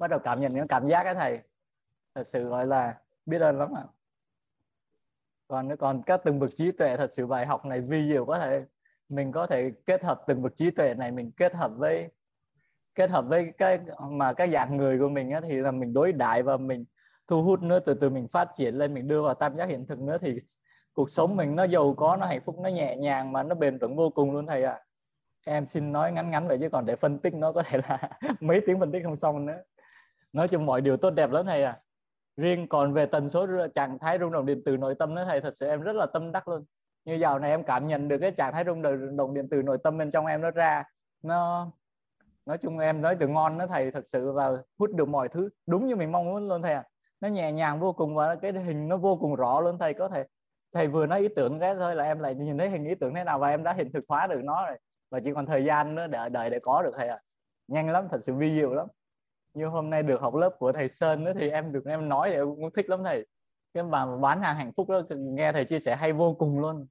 bắt đầu cảm nhận những cảm giác cái thầy. Thật sự gọi là biết ơn lắm ạ. Còn còn các từng bậc trí tuệ thật sự bài học này vi diệu có thể mình có thể kết hợp từng bậc trí tuệ này mình kết hợp với kết hợp với cái mà các dạng người của mình á, thì là mình đối đại và mình thu hút nữa từ từ mình phát triển lên mình đưa vào tam giác hiện thực nữa thì cuộc sống mình nó giàu có nó hạnh phúc nó nhẹ nhàng mà nó bền vững vô cùng luôn thầy ạ. À. em xin nói ngắn ngắn vậy chứ còn để phân tích nó có thể là mấy tiếng phân tích không xong nữa nói chung mọi điều tốt đẹp lắm thầy à riêng còn về tần số trạng thái rung động điện từ nội tâm nữa thầy, thật sự em rất là tâm đắc luôn. Như dạo này em cảm nhận được cái trạng thái rung động điện từ nội tâm bên trong em nó ra, nó, nói chung em nói từ ngon nó thầy, thật sự và hút được mọi thứ đúng như mình mong muốn luôn thầy à nó nhẹ nhàng vô cùng và cái hình nó vô cùng rõ luôn thầy, có thể thầy vừa nói ý tưởng cái thôi là em lại nhìn thấy hình ý tưởng thế nào và em đã hiện thực hóa được nó rồi. Và chỉ còn thời gian nữa để đợi để có được thầy à. nhanh lắm, thật sự vi diệu lắm như hôm nay được học lớp của thầy Sơn nữa thì em được em nói thì em cũng thích lắm thầy. Cái bà bán hàng hạnh phúc đó nghe thầy chia sẻ hay vô cùng luôn.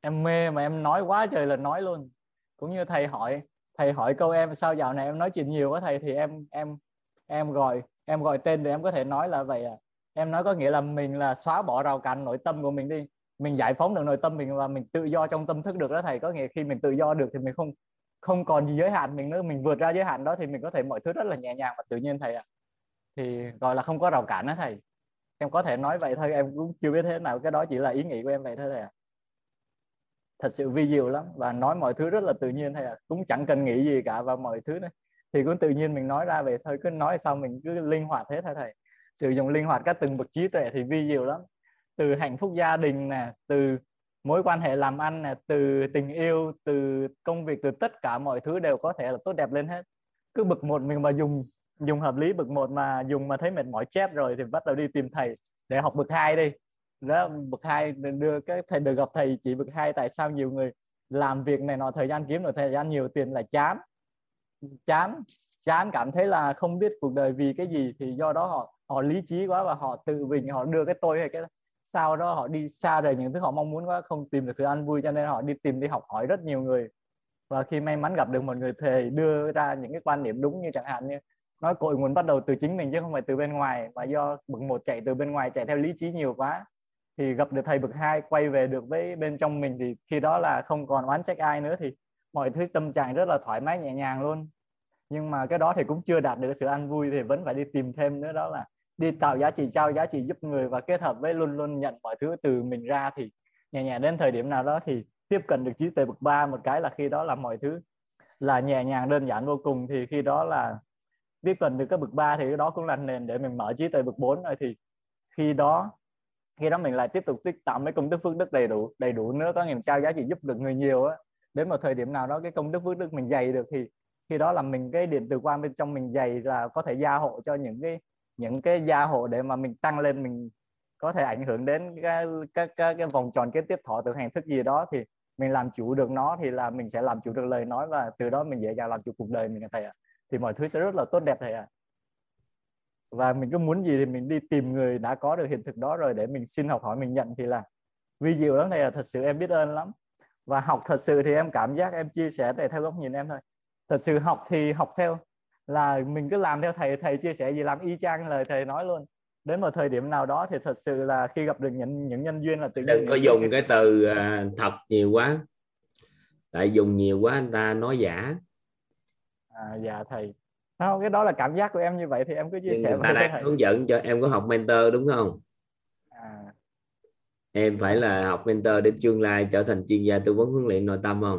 Em mê mà em nói quá trời là nói luôn. Cũng như thầy hỏi thầy hỏi câu em sao dạo này em nói chuyện nhiều quá thầy, thì em em em gọi em gọi tên thì em có thể nói là vậy à. Em nói có nghĩa là mình là xóa bỏ rào cản nội tâm của mình đi. Mình giải phóng được nội tâm mình và mình tự do trong tâm thức được đó thầy. Có nghĩa khi mình tự do được thì mình không không còn gì giới hạn, mình nữa, mình vượt ra giới hạn đó thì mình có thể mọi thứ rất là nhẹ nhàng và tự nhiên, thầy ạ. Thì gọi là không có rào cản đó thầy. Em có thể nói vậy thôi, em cũng chưa biết thế nào, cái đó chỉ là ý nghĩ của em vậy thôi thầy ạ. Thật sự vi diệu lắm và nói mọi thứ rất là tự nhiên thầy ạ. Cũng chẳng cần nghĩ gì cả và mọi thứ này thì cũng tự nhiên mình nói ra về thôi, cứ nói xong mình cứ linh hoạt thế thôi thầy. Sử dụng linh hoạt các từng bậc trí tuệ thì vi diệu lắm. Từ hạnh phúc gia đình nè, từ mối quan hệ làm ăn này, từ tình yêu từ công việc từ tất cả mọi thứ đều có thể là tốt đẹp lên hết. Cứ bậc một mình mà dùng dùng hợp lý bậc một mà dùng mà thấy mệt mỏi chép rồi thì bắt đầu đi tìm thầy để học bậc hai đi. Đó bậc hai đưa cái thầy được gặp thầy chỉ bậc hai tại sao nhiều người làm việc này nọ thời gian kiếm được thời gian nhiều tiền là chán. Chán chán cảm thấy là không biết cuộc đời vì cái gì thì do đó họ họ lý trí quá và họ tự mình họ đưa cái tôi hay cái sau đó họ đi xa rời những thứ họ mong muốn quá, không tìm được sự an vui, cho nên họ đi tìm đi học hỏi rất nhiều người. Và khi may mắn gặp được một người thầy đưa ra những cái quan điểm đúng như chẳng hạn như nói cội nguồn bắt đầu từ chính mình chứ không phải từ bên ngoài, mà do bậc một chạy từ bên ngoài, chạy theo lý trí nhiều quá, thì gặp được thầy bậc hai, quay về được với bên trong mình, thì khi đó là không còn oán trách ai nữa, thì mọi thứ tâm trạng rất là thoải mái, nhẹ nhàng luôn. Nhưng mà cái đó thì cũng chưa đạt được sự an vui, thì vẫn phải đi tìm thêm nữa, đó là đi tạo giá trị, trao giá trị giúp người và kết hợp với luôn luôn nhận mọi thứ từ mình ra thì nhẹ nhàng đến thời điểm nào đó thì tiếp cận được trí tuệ bậc ba một cái là khi đó là mọi thứ là nhẹ nhàng, đơn giản, vô cùng. Thì khi đó là tiếp cận được cái bậc ba thì cái đó cũng là nền để mình mở trí tuệ bậc 4 rồi. Thì khi đó khi đó mình lại tiếp tục tích tạo mấy công đức phước đức đầy đủ đầy đủ nữa, có nghĩa trao giá trị giúp được người nhiều á. Đến một thời điểm nào đó cái công đức phước đức mình dày được thì khi đó là mình cái điện từ quan bên trong mình dày là có thể gia hộ cho những cái những cái gia hộ để mà mình tăng lên mình có thể ảnh hưởng đến cái cái cái, cái vòng tròn kế tiếp thọ từ hàng thức gì đó thì mình làm chủ được nó thì là mình sẽ làm chủ được lời nói và từ đó mình dễ dàng làm chủ cuộc đời mình thầy ạ. Thì mọi thứ sẽ rất là tốt đẹp thầy ạ. Và mình cứ muốn gì thì mình đi tìm người đã có được hiện thực đó rồi để mình xin học hỏi mình nhận thì là vi diệu lắm thầy ạ. Thật sự em biết ơn lắm. Và học thật sự thì em cảm giác em chia sẻ để theo góc nhìn em thôi. Thật sự học thì học theo là mình cứ làm theo thầy thầy chia sẻ gì làm y chang lời thầy nói luôn. Đến một thời điểm nào đó thì thật sự là khi gặp được những những nhân duyên là tự đừng có dùng cái từ uh, thật nhiều quá. Tại dùng nhiều quá anh ta nói giả. À, dạ thầy. Không cái đó là cảm giác của em như vậy thì em cứ chia Nhưng sẻ với thầy. hướng dẫn cho em có học mentor đúng không? À. em phải là học mentor để tương lai trở thành chuyên gia tư vấn huấn luyện nội tâm không?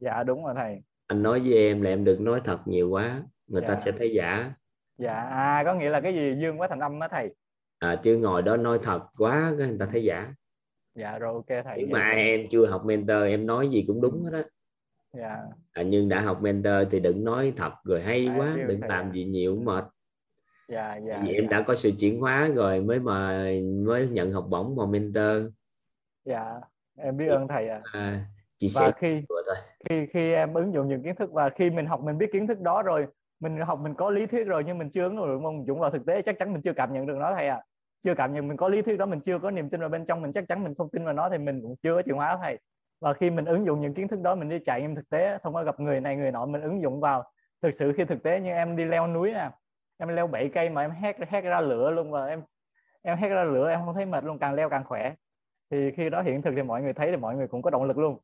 Dạ đúng rồi thầy. Anh nói với em là em đừng nói thật nhiều quá người dạ. ta sẽ thấy giả. Dạ à có nghĩa là cái gì dương quá thành âm đó thầy? À, chứ ngồi đó nói thật quá cái người ta thấy giả. Dạ rồi ok thầy nhưng mà em chưa học mentor em nói gì cũng đúng hết á. Dạ. à, nhưng đã học mentor thì đừng nói thật rồi hay à, quá đừng làm gì nhiều mệt. Dạ, dạ, vì dạ. em đã có sự chuyển hóa rồi mới mà mới nhận học bổng mà mentor. Dạ em biết ơn thầy ạ. À. à, sẻ và khi khi khi em ứng dụng những kiến thức và khi mình học mình biết kiến thức đó rồi mình học mình có lý thuyết rồi nhưng mình chưa ứng dụng vào thực tế chắc chắn mình chưa cảm nhận được nó thầy à chưa cảm nhận mình có lý thuyết đó, mình chưa có niềm tin vào bên trong, mình chắc chắn mình không tin vào nó thì mình cũng chưa có chuyển hóa thầy. Và khi mình ứng dụng những kiến thức đó, mình đi trải nghiệm thực tế, thông qua gặp người này, người nọ, mình ứng dụng vào. Thực sự khi thực tế như em đi leo núi nè, em leo 7 cây mà em hét hét ra lửa luôn và em em hét ra lửa, em không thấy mệt luôn, càng leo càng khỏe. Thì khi đó hiện thực thì mọi người thấy thì mọi người cũng có động lực luôn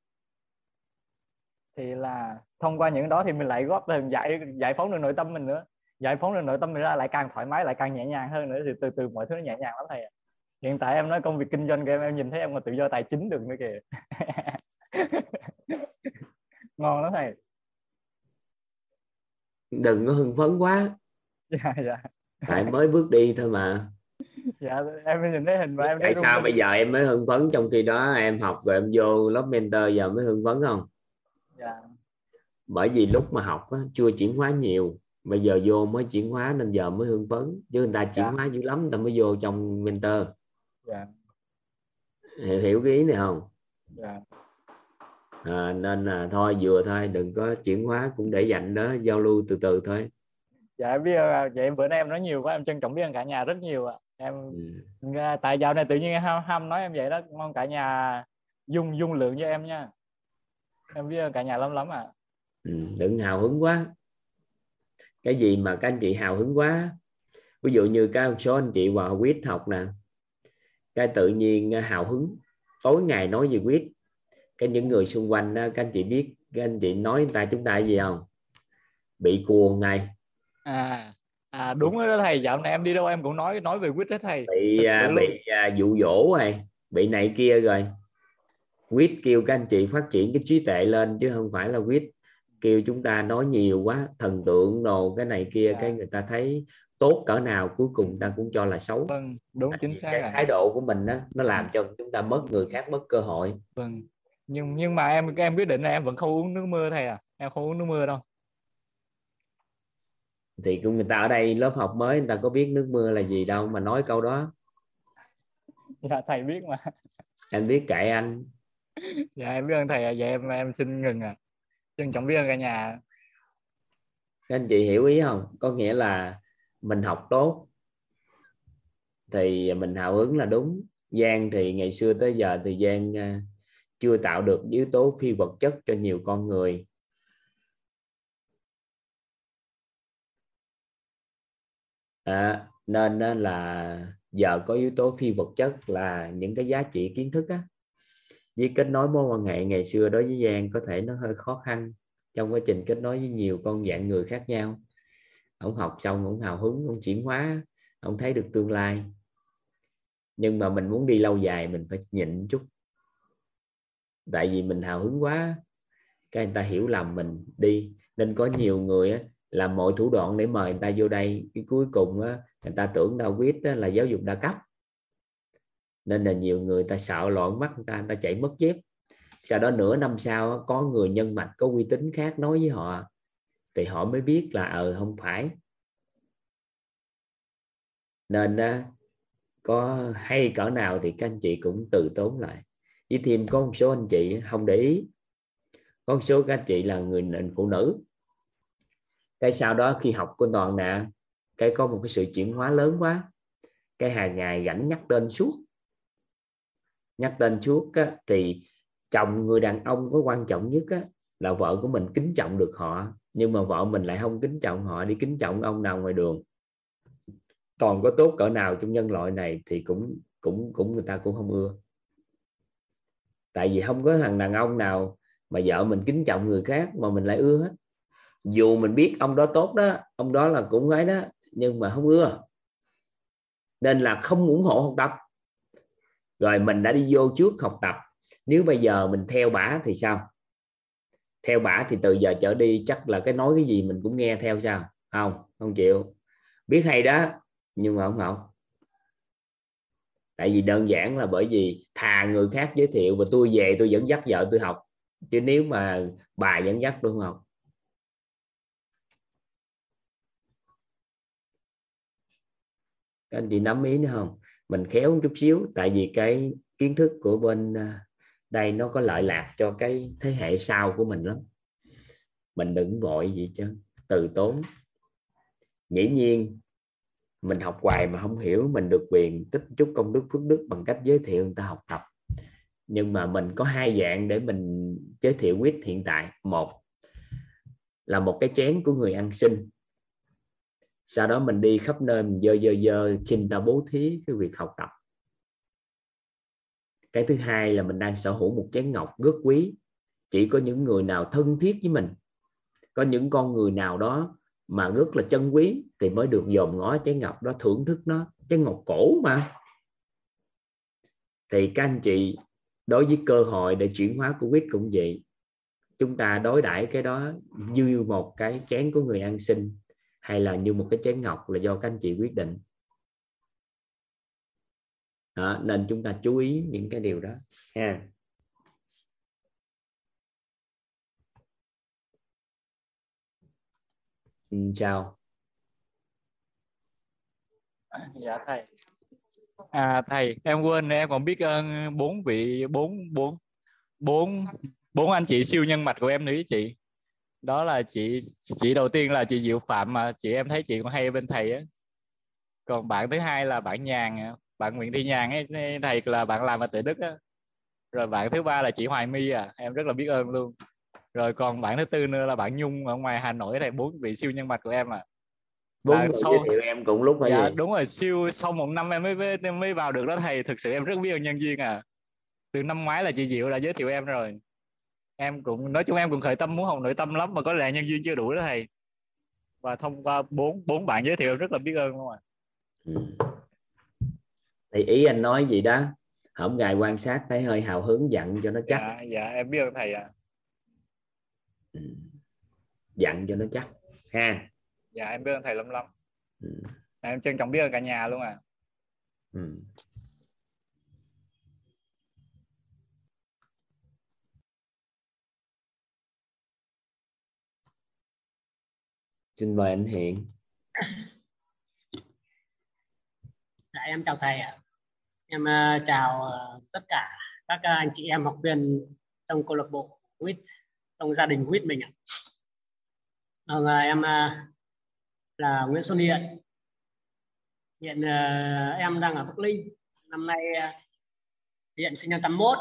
thì là thông qua những đó thì mình lại góp thêm giải giải phóng được nội tâm mình nữa. Giải phóng được nội tâm mình ra lại càng thoải mái lại càng nhẹ nhàng hơn nữa. Thì từ từ mọi thứ nó nhẹ nhàng lắm thầy hiện tại em nói công việc kinh doanh của em em nhìn thấy em còn tự do tài chính được nữa kìa. Ngon lắm thầy. Đừng có hưng phấn quá. Dạ dạ. Tại mới bước đi thôi mà. Dạ em nhìn thấy hình và em tại sao bây giờ em mới hưng phấn trong khi đó em học rồi em vô lớp mentor giờ mới hưng phấn không bởi vì lúc mà học á, chưa chuyển hóa nhiều bây giờ vô mới chuyển hóa nên giờ mới hưng phấn chứ người ta chuyển dạ. hóa dữ lắm người ta mới vô trong mentor dạ. hiểu, hiểu cái ý này không dạ. à, nên là thôi vừa thôi đừng có chuyển hóa cũng để dành đó giao lưu từ từ thôi dạ biết vậy bữa nay em nói nhiều quá em trân trọng biết cả nhà rất nhiều ạ em ừ. tại dạo này tự nhiên ham, ham nói em vậy đó mong cả nhà dung dung lượng cho em nha em biết cả nhà lắm lắm à ừ, đừng hào hứng quá. Cái gì mà các anh chị hào hứng quá? Ví dụ như các số anh chị vào quýt học nè cái tự nhiên hào hứng. Tối ngày nói về quýt cái những người xung quanh đó, các anh chị biết các anh chị nói người ta chúng ta gì không? Bị cuồng này à à đúng đó thầy dạo này em đi đâu em cũng nói nói về quýt đó thầy. Bị à, bị à, dụ dỗ rồi bị này kia rồi quýt kêu các anh chị phát triển cái trí tuệ lên chứ không phải là quýt kêu chúng ta nói nhiều quá thần tượng đồ cái này kia à. cái người ta thấy tốt cỡ nào cuối cùng ta cũng cho là xấu. Vâng đúng chính xác cái thái độ của mình đó nó làm cho chúng ta mất người khác mất cơ hội. Vâng nhưng nhưng mà em em quyết định là em vẫn không uống nước mưa thầy à em không uống nước mưa đâu. Thì cũng người ta ở đây lớp học mới người ta có biết nước mưa là gì đâu mà nói câu đó. Dạ thầy biết mà. Anh biết kệ anh dạ em biết ơn thầy à. dạ em em xin ngừng à trân trọng biết ơn cả nhà. Các anh chị hiểu ý không? Có nghĩa là mình học tốt thì mình hào hứng là đúng. Giang thì ngày xưa tới giờ thì Giang à, chưa tạo được yếu tố phi vật chất cho nhiều con người. À, nên là giờ có yếu tố phi vật chất là những cái giá trị kiến thức á với kết nối mối quan hệ ngày xưa đối với Giang có thể nó hơi khó khăn trong quá trình kết nối với nhiều con dạng người khác nhau. Ông học xong ông hào hứng ông chuyển hóa ông thấy được tương lai. Nhưng mà mình muốn đi lâu dài mình phải nhịn chút. Tại vì mình hào hứng quá cái người ta hiểu lầm mình đi. Nên có nhiều người á, làm mọi thủ đoạn để mời người ta vô đây. Cái cuối cùng á, người ta tưởng đau biết là giáo dục đa cấp nên là nhiều người ta sợ loạn mắt, người ta người ta chạy mất dép. Sau đó nửa năm sau, có người nhân mạch, có uy tín khác nói với họ, thì họ mới biết là ờ không phải. Nên có hay cỡ nào thì các anh chị cũng từ tốn lại. Với thêm có một số anh chị không để ý. Có một số các anh chị là người phụ nữ. Cái sau đó khi học của toàn nè, cái có một cái sự chuyển hóa lớn quá. Cái hàng ngày rảnh nhắc tên suốt nhắc tên suốt á, thì chồng người đàn ông có quan trọng nhất á, là vợ của mình kính trọng được họ. Nhưng mà vợ mình lại không kính trọng họ đi kính trọng ông nào ngoài đường. Còn có tốt cỡ nào trong nhân loại này thì cũng cũng cũng người ta cũng không ưa. Tại vì không có thằng đàn ông nào mà vợ mình kính trọng người khác mà mình lại ưa hết. Dù mình biết ông đó tốt đó ông đó là cũng ấy đó nhưng mà không ưa. Nên là không ủng hộ học tập rồi mình đã đi vô trước học tập. Nếu bây giờ mình theo bả thì sao? Theo bả thì từ giờ trở đi chắc là cái nói cái gì mình cũng nghe theo sao? Không không chịu. Biết hay đó, nhưng mà không học. Tại vì đơn giản là bởi vì thà người khác giới thiệu và tôi về tôi dẫn dắt vợ tôi học. Chứ nếu mà bà dẫn dắt tôi không học. Các anh chị nắm ý nữa không? Mình khéo một chút xíu, tại vì cái kiến thức của bên à, đây nó có lợi lạc cho cái thế hệ sau của mình lắm. Mình đừng vội gì chứ từ tốn. Dĩ nhiên, mình học hoài mà không hiểu mình được quyền tích chút công đức, phước đức bằng cách giới thiệu người ta học tập. Nhưng mà mình có hai dạng để mình giới thiệu quyết hiện tại. Một là một cái chén của người ăn xin sau đó mình đi khắp nơi, mình dơ dơ dơ, xin ta bố thí cái việc học tập. Cái thứ hai là mình đang sở hữu một chén ngọc rất quý. Chỉ có những người nào thân thiết với mình, có những con người nào đó mà rất là chân quý thì mới được dòm ngó chén ngọc đó, thưởng thức nó. Chén ngọc cổ mà. Thì các anh chị đối với cơ hội để chuyển hóa covid cũng vậy. Chúng ta đối đãi cái đó như một cái chén của người ăn xin hay là như một cái chén ngọc là do các anh chị quyết định? Đó, nên chúng ta chú ý những cái điều đó ha. Xin chào. Dạ thầy. À thầy em quên em còn biết ơn bốn vị bốn bốn bốn bốn anh chị siêu nhân mạch của em nữa chị đó là chị chị đầu tiên là chị Diệu Phạm mà chị em thấy chị còn hay bên thầy á. Còn bạn thứ hai là bạn Nhàn bạn Nguyễn Thị Nhàn ấy thầy là bạn làm ở Tuệ Đức á. Rồi bạn thứ ba là chị Hoài My à em rất là biết ơn luôn. Rồi còn bạn thứ tư nữa là bạn Nhung ở ngoài Hà Nội thầy bốn vị siêu nhân mạch của em à. Bốn sau... giới thiệu em cũng lúc dạ, gì? đúng rồi siêu sau một năm em mới mới vào được đó thầy thực sự em rất biết ơn nhân viên à. Từ năm ngoái là chị Diệu đã giới thiệu em rồi em cũng nói chung em cũng khởi tâm muốn học nội tâm lắm mà có lẽ nhân viên chưa đủ đó thầy và thông qua bốn bốn bạn giới thiệu rất là biết ơn luôn à ừ. thì ý anh nói gì đó hổng gài quan sát thấy hơi hào hứng dặn cho nó chắc dạ, dạ em biết ơn thầy à ừ. dặn cho nó chắc ha dạ em biết ơn thầy lắm lắm ừ. em trân trọng biết ơn cả nhà luôn à ừ. Xin mời anh Hiện dạ, em chào thầy ạ. Em uh, chào uh, tất cả các uh, anh chị em học viên trong câu lạc bộ WIT trong gia đình WIT mình ạ. Vâng em là Nguyễn Xuân Hiện hiện em đang ở Bắc Linh năm nay hiện sinh năm 81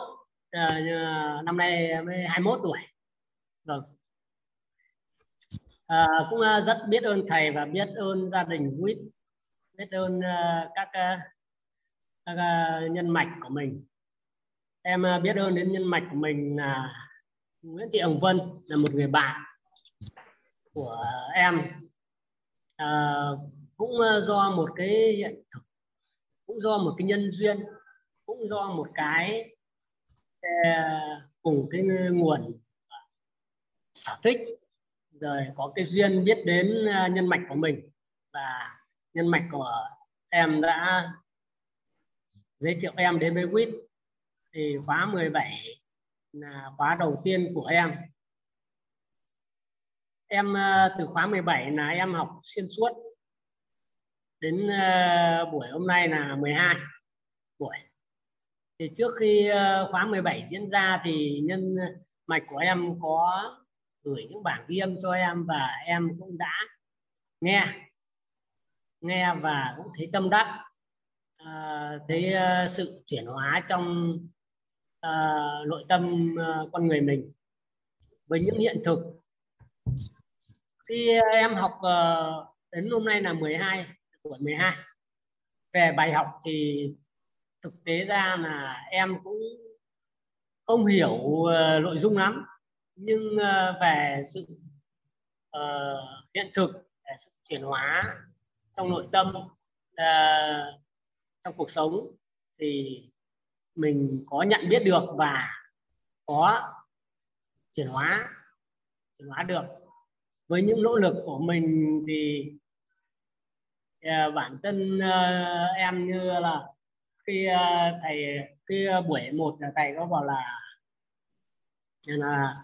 năm nay mới 21 tuổi. Vâng à, cũng ờ, rất biết ơn thầy và biết ơn gia đình quýt biết ơn uh, các uh, các uh, nhân mạch của mình. Em uh, biết ơn đến nhân mạch của mình là Nguyễn Thị Hồng Vân là một người bạn của em. À, cũng do một cái hiện thực cũng do một cái nhân duyên cũng do một cái cùng cái nguồn sở thích rồi có cái duyên biết đến à, nhân mạch của mình. Và nhân mạch của em đã giới thiệu em đến với quýt. Thì khóa 17 là khóa đầu tiên của em. Em à, từ khóa 17 là em học xuyên suốt. Đến à, buổi hôm nay là 12 buổi thì trước khi khóa 17 diễn ra thì nhân mạch của em có gửi những bản ghi âm cho em và em cũng đã nghe nghe và cũng thấy tâm đắc. À, thấy uh, sự chuyển hóa trong uh, nội tâm uh, con người mình với những hiện thực. Khi em học uh, đến hôm nay là 12 tuổi 12 về bài học thì thực tế ra là em cũng không hiểu uh, nội dung lắm nhưng ờ, về sự uh, hiện thực về sự chuyển hóa trong nội tâm uh, trong cuộc sống thì mình có nhận biết được và có chuyển hóa chuyển hóa được. Với những nỗ lực của mình thì uh, bản thân uh, em như là khi uh, thầy khi uh, buổi một là thầy có bảo là là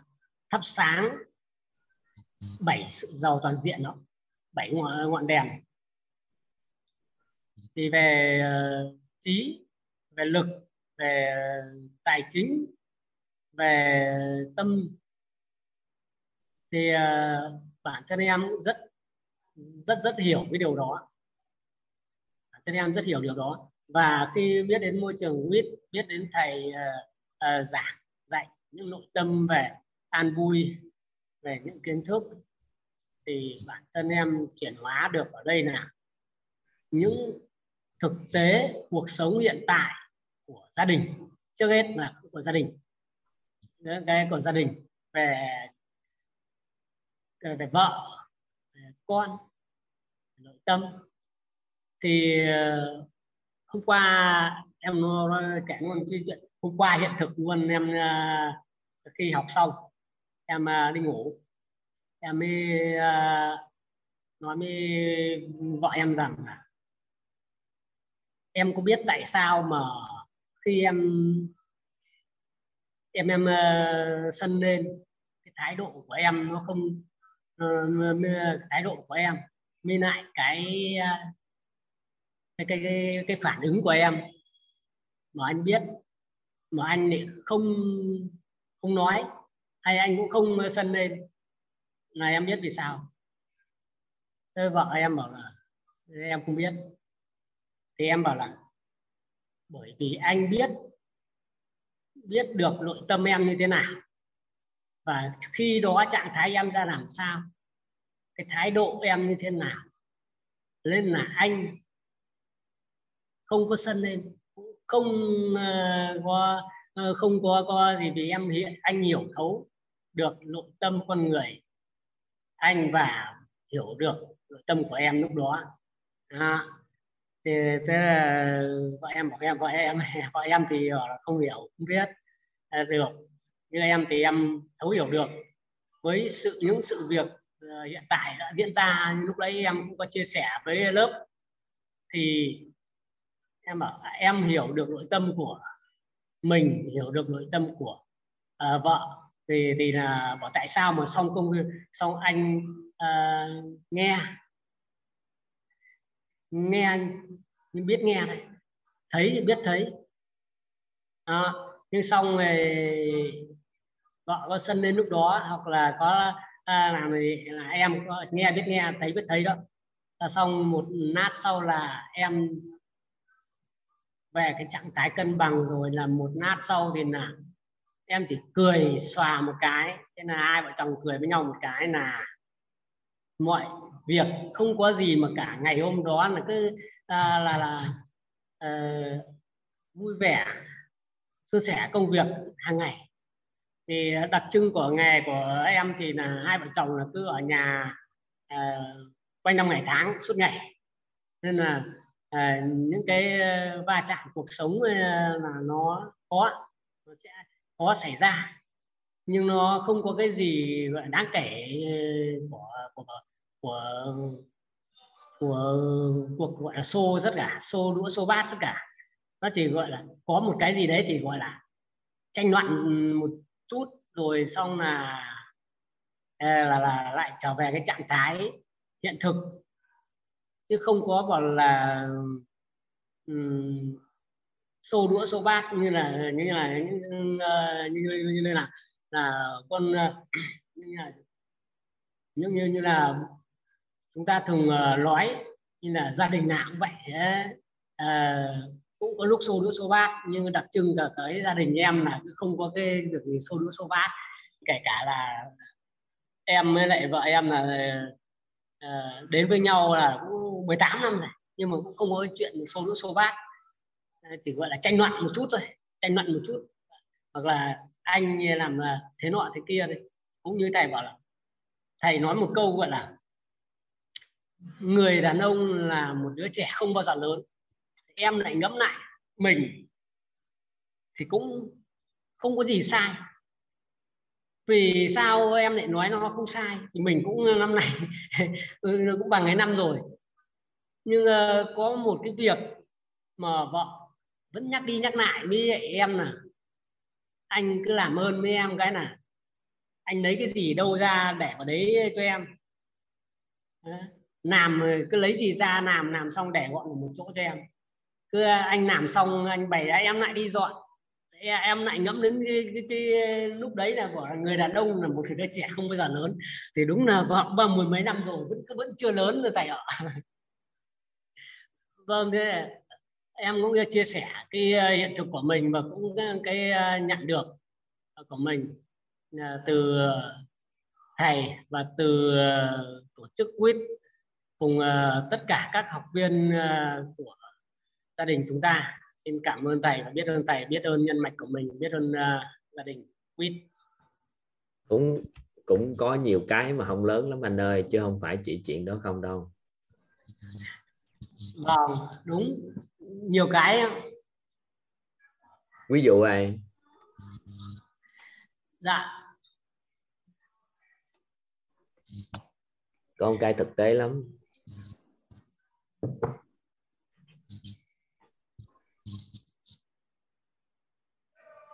thắp sáng bảy sự giàu toàn diện đó bảy ngọn, ngọn đèn. Thì về ờ, trí về lực về tài chính về tâm thì ờ, bản thân em cũng rất rất rất hiểu cái điều đó. Bản thân em rất hiểu điều đó. Và khi biết đến môi trường biết biết đến thầy uh, uh, giảng dạy những nội tâm về an vui về những kiến thức thì bản thân em chuyển hóa được ở đây là những thực tế, cuộc sống hiện tại của gia đình, trước hết là của gia đình. Cái của gia đình, về về vợ, về con nội tâm. Thì ờ, hôm qua em kể luôn chuyện hôm qua hiện thực luôn, em ờ, khi học xong em à, đi ngủ. Em mới à, nói mới gọi em rằng là em có biết tại sao mà khi em em em uh, sân lên cái thái độ của em nó không uh, thái độ của em mới lại cái cái cái cái, cái phản ứng của em. Mà anh biết mà anh lại không không nói hay anh cũng không ờ, sân lên. Là em biết vì sao? Thế vợ em bảo là em không biết. Thì em bảo là bởi vì anh biết biết được nội tâm em như thế nào. Và khi đó trạng thái em ra làm sao cái thái độ em như thế nào. Nên là anh không có sân lên không uh, có uh, không có có gì vì em hiện anh hiểu thấu được nội tâm con người anh và hiểu được nội tâm của em lúc đó. À, thì thế là vợ em bảo em vợ em vợ em thì không hiểu không biết. À, được. Nhưng em thì em thấu hiểu được với sự những sự việc ờ, hiện tại đã diễn ra. Lúc đấy em cũng có chia sẻ với lớp. Thì em bảo em hiểu được nội tâm của mình hiểu được nội tâm của uh, vợ thì thì là bảo tại sao mà xong công xong anh uh, nghe? Nghe nhưng biết nghe này. Thấy thì biết thấy. À, nhưng xong rồi vợ có sân lên lúc đó hoặc là có à, làm thì là em có nghe biết nghe thấy biết thấy đó. À, xong một nát sau là em về cái trạng thái cân bằng rồi là một nát sau thì là em chỉ cười xòa một cái thế là hai vợ chồng cười với nhau một cái là mọi việc không có gì mà cả. Ngày hôm đó là cứ à, là là à, vui vẻ chia sẻ công việc hàng ngày. Thì đặc trưng của nghề của em thì là hai vợ chồng là cứ ở nhà à, quanh năm ngày tháng suốt ngày. Nên là à, những cái va chạm cuộc sống là nó có nó sẽ có xảy ra nhưng nó không có cái gì gọi đáng kể ờ, của của của của cuộc gọi là xô rất cả xô đũa xô bát tất cả. Nó chỉ gọi là có một cái gì đấy chỉ gọi là tranh luận một chút rồi xong là ờ, là, là lại trở về cái trạng thái hiện thực. Chứ không có gọi là um, xô đũa xô bát như là như là ờ, như, như, như, như là là con ờ, như là như như, như là chúng ta thường ờ, nói như là gia đình nào cũng vậy à, cũng có lúc xô đũa xô bát nhưng đặc trưng là cái gia đình em là không có cái được xô đũa xô bát. Kể cả là em với lại vợ em là đến với nhau là cũng 18 năm rồi nhưng mà cũng không có chuyện xô đũa xô bát chỉ gọi là tranh luận một chút thôi tranh luận một chút. Hoặc là anh làm à, thế nọ thế kia đấy cũng như thầy bảo là thầy nói một câu gọi là người đàn ông là một đứa trẻ không bao giờ lớn. Em lại ngẫm lại mình thì cũng không có gì sai. Vì sao em lại nói nó không sai? Thì mình cũng năm nay ừ, cũng bằng cái năm rồi. Nhưng uh, có một cái việc mà vợ vẫn nhắc đi nhắc lại với em là anh cứ làm ơn với em cái là anh lấy cái gì đâu ra để vào đấy cho em. Làm cứ lấy gì ra làm làm xong để gọn một chỗ cho em. Cứ anh làm xong anh bày ra em lại đi dọn. Em lại ngẫm đến cái, cái, cái lúc đấy là của người đàn ông là một đứa trẻ không bao giờ lớn. Thì đúng là họ ba vâng mười mấy năm rồi vẫn vẫn chưa lớn rồi tại ạ vâng thế em cũng chia sẻ cái ờ, hiện thực của mình và cũng cái ờ, nhận được của mình từ thầy và từ tổ chức quýt cùng tất cả các học viên của gia đình chúng ta. Xin cảm ơn thầy và biết ơn thầy biết ơn nhân mạch của mình biết ơn gia đình quýt. Cũng cũng có nhiều cái mà không lớn lắm anh ơi chứ không phải chỉ chuyện đó không đâu. Vâng đúng nhiều cái ví dụ ai? Dạ. Con cái thực tế lắm.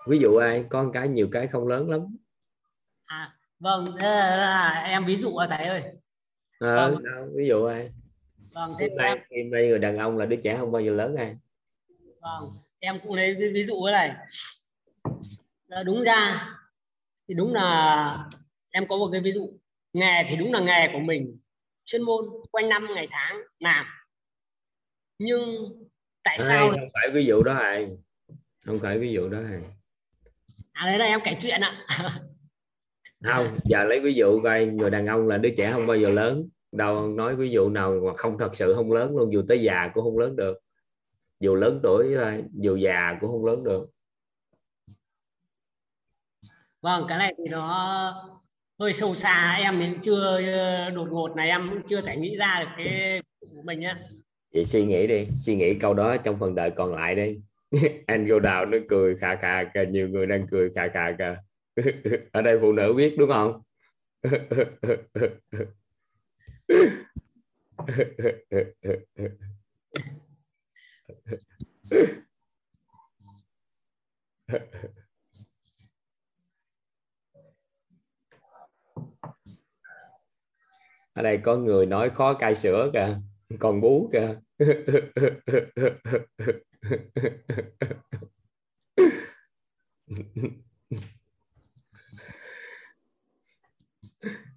Ví dụ ai? Con cái nhiều cái không lớn lắm. À vâng em ví dụ à thầy ơi à, vâng. đâu, ví dụ ai vâng thế nay em đây người đàn ông là đứa trẻ không bao giờ lớn ai. Vâng em cũng lấy ví dụ cái này. À, đúng ra thì đúng là em có một cái ví dụ. Nghề thì đúng là nghề của mình. Chuyên môn quanh năm ngày tháng làm. Nhưng tại à, sao không phải ví dụ đó hài không phải ví dụ đó hài à đấy là em kể chuyện ạ. Không giờ lấy ví dụ coi người đàn ông là đứa trẻ không bao giờ lớn đâu nói ví dụ nào mà không thật sự không lớn luôn dù tới già cũng không lớn được. Dù lớn tuổi dù già cũng không lớn được. Vâng cái này thì nó hơi sâu xa. Em thì chưa đột ngột này em chưa thể nghĩ ra được cái của mình nhé vậy suy nghĩ đi suy nghĩ câu đó trong phần đời còn lại đi. Anh vô đào nó cười khà khà kìa nhiều người đang cười khà khà kìa. Ở đây phụ nữ biết đúng không ở đây có người nói khó cai sữa kìa, còn bú kìa.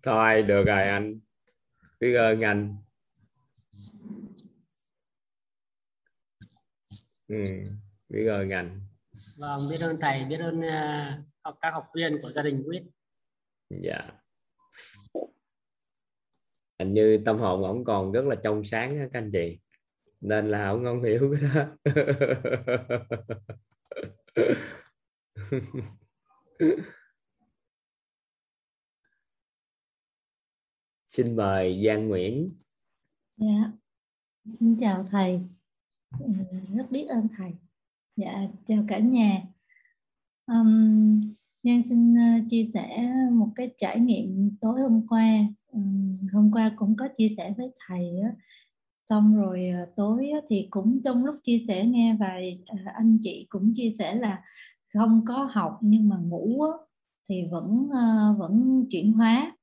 Thôi, được rồi anh biết ơn anh ừ, biết ơn anh vâng biết ơn thầy biết ơn uh, các học viên của gia đình quyết. Dạ. Hình như tâm hồn ổng còn rất là trong sáng các anh chị. Nên là ổng không hiểu cái đó xin mời Giang Nguyễn. Dạ xin chào thầy. Ừ, rất biết ơn thầy. Dạ chào cả nhà. Um, Giang xin ờ, chia sẻ một cái trải nghiệm tối hôm qua. Um, hôm qua cũng có chia sẻ với thầy á, xong rồi ờ, tối thì cũng trong lúc chia sẻ nghe vài ờ, anh chị cũng chia sẻ là không có học nhưng mà ngủ thì vẫn vẫn chuyển hóa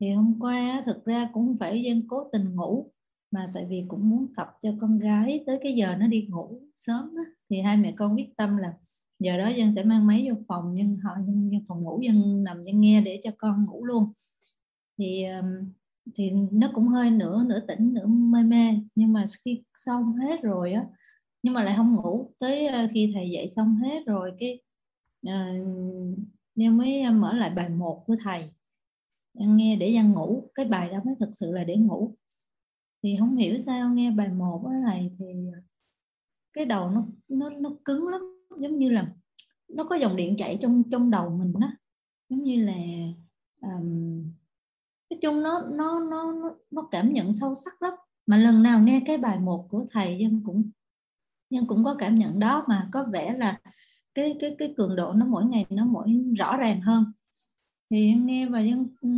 thì hôm qua thực ra cũng phải dân cố tình ngủ mà tại vì cũng muốn tập cho con gái tới cái giờ nó đi ngủ sớm đó. thì hai mẹ con quyết tâm là giờ đó dân sẽ mang máy vô phòng nhưng họ dân, dân phòng ngủ dân nằm dân nghe để cho con ngủ luôn. Thì thì nó cũng hơi nửa nửa tỉnh nửa mê mê nhưng mà khi xong hết rồi á nhưng mà lại không ngủ. Tới khi thầy dạy xong hết rồi cái ờ, uh, nên mới mở lại bài một của thầy. Giang nghe để Giang ngủ. Cái bài đó mới thực sự là để ngủ. Thì không hiểu sao nghe bài một cái này thì cái đầu nó nó nó cứng lắm. Giống như là nó có dòng điện chạy trong trong đầu mình á. Giống như là um, nói chung nó nó nó nó cảm nhận sâu sắc lắm. Mà lần nào nghe cái bài một của thầy dân cũng dân cũng có cảm nhận đó. Mà có vẻ là cái cái cái cường độ nó mỗi ngày nó mỗi rõ ràng hơn thì nghe và dân ừ,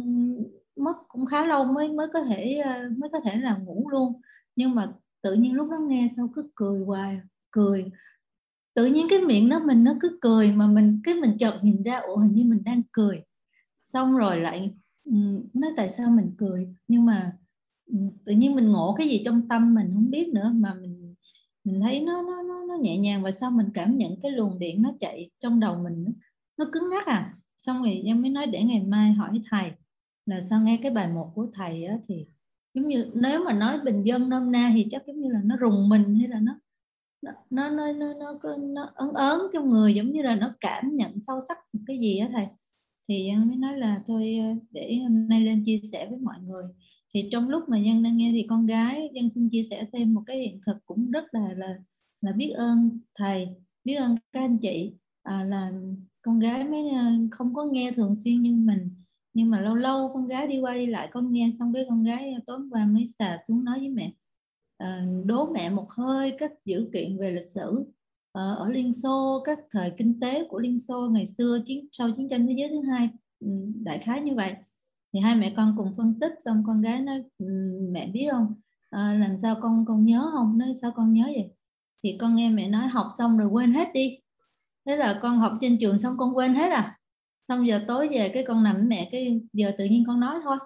mất cũng khá lâu mới mới có thể ờ, mới có thể là ngủ luôn. Nhưng mà tự nhiên lúc đó nghe sau cứ cười hoài cười. Tự nhiên cái miệng nó mình nó cứ cười mà mình cái mình chợt nhìn ra ủa hình như mình đang cười. Xong rồi lại ừ, nói tại sao mình cười? Nhưng mà ừ, tự nhiên mình ngộ cái gì trong tâm mình không biết nữa mà mình mình thấy nó nó nó, nó nhẹ nhàng và sao mình cảm nhận cái luồng điện nó chạy trong đầu mình nó cứng ngắc à xong rồi em mới nói để ngày mai hỏi thầy. Là sao nghe cái bài một của thầy á, thì giống như nếu mà nói bình dân nôm na thì chắc giống như là nó rùng mình hay là nó nó nó nó nó nó, nó ấn ớn trong người giống như là nó cảm nhận sâu sắc một cái gì á thầy. Thì dân mới nói là thôi ờ, để hôm nay lên chia sẻ với mọi người. Thì trong lúc mà dân đang nghe thì con gái dân xin chia sẻ thêm một cái hiện thực cũng rất là là là biết ơn thầy biết ơn các anh chị à, là con gái mới ờ, không có nghe thường xuyên như mình nhưng mà lâu lâu con gái đi qua đi lại con nghe xong cái con gái ờ, tối qua mới xà xuống nói với mẹ ờ, đố mẹ một hơi các dữ kiện về lịch sử ở Liên Xô các thời kinh tế của Liên Xô ngày xưa chiến sau chiến tranh thế giới thứ hai ừ, đại khái như vậy. Thì hai mẹ con cùng phân tích xong con gái nói ừ, mẹ biết không? À, làm sao con con nhớ không? Nói sao con nhớ vậy? Thì con nghe mẹ nói học xong rồi quên hết đi thế là con học trên trường xong con quên hết à? Xong giờ tối về cái con nằm với mẹ cái giờ tự nhiên con nói thôi.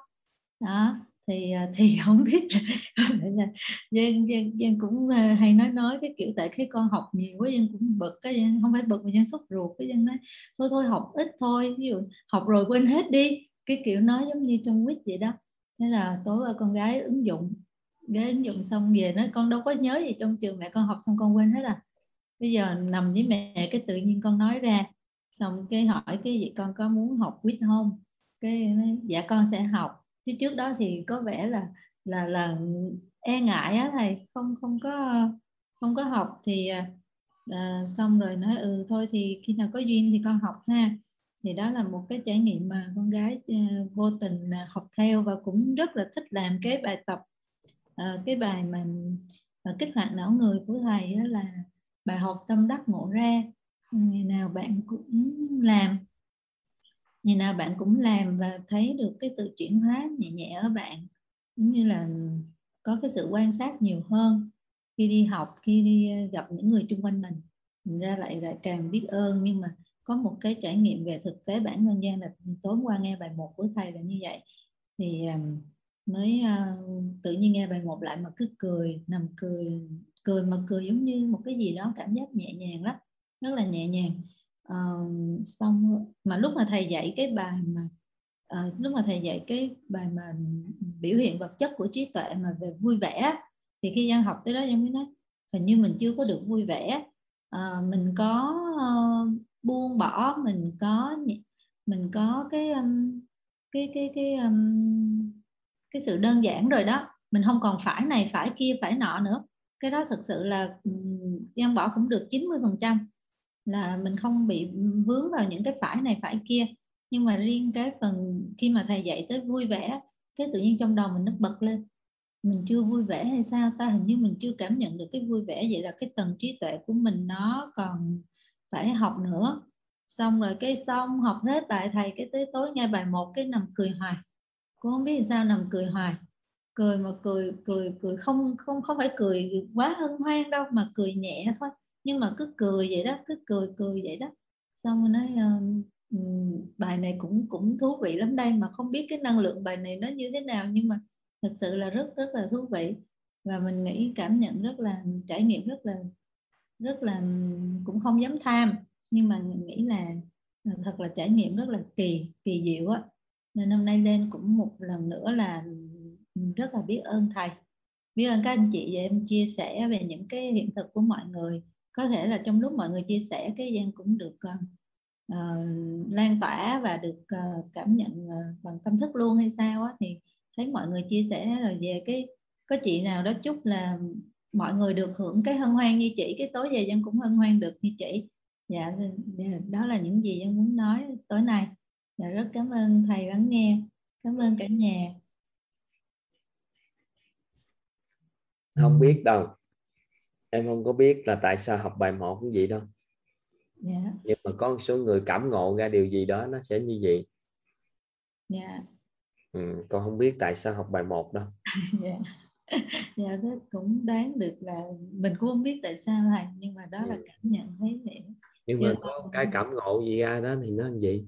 Đó thì à, thì không biết là dân, dân, dân cũng à, hay nói nói cái kiểu tại khi con học nhiều quá dân cũng bực cái dân không phải bực mà dân sốt ruột cái dân nói thôi thôi học ít thôi ví dụ học rồi quên hết đi. Cái kiểu nói giống như trong quýt vậy đó. Thế là tối qua con gái ứng dụng gái ứng dụng xong về nói con đâu có nhớ gì trong trường mẹ con học xong con quên hết à? Bây giờ nằm với mẹ cái tự nhiên con nói ra xong cái hỏi cái gì con có muốn học quýt không? Cái dạ con sẽ học. Chứ trước đó thì có vẻ là là là e ngại á thầy không không có không có học thì à, xong rồi nói ừ thôi thì khi nào có duyên thì con học ha. Thì đó là một cái trải nghiệm mà con gái uh, vô tình uh, học theo và cũng rất là thích làm cái bài tập uh, cái bài mà uh, kích hoạt não người của thầy đó là bài học tâm đắc ngộ ra. Ngày nào bạn cũng làm. Ngày nào bạn cũng làm và thấy được cái sự chuyển hóa nhẹ nhẹ ở bạn cũng như là có cái sự quan sát nhiều hơn khi đi học khi đi ờ, gặp những người xung quanh mình. Mình ra lại lại càng biết ơn nhưng mà có một cái trải nghiệm về thực tế bản thân gian là tối qua nghe bài một của thầy là như vậy. Thì ờ, mới uh, tự nhiên nghe bài một lại mà cứ cười nằm cười cười mà cười giống như một cái gì đó cảm giác nhẹ nhàng lắm rất là nhẹ nhàng. À, xong mà lúc mà thầy dạy cái bài mà à, lúc mà thầy dạy cái bài mà biểu hiện vật chất của trí tuệ mà về vui vẻ thì khi Giang học tới đó Giang mới nói hình như mình chưa có được vui vẻ. À, mình có uh, buông bỏ mình có mình có cái um, cái cái cái um, cái sự đơn giản rồi đó. Mình không còn phải này phải kia phải nọ nữa cái đó thực sự là um, bỏ cũng được 90 phần trăm là mình không bị vướng vào những cái phải này phải kia. Nhưng mà riêng cái phần khi mà thầy dạy tới vui vẻ cái tự nhiên trong đầu mình nó bật lên. Mình chưa vui vẻ hay sao ta? Hình như mình chưa cảm nhận được cái vui vẻ. Vậy là cái tầng trí tuệ của mình nó còn phải học nữa. Xong rồi cái xong học hết bài thầy cái tới tối nghe bài một cái nằm cười hoài. Cũng không biết sao nằm cười hoài cười mà cười cười cười không không không phải cười quá hân hoan đâu mà cười nhẹ thôi. Nhưng mà cứ cười vậy đó cứ cười cười vậy đó. Xong rồi nói uh, bài này cũng cũng thú vị lắm đây mà không biết cái năng lượng bài này nó như thế nào nhưng mà thật sự là rất rất là thú vị. Và mình nghĩ cảm nhận rất là trải nghiệm rất là rất là cũng không dám tham nhưng mà mình nghĩ là ờ, thật là trải nghiệm rất là kỳ kỳ diệu á. Nên hôm nay lên cũng một lần nữa là rất là biết ơn thầy. Biết ơn các anh chị và em chia sẻ về những cái hiện thực của mọi người. Có thể là trong lúc mọi người chia sẻ cái gian cũng được uh, lan tỏa và được uh, cảm nhận uh, bằng tâm thức luôn hay sao á. Thì thấy mọi người chia sẻ rồi về cái có chị nào đó chúc là mọi người được hưởng cái hân hoan như chị cái tối về dân cũng hân hoan được như chị. Dạ, dạ đó là những gì dân muốn nói tối nay. Dạ rất cảm ơn thầy lắng nghe. Cảm ơn cả nhà. Không biết đâu em không có biết là tại sao học bài một cũng vậy đâu yeah. Dạ. nhưng mà có một số người cảm ngộ ra điều gì đó nó sẽ như vậy yeah. Dạ. ừ, con không biết tại sao học bài một đâu dạ dạ đó cũng đoán được là mình cũng không biết tại sao thầy nhưng mà đó ừ. là cảm nhận thấy vậy nhưng mà có cái cảm ngộ gì ra đó thì nó làm gì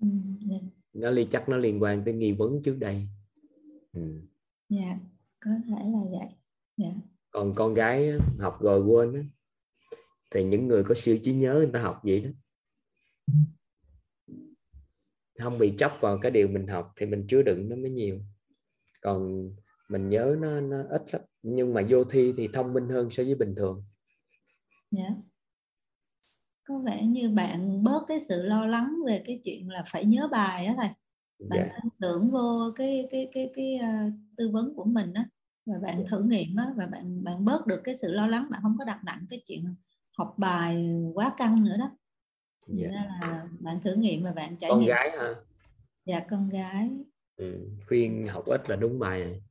ừ, yeah. Dạ. nó liên chắc nó liên quan tới nghi vấn trước đây ừ. dạ có thể là vậy dạ còn con gái học rồi quên thì những người có siêu trí nhớ người ta học vậy đó không bị chóc vào cái điều mình học thì mình chứa đựng nó mới nhiều còn mình nhớ nó nó ít lắm nhưng mà vô thi thì thông minh hơn so với bình thường yeah. Dạ. có vẻ như bạn bớt cái sự lo lắng về cái chuyện là phải nhớ bài á thầy bạn yeah. Dạ. tưởng vô cái cái cái cái uh, tư vấn của mình á và bạn. Dạ. thử nghiệm á và bạn bạn bớt được cái sự lo lắng bạn không có đặt nặng cái chuyện học bài quá căng nữa đó yeah. Dạ. là bạn thử nghiệm và bạn trải con nghiệm gái hả dạ con gái ừ. khuyên học ít là đúng bài này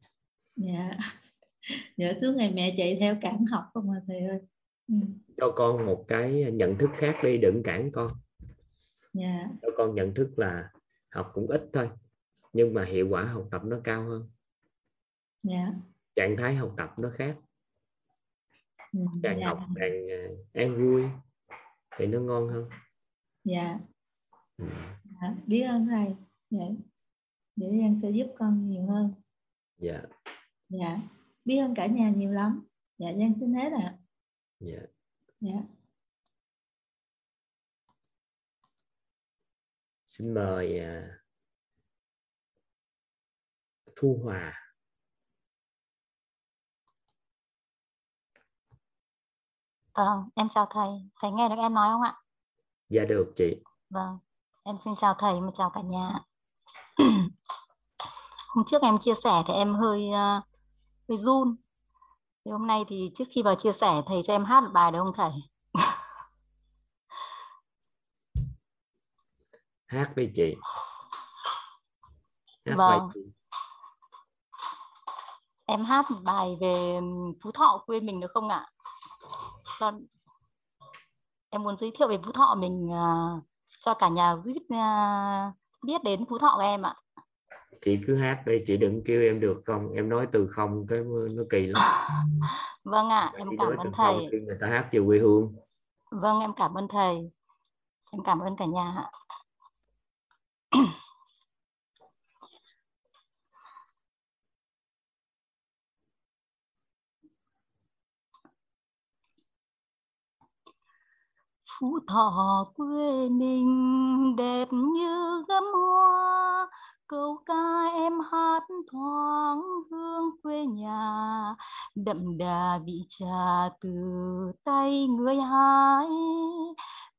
dạ dạ suốt ngày mẹ chạy theo cản học không à thầy ơi ừ. cho con một cái nhận thức khác đi đừng cản con dạ. cho con nhận thức là học cũng ít thôi nhưng mà hiệu quả học tập nó cao hơn dạ. Trạng thái học tập nó khác. Ừ, càng dạ. học càng à, an vui thì nó ngon hơn. Dạ, ừ. dạ biết ơn thầy. Dạ. để Giang sẽ giúp con nhiều hơn. Dạ. Dạ. Biết ơn cả nhà nhiều lắm. Dạ Giang xin hết ạ. À. dạ. Dạ. Xin mời à, Thu Hòa À, em chào thầy, thầy nghe được em nói không ạ? Dạ được chị. Vâng, em xin chào thầy và chào cả nhà. Hôm trước em chia sẻ thì em hơi uh, hơi run. Thì hôm nay thì trước khi vào chia sẻ thầy cho em hát một bài được không thầy? hát đi chị hát vâng em hát một bài về phú thọ quê mình được không ạ Do... em muốn giới thiệu về phú thọ mình uh, cho cả nhà biết uh, biết đến phú thọ của em ạ. Chị cứ hát đi chị đừng kêu em được không? Em nói từ không cái nó kỳ lắm. Vâng ạ em cảm ơn thầy. người ta hát về quê hương. Vâng em cảm ơn thầy. Em cảm ơn cả nhà ạ Phú Thọ quê mình đẹp như gấm hoa. Câu ca em hát thoáng hương quê nhà, đậm đà vị trà từ tay người hái.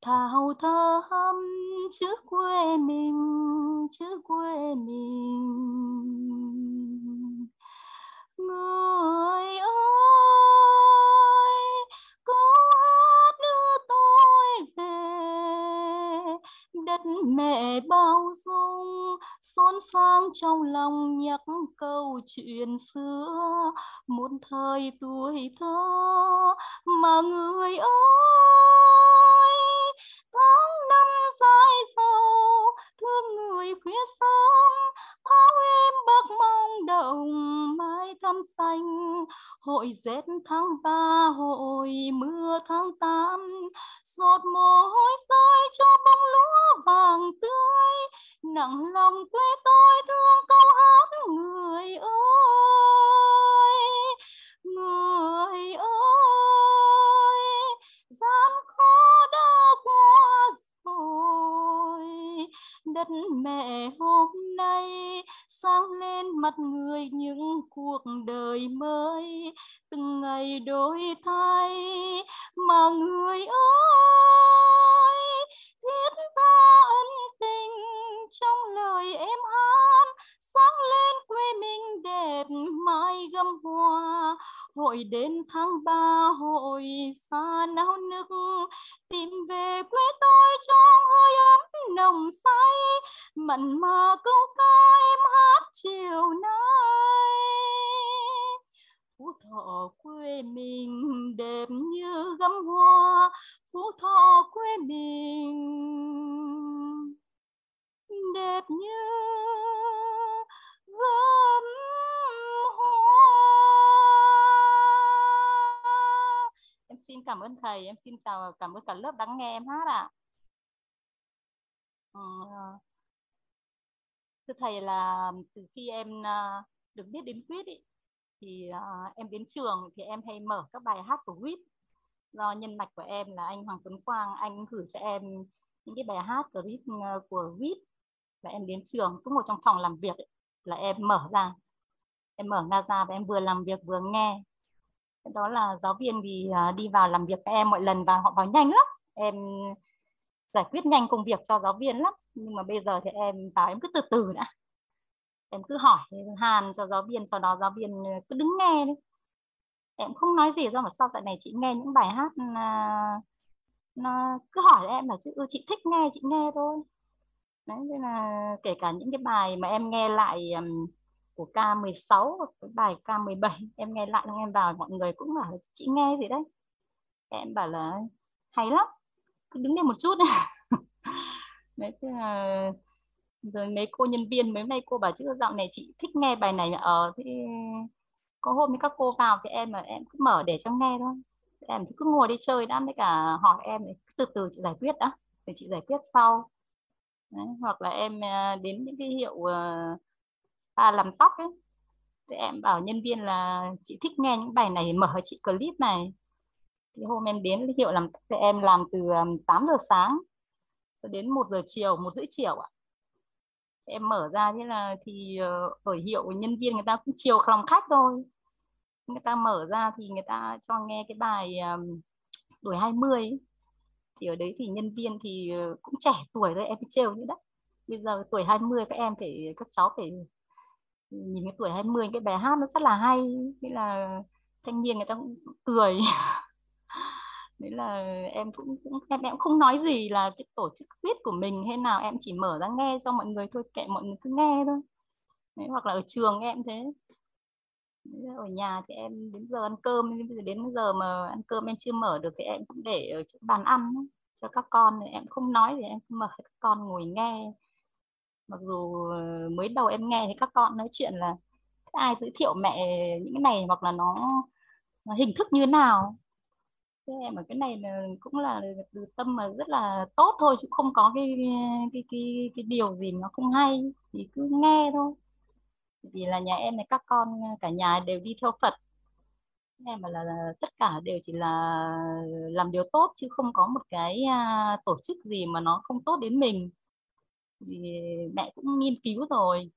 Thảo thơm chữ quê mình, chữ quê mình. Người ơi đất mẹ bao dung, xôn sang trong lòng nhắc câu chuyện xưa. Một thời tuổi thơ mà người ơi, tháng năm dài sâu thương người khuya sớm áo em bạc mong đồng mai thăm xanh. Hội rét tháng ba, hội mưa tháng tám. Giọt mồ hôi rơi cho bông lúa vàng tươi. Nặng lòng quê tôi thương câu hát người ơi. Người ơi. Đất mẹ, hôm nay sáng lên mặt người những cuộc đời mới. Từng ngày đổi thay mà người ơi, thiết tha ân tình trong lời em hát sáng lên quê mình đẹp mai gấm hoa. Hội đến tháng ba, hội xa náo nức. Tìm về quê tôi trong hơi ấm nồng say. Mặn mà câu ca em hát chiều nay. Phú thọ quê mình đẹp như gấm hoa. Phú thọ quê mình đẹp như gấm hoa em xin cảm ơn thầy em xin chào cảm ơn cả lớp lắng nghe em hát ạ. À. thưa thầy là từ khi em ờ, được biết đến quyết ý, thì ờ, em đến trường thì em hay mở các bài hát của Quýt. Do nhân mạch của em là anh Hoàng Tuấn Quang anh gửi cho em những cái bài hát clip của Quýt. Và em đến trường cứ ngồi trong phòng làm việc ấy, là em mở ra. Em mở nga ra và em vừa làm việc vừa nghe. Đó là giáo viên thì à, đi vào làm việc với em mọi lần vào họ vào nhanh lắm. Em giải quyết nhanh công việc cho giáo viên lắm. Nhưng mà bây giờ thì em vào em cứ từ từ đã. Em cứ hỏi hàn cho giáo viên sau đó giáo viên à, cứ đứng nghe đi. Em không nói gì do mà sau dạy này chị nghe những bài hát à, nó cứ hỏi em là chị ừ, chị thích nghe chị nghe thôi đấy nên là kể cả những cái bài mà em nghe lại um, của K16 cái bài K17 em nghe lại em vào mọi người cũng bảo là chị nghe gì đấy? Em bảo là hay lắm cứ đứng đây một chút. Đấy thế là rồi mấy cô nhân viên mấy nay cô bảo chứ dạo này chị thích nghe bài này ở ờ, thì có hôm các cô vào thì em mà em cứ mở để cho nghe thôi. Em cứ ngồi đi chơi đã với cả hỏi em từ từ chị giải quyết đã để chị giải quyết sau. Đấy, hoặc là em à, đến những cái hiệu uh, làm tóc ấy thì em bảo nhân viên là chị thích nghe những bài này mở chị clip này. Thì hôm em đến hiệu làm thì em làm từ à, 8 giờ sáng cho đến 1 giờ chiều một rưỡi chiều ạ. Em mở ra thế là thì ờ, ở hiệu nhân viên người ta cũng chiều lòng khách thôi. Người ta mở ra thì người ta cho nghe cái bài um, tuổi 20 ấy thì ở đấy thì nhân viên thì ờ, cũng trẻ tuổi thôi em trêu như đó bây giờ tuổi 20 các em phải các cháu phải nhìn cái tuổi 20 cái bài hát nó rất là hay. Nghĩa là thanh niên người ta cũng cười. Đấy là em cũng, cũng em, em cũng không nói gì là cái tổ chức viết của mình hay nào em chỉ mở ra nghe cho mọi người thôi kệ mọi người cứ nghe thôi. Đấy, hoặc là ở trường em thế ở nhà thì em đến giờ ăn cơm đến giờ mà ăn cơm em chưa mở được thì em cũng để ở chỗ bàn ăn cho các con. Em không nói thì em mở các con ngồi nghe. Mặc dù ờ, mới đầu em nghe thì các con nói chuyện là ai giới thiệu mẹ những cái này? Hoặc là nó, nó hình thức như thế nào. Thế em ở cái này là cũng là từ tâm mà rất là tốt thôi chứ không có cái cái cái cái điều gì nó không hay. Thì cứ nghe thôi vì là nhà em này các con à, cả nhà đều đi theo Phật. Em mà là, là tất cả đều chỉ là làm điều tốt chứ không có một cái à, tổ chức gì mà nó không tốt đến mình. Thì mẹ cũng nghiên cứu rồi.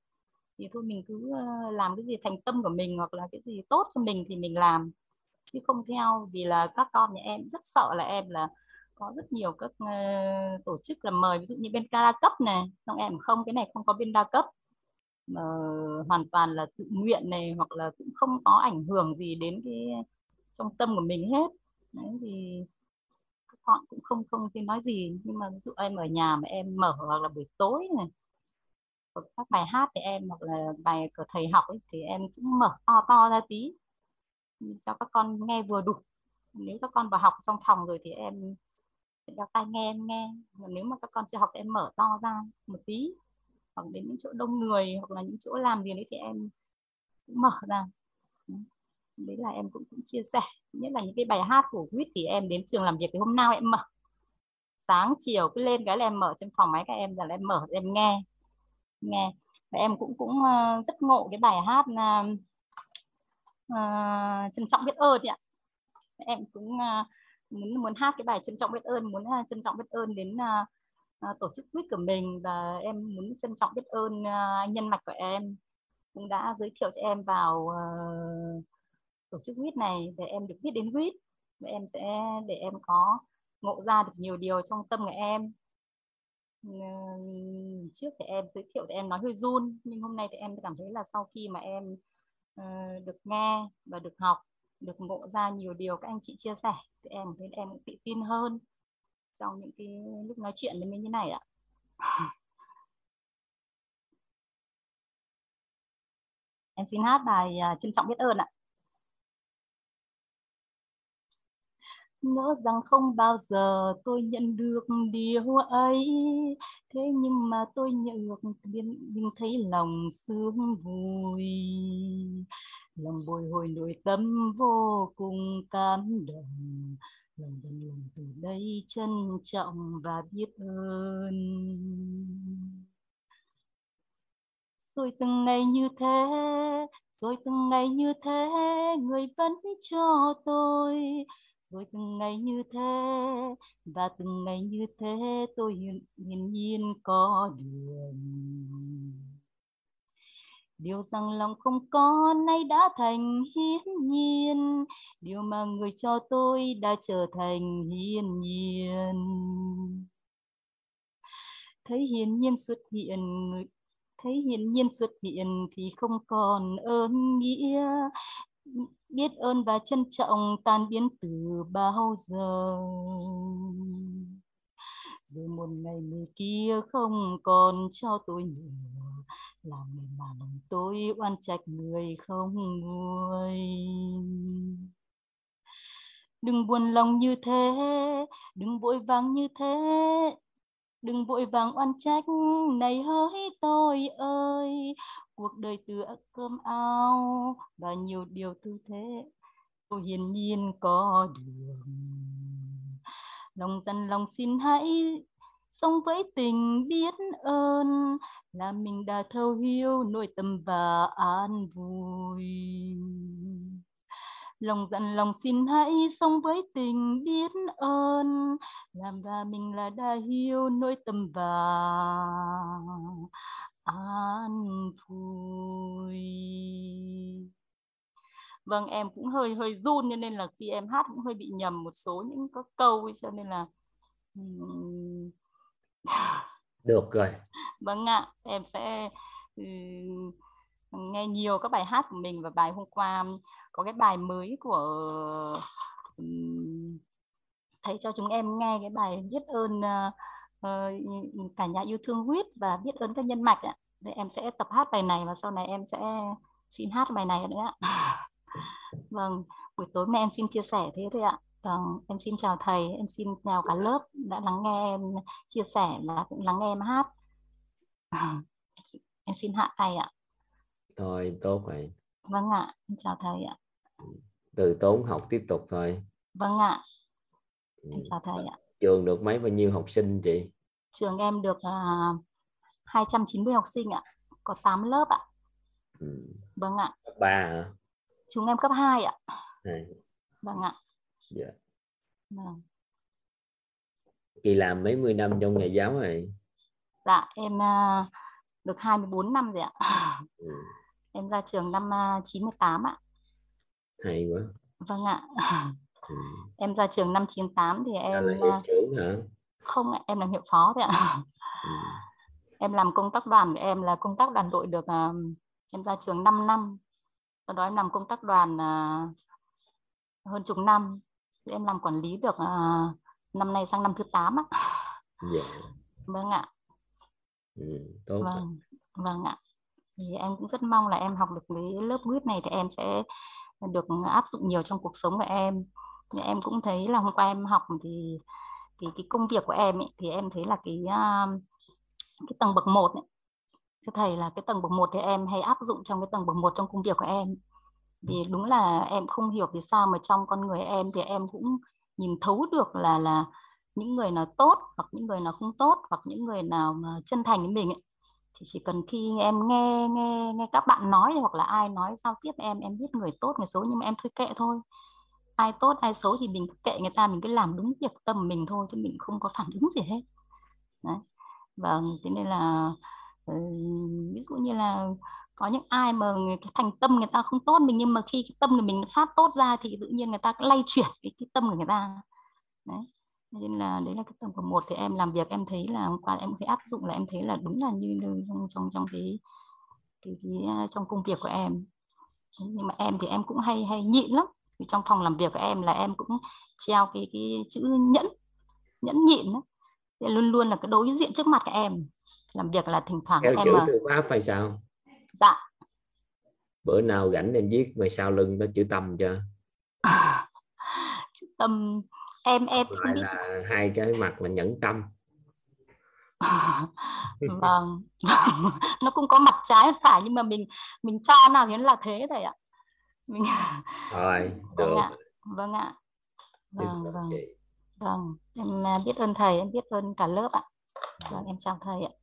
Thì thôi mình cứ à, làm cái gì thành tâm của mình hoặc là cái gì tốt cho mình thì mình làm. Chứ không theo vì là các con nhà em rất sợ là em là có rất nhiều các uh, tổ chức là mời ví dụ như bên đa cấp này. Xong em không cái này không có bên đa cấp mà hoàn toàn là tự nguyện này hoặc là cũng không có ảnh hưởng gì đến cái trong tâm của mình hết. Đấy thì các con cũng không không thì nói gì. Nhưng mà ví dụ em ở nhà mà em mở hoặc là buổi tối này hoặc các bài hát thì em hoặc là bài của thầy học ấy, thì em cũng mở to to ra tí cho các con nghe vừa đủ. Nếu các con vào học trong phòng rồi thì em đeo tai nghe em nghe. Còn nếu mà các con chưa học thì em mở to ra một tí hoặc đến những chỗ đông người hoặc là những chỗ làm việc đấy thì em cũng mở ra. Đấy. Là em cũng, cũng chia sẻ. Nhất là những cái bài hát của quýt thì em đến trường làm việc thì hôm nào em mở. Sáng chiều cứ lên cái là em mở trên phòng máy các em là em mở em nghe nghe. Và em cũng cũng ờ, rất ngộ cái bài hát uh, uh, trân trọng biết ơn ạ. Em cũng uh, muốn muốn hát cái bài trân trọng biết ơn muốn uh, trân trọng biết ơn đến uh, uh, tổ chức quýt của mình và em muốn trân trọng biết ơn uh, anh nhân mạch của em cũng đã giới thiệu cho em vào uh, tổ chức quýt này để em được biết đến quýt và em sẽ để em có ngộ ra được nhiều điều trong tâm của em. Trước thì em giới thiệu thì em nói hơi run nhưng hôm nay thì em cảm thấy là sau khi mà em uh, được nghe và được học được ngộ ra nhiều điều các anh chị chia sẻ thì em thấy em cũng tự tin hơn trong những cái lúc nói chuyện với mình như này ạ. Em xin hát bài à, trân trọng biết ơn ạ. Ngỡ rằng không bao giờ tôi nhận được điều ấy. Thế nhưng mà tôi nhận được nhưng thấy lòng sướng vui. Lòng bồi hồi nội tâm vô cùng cảm động lòng dần lòng từ đây trân trọng và biết ơn. Rồi từng ngày như thế, rồi từng ngày như thế, người vẫn cho tôi. Rồi từng ngày như thế và từng ngày như thế, tôi hiển nhiên có đường điều rằng lòng không có nay đã thành hiển nhiên. Điều mà người cho tôi đã trở thành hiển nhiên. Thấy hiển nhiên xuất hiện, thấy hiển nhiên xuất hiện thì không còn ơn nghĩa. Biết ơn và trân trọng tan biến từ bao giờ. Rồi một ngày người kia không còn cho tôi nữa làm người mà lòng tôi oan trách người không nguôi? Đừng buồn lòng như thế, đừng vội vàng như thế, đừng vội vàng oan trách. Này hỡi tôi ơi, cuộc đời từ cơm áo và nhiều điều tư thế, tôi hiển nhiên có đường. Lòng dân lòng xin hãy sống với tình biết ơn, là mình đã thấu hiểu nội tâm và an vui. Lòng dặn lòng xin hãy sống với tình biết ơn, làm và mình là đã hiểu nỗi tâm và an vui. Vâng em cũng hơi hơi run cho nên là khi em hát cũng hơi bị nhầm một số những các câu cho nên là được rồi vâng ạ em sẽ nghe nhiều các bài hát của mình và bài hôm qua có cái bài mới của thầy cho chúng em nghe cái bài biết ơn uh, cả nhà yêu thương huyết và biết ơn các nhân mạch ạ. Thì em sẽ tập hát bài này và sau này em sẽ xin hát bài này nữa ạ. vâng, buổi tối nay em xin chia sẻ thế thôi ạ. Vâng, em xin chào thầy, em xin chào cả lớp đã lắng nghe em chia sẻ và cũng lắng nghe em hát. em xin hạ tay ạ. Thôi, tốt rồi. Vâng ạ, em chào thầy ạ. Từ tốn học tiếp tục thôi. Vâng ạ. Em chào thầy ạ. Trường được mấy bao nhiêu học sinh chị? Trường em được uh, à, 290 học sinh ạ có 8 lớp ạ. Ừ. vâng ạ. Cấp ba hả? Chúng em cấp 2 ạ. À. vâng ạ dạ. Vâng. chị làm mấy mươi năm trong nghề giáo này? Dạ em uh, được 24 năm rồi ạ. Ừ. em ra trường năm uh, 98 ạ. Hay quá. Vâng ạ. Ừ. em ra trường năm 98 thì em là hiệu trưởng hả? không ạ em là hiệu phó thôi ạ. Ừ. em làm công tác đoàn em là công tác đoàn đội được em ra trường 5 năm. Sau đó em làm công tác đoàn hơn chục năm em làm quản lý được uh, năm nay sang năm thứ 8 á. Dạ. vâng ạ. Ừ, tốt vâng vâng ạ. Thì em cũng rất mong là em học được cái lớp quýt này thì em sẽ được áp dụng nhiều trong cuộc sống của em. Em cũng thấy là hôm qua em học thì thì cái công việc của em ấy, thì em thấy là cái cái tầng bậc một ấy, thưa thầy là cái tầng bậc một thì em hay áp dụng trong cái tầng bậc một trong công việc của em vì đúng là em không hiểu vì sao mà trong con người em thì em cũng nhìn thấu được là là những người nào tốt hoặc những người nào không tốt hoặc những người nào mà chân thành với mình ấy, thì chỉ cần khi em nghe nghe nghe các bạn nói hoặc là ai nói giao tiếp em em biết người tốt người xấu nhưng mà em thôi kệ thôi. Ai tốt ai xấu thì mình kệ người ta mình cứ làm đúng việc tâm mình thôi chứ mình không có phản ứng gì hết. Đấy. vâng thế nên là ừ, ví dụ như là có những ai mà người, cái thành tâm người ta không tốt mình nhưng mà khi cái tâm người mình phát tốt ra thì tự nhiên người ta lay chuyển cái, cái tâm của người ta. Đấy. Nên là đấy là cái tầng của một. Thì em làm việc em thấy là hôm qua em thấy áp dụng là em thấy là đúng là như trong trong trong cái cái, cái à, trong công việc của em. Nhưng mà em thì em cũng hay hay nhịn lắm. Vì trong phòng làm việc của em là em cũng treo cái cái chữ nhẫn nhẫn nhịn đó. Thì luôn luôn là cái đối diện trước mặt của em. Làm việc là thỉnh thoảng Theo em chữ mà... thư pháp hay sao dạ. Bữa nào rảnh em viết về sau lưng nó chữ tâm cho. Chữ tâm em em lại là hai cái mặt là nhẫn tâm. Vâng nó cũng có mặt trái phải nhưng mà mình mình cho nào thì nó là thế thầy ạ. Mình rồi vâng được. ạ vâng ạ. Vâng vâng. vâng em à, biết ơn thầy em biết ơn cả lớp ạ. Vâng em chào thầy ạ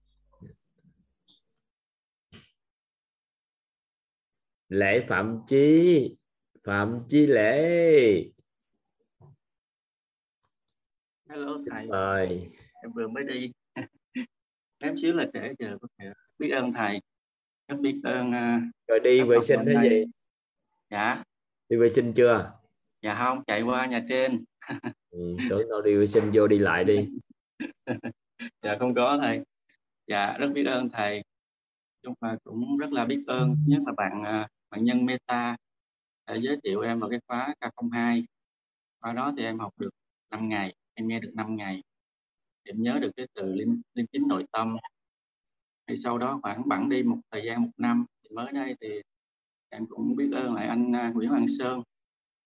lễ phạm chi? Phạm chi lễ? Hello thầy. rồi em vừa mới đi. Em xíu là trễ giờ có thể biết ơn thầy. Em biết ơn uh, rồi đi vệ sinh thế gì? Dạ. Đi vệ sinh chưa? Dạ không chạy qua nhà trên. Ừ, tưởng đâu đi vệ sinh vô đi lại đi. Dạ không có thầy. Dạ rất biết ơn thầy. Chung là cũng rất là biết ơn nhất là bạn à, bạn nhân meta đã giới thiệu em vào cái khóa K02. Khóa đó thì em học được 5 ngày, em nghe được 5 ngày. Em nhớ được cái từ linh linh chính nội tâm. Thì sau đó khoảng bẵng đi một thời gian, một năm thì mới đây thì em cũng biết ơn lại anh à, Nguyễn Hoàng Sơn.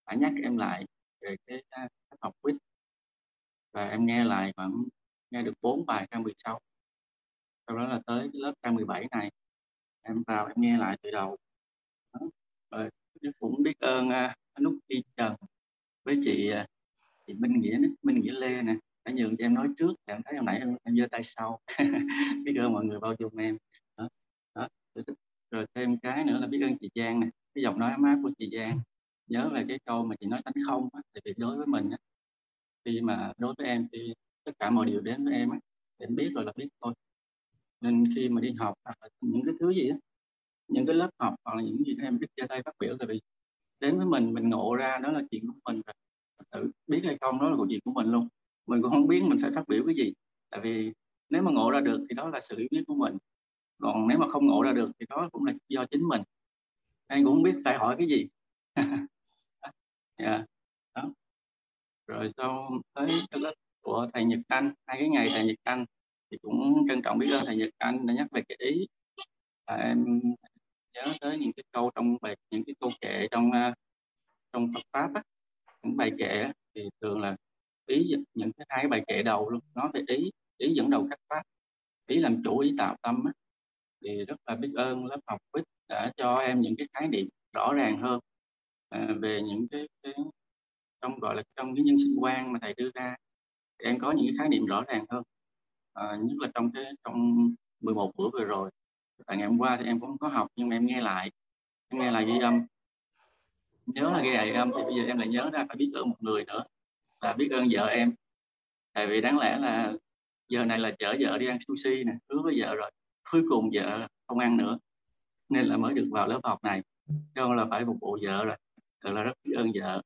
Đã nhắc em lại về cái à, cách học quýt và em nghe lại khoảng, nghe được bốn bài trang 16 sau đó là tới cái lớp trang 17 này, em vào em nghe lại từ đầu. Ờ, rồi cũng biết ơn uh, anh Úc Trần với chị uh, chị Minh Nghĩa Minh Nghĩa Lê nè. Đã nhường cho em nói trước em thấy hôm nãy em, em giơ tay sau. Biết ơn mọi người bao dung em. Đó. đó rồi thêm cái nữa là biết ơn chị Giang nè cái giọng nói ấm áp của chị Giang. Nhớ về cái câu mà chị nói tánh không á, thì việc đối với mình á, khi mà đối với em thì tất cả mọi điều đến với em á, em biết rồi là biết thôi. Nên khi mà đi học hoặc là những cái thứ gì á những cái lớp học hoặc là những gì em biết ra đây phát biểu tại vì đến với mình mình ngộ ra đó là chuyện của mình tự biết hay không đó là chuyện của mình luôn mình cũng không biết mình phải phát biểu cái gì tại vì nếu mà ngộ ra được thì đó là sự hiểu biết của mình còn nếu mà không ngộ ra được thì đó cũng là do chính mình anh cũng không biết phải hỏi cái gì yeah. Dạ, đó. rồi sau tới cái lớp của thầy Nhật Anh hai cái ngày thầy Nhật Anh thì cũng trân trọng biết ơn thầy Nhật Anh đã nhắc về cái ý à, em nhớ tới những cái câu trong bài những cái câu kệ trong uh, trong Phật pháp á, những bài kệ thì thường là ý những cái hai bài kệ đầu luôn nói về ý ý dẫn đầu các pháp ý làm chủ ý tạo tâm á, thì rất là biết ơn lớp học quýt đã cho em những cái khái niệm rõ ràng hơn à, về những cái, cái trong gọi là trong cái nhân sinh quan mà thầy đưa ra. Thì em có những cái khái niệm rõ ràng hơn à, nhất là trong cái trong 11 bữa vừa rồi tại ngày hôm qua thì em cũng có học nhưng mà em nghe lại, em nghe lại ghi âm. Nhớ là ghi lại âm thì bây giờ em lại nhớ ra phải biết ơn một người nữa, là biết ơn vợ em. Tại vì đáng lẽ là giờ này là chở vợ đi ăn sushi nè, hứa với vợ rồi, cuối cùng vợ không ăn nữa. Nên là mới được vào lớp học này cho là phải phục vụ vợ rồi. Thật là rất biết ơn vợ.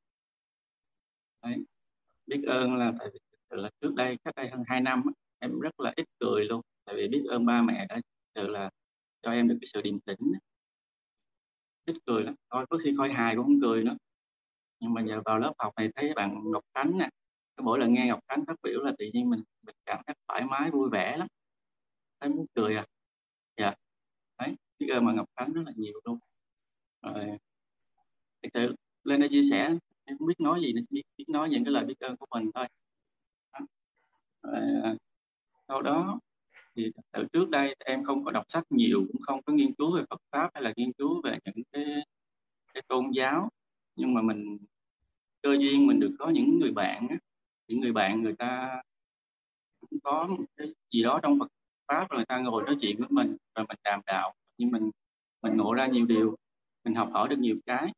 Đấy. biết ơn là tại vì là trước đây, cách đây hơn 2 năm em rất là ít cười luôn, tại vì biết ơn ba mẹ đã tự là cho em được cái sự điềm tĩnh. Thích cười lắm. Coi có khi coi hài cũng không cười nữa. Nhưng mà giờ vào lớp học này thấy bạn Ngọc Khánh nè cái mỗi lần nghe Ngọc Khánh phát biểu là tự nhiên mình mình cảm thấy thoải mái vui vẻ lắm. Thấy muốn cười à? Dạ. Đấy biết ơn mà Ngọc Khánh rất là nhiều luôn. Rồi thật sự lên đây chia sẻ em không biết nói gì nữa biết, biết nói những cái lời biết ơn của mình thôi. Rồi, à, sau đó thì từ trước đây em không có đọc sách nhiều cũng không có nghiên cứu về Phật pháp hay là nghiên cứu về những cái cái tôn giáo. Nhưng mà mình cơ duyên mình được có những người bạn những người bạn người ta cũng có một cái gì đó trong Phật pháp rồi người ta ngồi nói chuyện với mình rồi mình đàm đạo. Nhưng mình mình ngộ ra nhiều điều mình học hỏi được nhiều cái.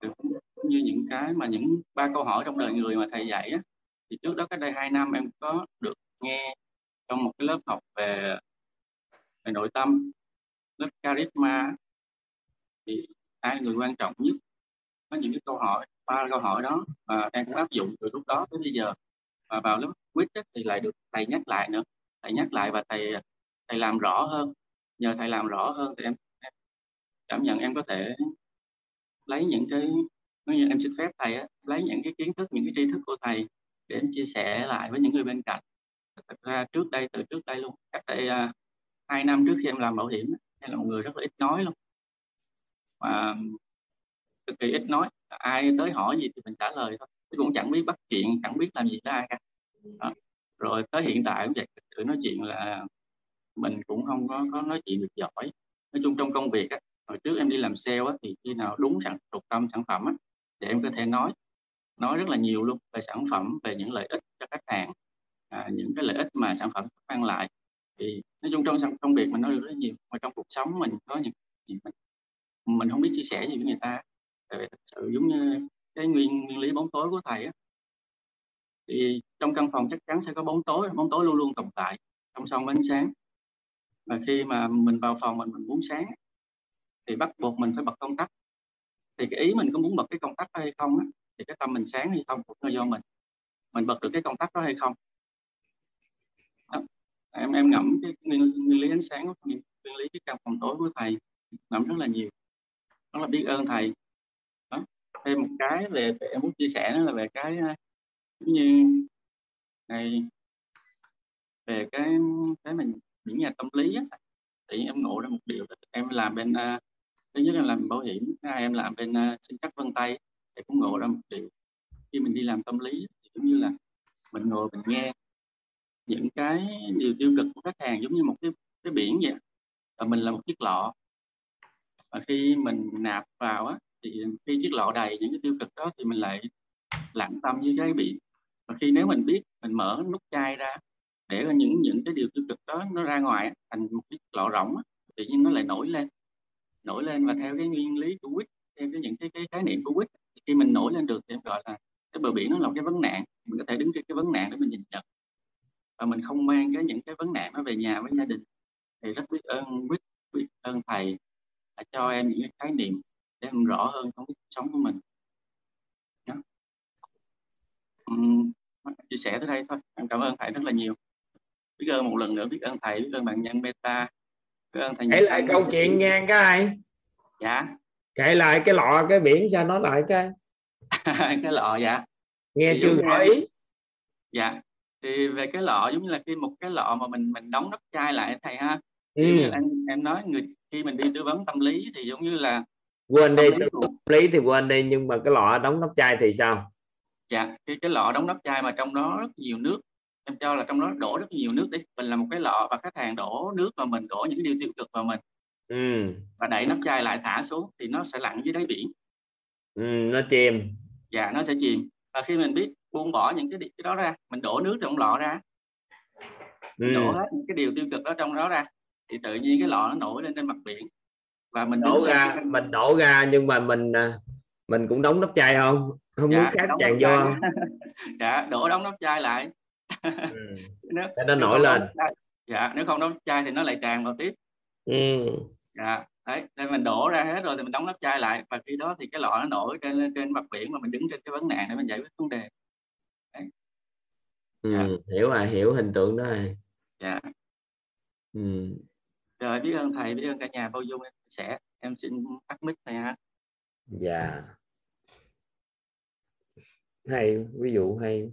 Cũng như những cái mà những ba câu hỏi trong đời người mà thầy dạy á, thì trước đó cách đây hai năm em có được nghe trong một cái lớp học về về nội tâm lớp charisma thì hai người quan trọng nhất có những cái câu hỏi ba câu hỏi đó và em cũng áp dụng từ lúc đó tới bây giờ. Và vào lớp quýt thì lại được thầy nhắc lại nữa. Thầy nhắc lại và thầy thầy làm rõ hơn. Nhờ thầy làm rõ hơn thì em, em cảm nhận em có thể lấy những cái nếu như em xin phép thầy á, lấy những cái kiến thức những cái tri thức của thầy để em chia sẻ lại với những người bên cạnh thật ra trước đây từ trước đây luôn cách đây uh, hai năm trước khi em làm bảo hiểm em là một người rất là ít nói luôn. Và cực kỳ ít nói ai tới hỏi gì thì mình trả lời thôi chứ cũng chẳng biết bắt chuyện chẳng biết làm gì với ai cả. Đó. rồi tới hiện tại cũng vậy tự nói chuyện là mình cũng không có có nói chuyện được giỏi. Nói chung trong công việc á, hồi trước em đi làm sale á, thì khi nào đúng sản trục tâm sản phẩm á, thì em có thể nói nói rất là nhiều luôn về sản phẩm về những lợi ích cho khách hàng à, những cái lợi ích mà sản phẩm mang lại. Thì nói chung trong công việc mình nói được rất nhiều mà trong cuộc sống mình có những gì mình mình không biết chia sẻ gì với người ta. Tại vì thật sự giống như cái nguyên nguyên lý bóng tối của thầy á thì trong căn phòng chắc chắn sẽ có bóng tối bóng tối luôn luôn tồn tại song song với ánh sáng. Và khi mà mình vào phòng mình mình muốn sáng thì bắt buộc mình phải bật công tắc. Thì cái ý mình có muốn bật cái công tắc đó hay không á, thì cái tâm mình sáng hay không cũng là do mình. Mình bật được cái công tắc đó hay không em em ngẫm cái nguyên, nguyên lý ánh sáng nguyên, nguyên lý cái căn phòng tối của thầy ngẫm rất là nhiều. Đó là biết ơn thầy. Đó. thêm một cái về, về em muốn chia sẻ đó là về cái ờ, giống như này về cái cái mình những nhà tâm lý á, thì em ngộ ra một điều em làm bên uh, thứ nhất là làm bảo hiểm hai em làm bên uh, sinh chắc vân tay thì cũng ngộ ra một điều. Khi mình đi làm tâm lý thì giống như là mình ngồi mình nghe những cái điều tiêu cực của khách hàng giống như một cái cái biển vậy. Và mình là một chiếc lọ. Và khi mình nạp vào á, thì khi chiếc lọ đầy những cái tiêu cực đó thì mình lại lặng tâm với cái biển. Và khi nếu mình biết, mình mở nút chai ra, để những những cái điều tiêu cực đó nó ra ngoài thành một cái lọ rỗng tự nhiên nó lại nổi lên. Nổi lên và theo cái nguyên lý của quýt, theo cái những cái cái khái niệm của quýt khi mình nổi lên được thì em gọi là cái bờ biển nó là một cái vấn nạn. Mình có thể đứng trên cái vấn nạn để mình nhìn nhận và mình không mang cái những cái vấn nạn nó về nhà với gia đình. Thì rất biết ơn biết, biết ơn thầy đã cho em những cái khái niệm để em rõ hơn trong cuộc sống của mình. Uhm, chia sẻ tới đây thôi. Em cảm ơn thầy rất là nhiều. Biết ơn một lần nữa biết ơn thầy biết ơn bạn nhân beta biết ơn thầy kể lại câu chuyện nha cái dạ. Kể lại cái lọ cái biển cho nó lại cái. Cái lọ dạ. Nghe thì chưa rõ ý. Dạ thì về cái lọ giống như là khi một cái lọ mà mình mình đóng nắp chai lại thầy ha ừ. em em nói người khi mình đi tư vấn tâm lý thì giống như là quên đi tâm lý thì quên đi nhưng mà cái lọ đóng nắp chai thì sao? Dạ cái cái lọ đóng nắp chai mà trong đó rất nhiều nước em cho là trong đó đổ rất nhiều nước đấy mình là một cái lọ và khách hàng đổ nước vào mình đổ những điều tiêu cực vào mình. Ừ. và đẩy nắp chai lại thả xuống thì nó sẽ lặn dưới đáy biển. Ừ, nó chìm. Dạ nó sẽ chìm. Và khi mình biết buông bỏ những cái, cái đó ra. Mình đổ nước trong lọ ra. Ừ. đổ hết những cái điều tiêu cực đó trong đó ra thì tự nhiên cái lọ nó nổi lên trên mặt biển. Và mình đổ ra lên... mình đổ ra nhưng mà mình à, mình cũng đóng nắp chai không? Không dạ, muốn khác tràn vô không? Dạ đổ đóng nắp chai lại. Ừ. nếu, nó nổi lên. chai, dạ nếu không đóng chai thì nó lại tràn vào tiếp. Ừ. dạ đấy nên mình đổ ra hết rồi thì mình đóng nắp chai lại. Và khi đó thì cái lọ nó nổi trên trên mặt biển mà mình đứng trên cái vấn nạn để mình giải quyết vấn đề dạ. hiểu rồi hiểu hình tượng đó rồi. Dạ. Ừ. rồi biết ơn thầy biết ơn cả nhà bao dung em sẽ em xin tắt mic này ha. Dạ. Hay ví dụ hay.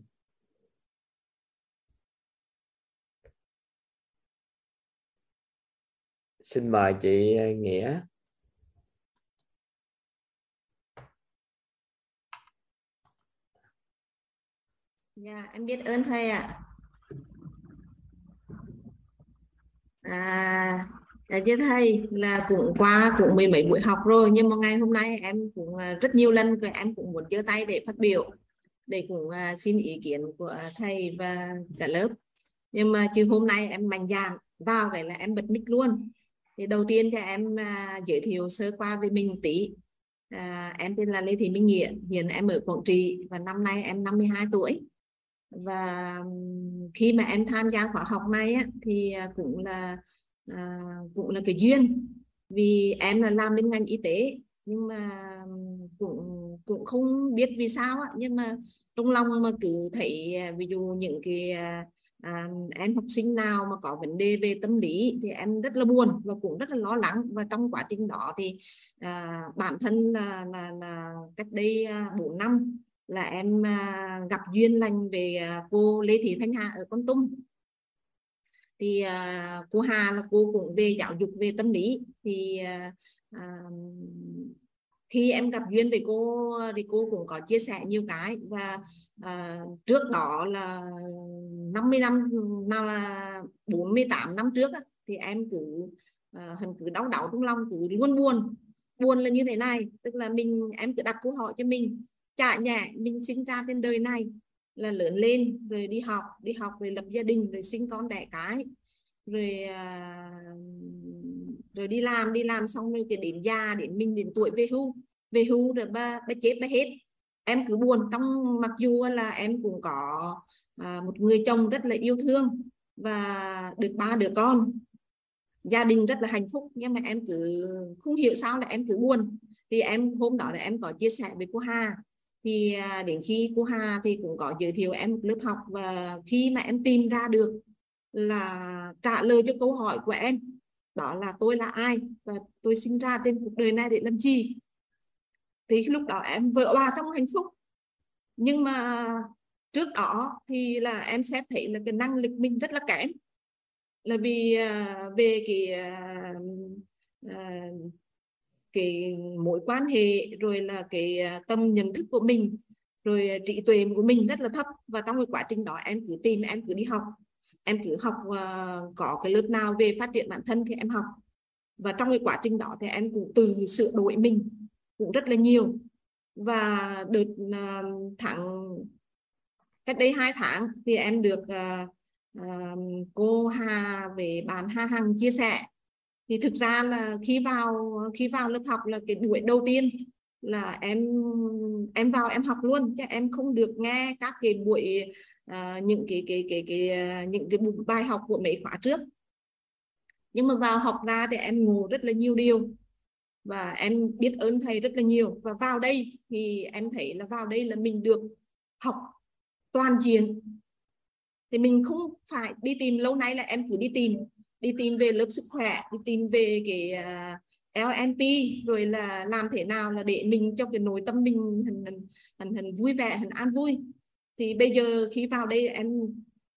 Xin mời chị nghĩa dạ em biết ơn thầy ạ. À dạ thưa thầy là cũng qua cũng mười mấy buổi học rồi nhưng mà ngày hôm nay em cũng à, rất nhiều lần em cũng muốn giơ tay để phát biểu để cũng à, xin ý kiến của thầy và cả lớp. Nhưng mà chứ hôm nay em mạnh dạn vào cái là em bật mic luôn. Thì đầu tiên cho em à, giới thiệu sơ qua về mình tí. À, em tên là Lê Thị Minh Nghĩa hiện em ở Quảng Trị và năm nay em 52 tuổi và khi mà em tham gia khóa học này á, thì à, cũng là à, cũng là cái duyên. Vì em là làm bên ngành y tế nhưng mà cũng cũng không biết vì sao á nhưng mà trong lòng mà cứ thấy à, ví dụ những cái à, à, em học sinh nào mà có vấn đề về tâm lý thì em rất là buồn và cũng rất là lo lắng. Và trong quá trình đó thì à, bản thân là, là, là cách đây 4 năm là em à, gặp duyên lành về à, cô Lê Thị Thanh Hà ở Con Tum. Thì à, cô Hà là cô cũng về giáo dục về tâm lý. Thì à, à, khi em gặp duyên với cô thì cô cũng có chia sẻ nhiều cái. Và à, trước đó là 50 năm nào 48 năm trước thì em cứ à, hình cứ đau đau trong lòng cứ luôn buồn. Buồn là như thế này tức là mình em cứ đặt câu hỏi cho mình chả nhẹ mình sinh ra trên đời này là lớn lên rồi đi học đi học rồi lập gia đình rồi sinh con đẻ cái rồi à, rồi đi làm đi làm xong rồi cái đến già đến mình đến tuổi về hưu. Về hưu rồi ba ba chết ba hết. Em cứ buồn trong mặc dù là em cũng có à, một người chồng rất là yêu thương và được ba đứa con. Gia đình rất là hạnh phúc nhưng mà em cứ không hiểu sao là em cứ buồn. Thì em hôm đó là em có chia sẻ với cô Hà thì à, đến khi cô Hà thì cũng có giới thiệu em một lớp học và khi mà em tìm ra được là trả lời cho câu hỏi của em đó là tôi là ai và tôi sinh ra trên cuộc đời này để làm gì? Thì lúc đó em vỡ hòa trong hạnh phúc. Nhưng mà trước đó thì là em sẽ thấy là cái năng lực mình rất là kém. Là vì à, về cái uh, cái mối quan hệ rồi là cái à, tâm nhận thức của mình rồi à, trí tuệ của mình rất là thấp. Và trong cái quá trình đó em cứ tìm em cứ đi học. Em cứ học uh, có cái lớp nào về phát triển bản thân thì em học. Và trong cái quá trình đó thì em cũng từ sửa đổi mình cũng rất là nhiều. Và đợt uh, tháng cách đây hai tháng thì em được uh, uh, cô Hà về bạn Hà Hằng chia sẻ thì thực ra là khi vào khi vào lớp học là cái buổi đầu tiên là em em vào em học luôn chứ em không được nghe các cái buổi uh, những cái cái cái cái, ờ, những cái bài học của mấy khóa trước. Nhưng mà vào học ra thì em ngủ rất là nhiều điều và em biết ơn thầy rất là nhiều. Và vào đây thì em thấy là vào đây là mình được học toàn diện. Thì mình không phải đi tìm lâu nay là em cứ đi tìm đi tìm về lớp sức khỏe đi tìm về cái à, uh, LNP rồi là làm thế nào là để mình cho cái nội tâm mình hình hình hình, hình vui vẻ hình an vui. Thì bây giờ khi vào đây em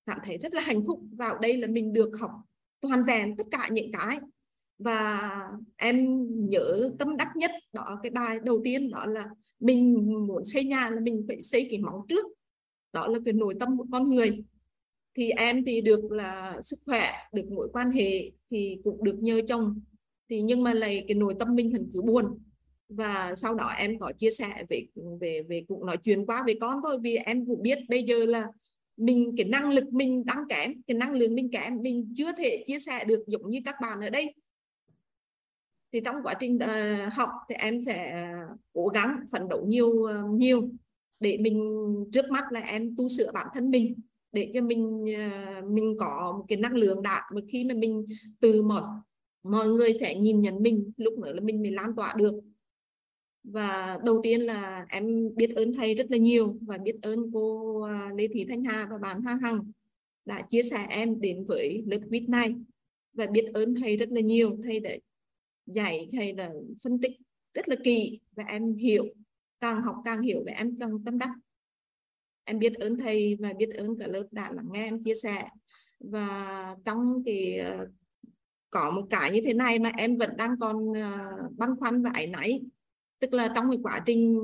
cảm thấy rất là hạnh phúc. Vào đây là mình được học toàn vẹn tất cả những cái. Và em nhớ tâm đắc nhất đó cái bài đầu tiên đó là mình muốn xây nhà là mình phải xây cái máu trước. Đó là cái nội tâm của con người thì em thì được là sức khỏe được mối quan hệ thì cũng được nhờ chồng. Thì nhưng mà lại cái nội tâm mình hình cứ buồn. Và sau đó em có chia sẻ về về về cũng nói chuyện qua với con thôi vì em cũng biết bây giờ là mình cái năng lực mình đang kém cái năng lượng mình kém mình chưa thể chia sẻ được giống như các bạn ở đây. Thì trong quá trình uh, học thì em sẽ cố gắng phấn đấu nhiều uh, nhiều để mình trước mắt là em tu sửa bản thân mình để cho mình à, mình có một cái năng lượng đạt. Mà khi mà mình từ mọi mọi người sẽ nhìn nhận mình, lúc nữa là mình mới lan tỏa được. Và đầu tiên là em biết ơn thầy rất là nhiều và biết ơn cô à, Lê Thị Thanh Hà và bạn Hà Hằng đã chia sẻ em đến với lớp quýt này. Và biết ơn thầy rất là nhiều. Thầy đã dạy, thầy là phân tích rất là kỳ và em hiểu, càng học càng hiểu và em càng tâm đắc em biết ơn thầy và biết ơn cả lớp đã lắng nghe em chia sẻ. Và trong cái ờ, có một cái như thế này mà em vẫn đang còn ờ, băn khoăn và áy náy. Tức là trong cái quá trình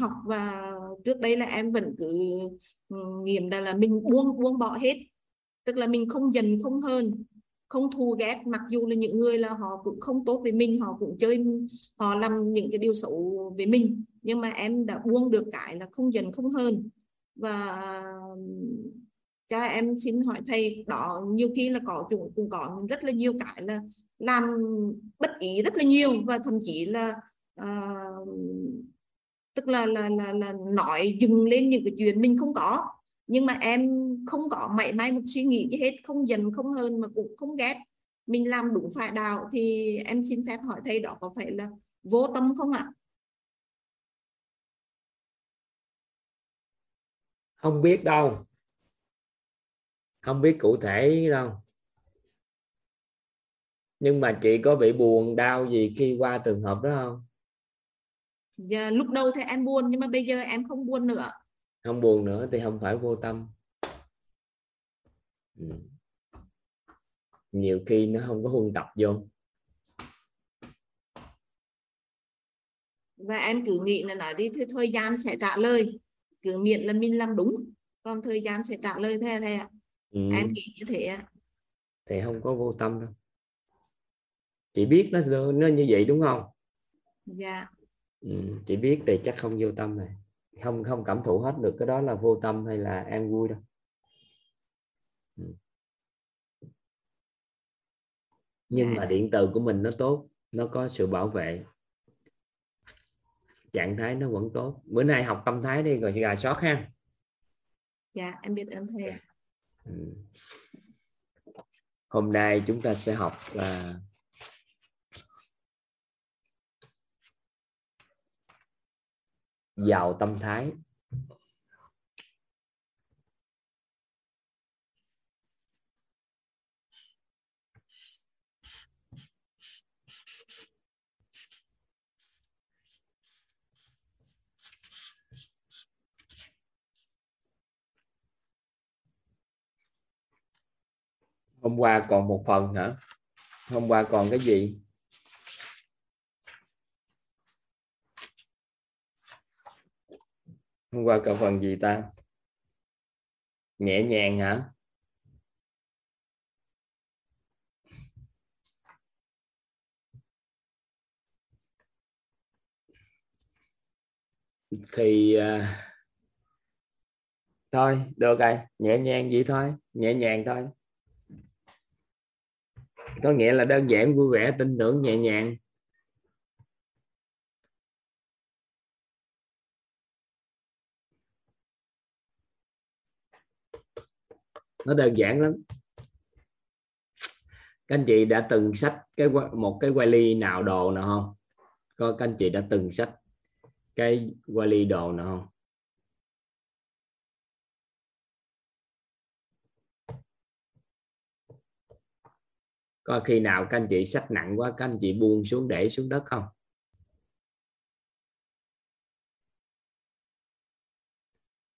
học và trước đây là em vẫn cứ ừ, nghiệm là là mình buông buông bỏ hết. Tức là mình không dần không hơn không thù ghét, mặc dù là những người là họ cũng không tốt với mình, họ cũng chơi, họ làm những cái điều xấu với mình. Nhưng mà em đã buông được cái là không dần không hơn và cho em xin hỏi thầy đó nhiều khi là có chúng cũng có rất là nhiều cái là làm bất ý rất là nhiều và thậm chí là uh, tức là là là là nói dừng lên những cái chuyện mình không có. Nhưng mà em không có mảy may một suy nghĩ gì hết không dần không hơn mà cũng không ghét. Mình làm đúng phải đạo thì em xin phép hỏi thầy đó có phải là vô tâm không ạ? Không biết đâu. Không biết cụ thể đâu. Nhưng mà chị có bị buồn đau gì khi qua trường hợp đó không? Giờ lúc đầu thì em buồn nhưng mà bây giờ em không buồn nữa. Không buồn nữa thì không phải vô tâm. Ừ. nhiều khi nó không có huân tập vô. Và em cứ nghĩ là nói đi thì thời gian sẽ trả lời cứ miễn là mình làm đúng còn thời gian sẽ trả lời theo thầy ạ ừ. em nghĩ như thế ạ. Thì không có vô tâm đâu. Chị biết nó nó như vậy đúng không? Dạ. Ừ, chị biết thì chắc không vô tâm này không không cảm thụ hết được cái đó là vô tâm hay là an vui đâu. Ừ. nhưng mà điện từ của mình nó tốt nó có sự bảo vệ trạng thái nó vẫn tốt. Bữa nay học tâm thái đi rồi gà sót ha. Dạ em biết ơn thầy ừ. hôm nay chúng ta sẽ học là giàu tâm thái hôm qua còn một phần hả? Hôm qua còn cái gì? Hôm qua còn phần gì ta? Nhẹ nhàng hả? Thì uh, thôi được rồi nhẹ nhàng vậy thôi nhẹ nhàng thôi có nghĩa là đơn giản, vui vẻ, tin tưởng, nhẹ nhàng. Nó đơn giản lắm. Các anh chị đã từng sách cái một cái quay ly nào đồ nào không? Có, các anh chị đã từng sách cái quay ly đồ nào không? Coi khi nào các anh chị sách nặng quá, các anh chị buông xuống để xuống đất không?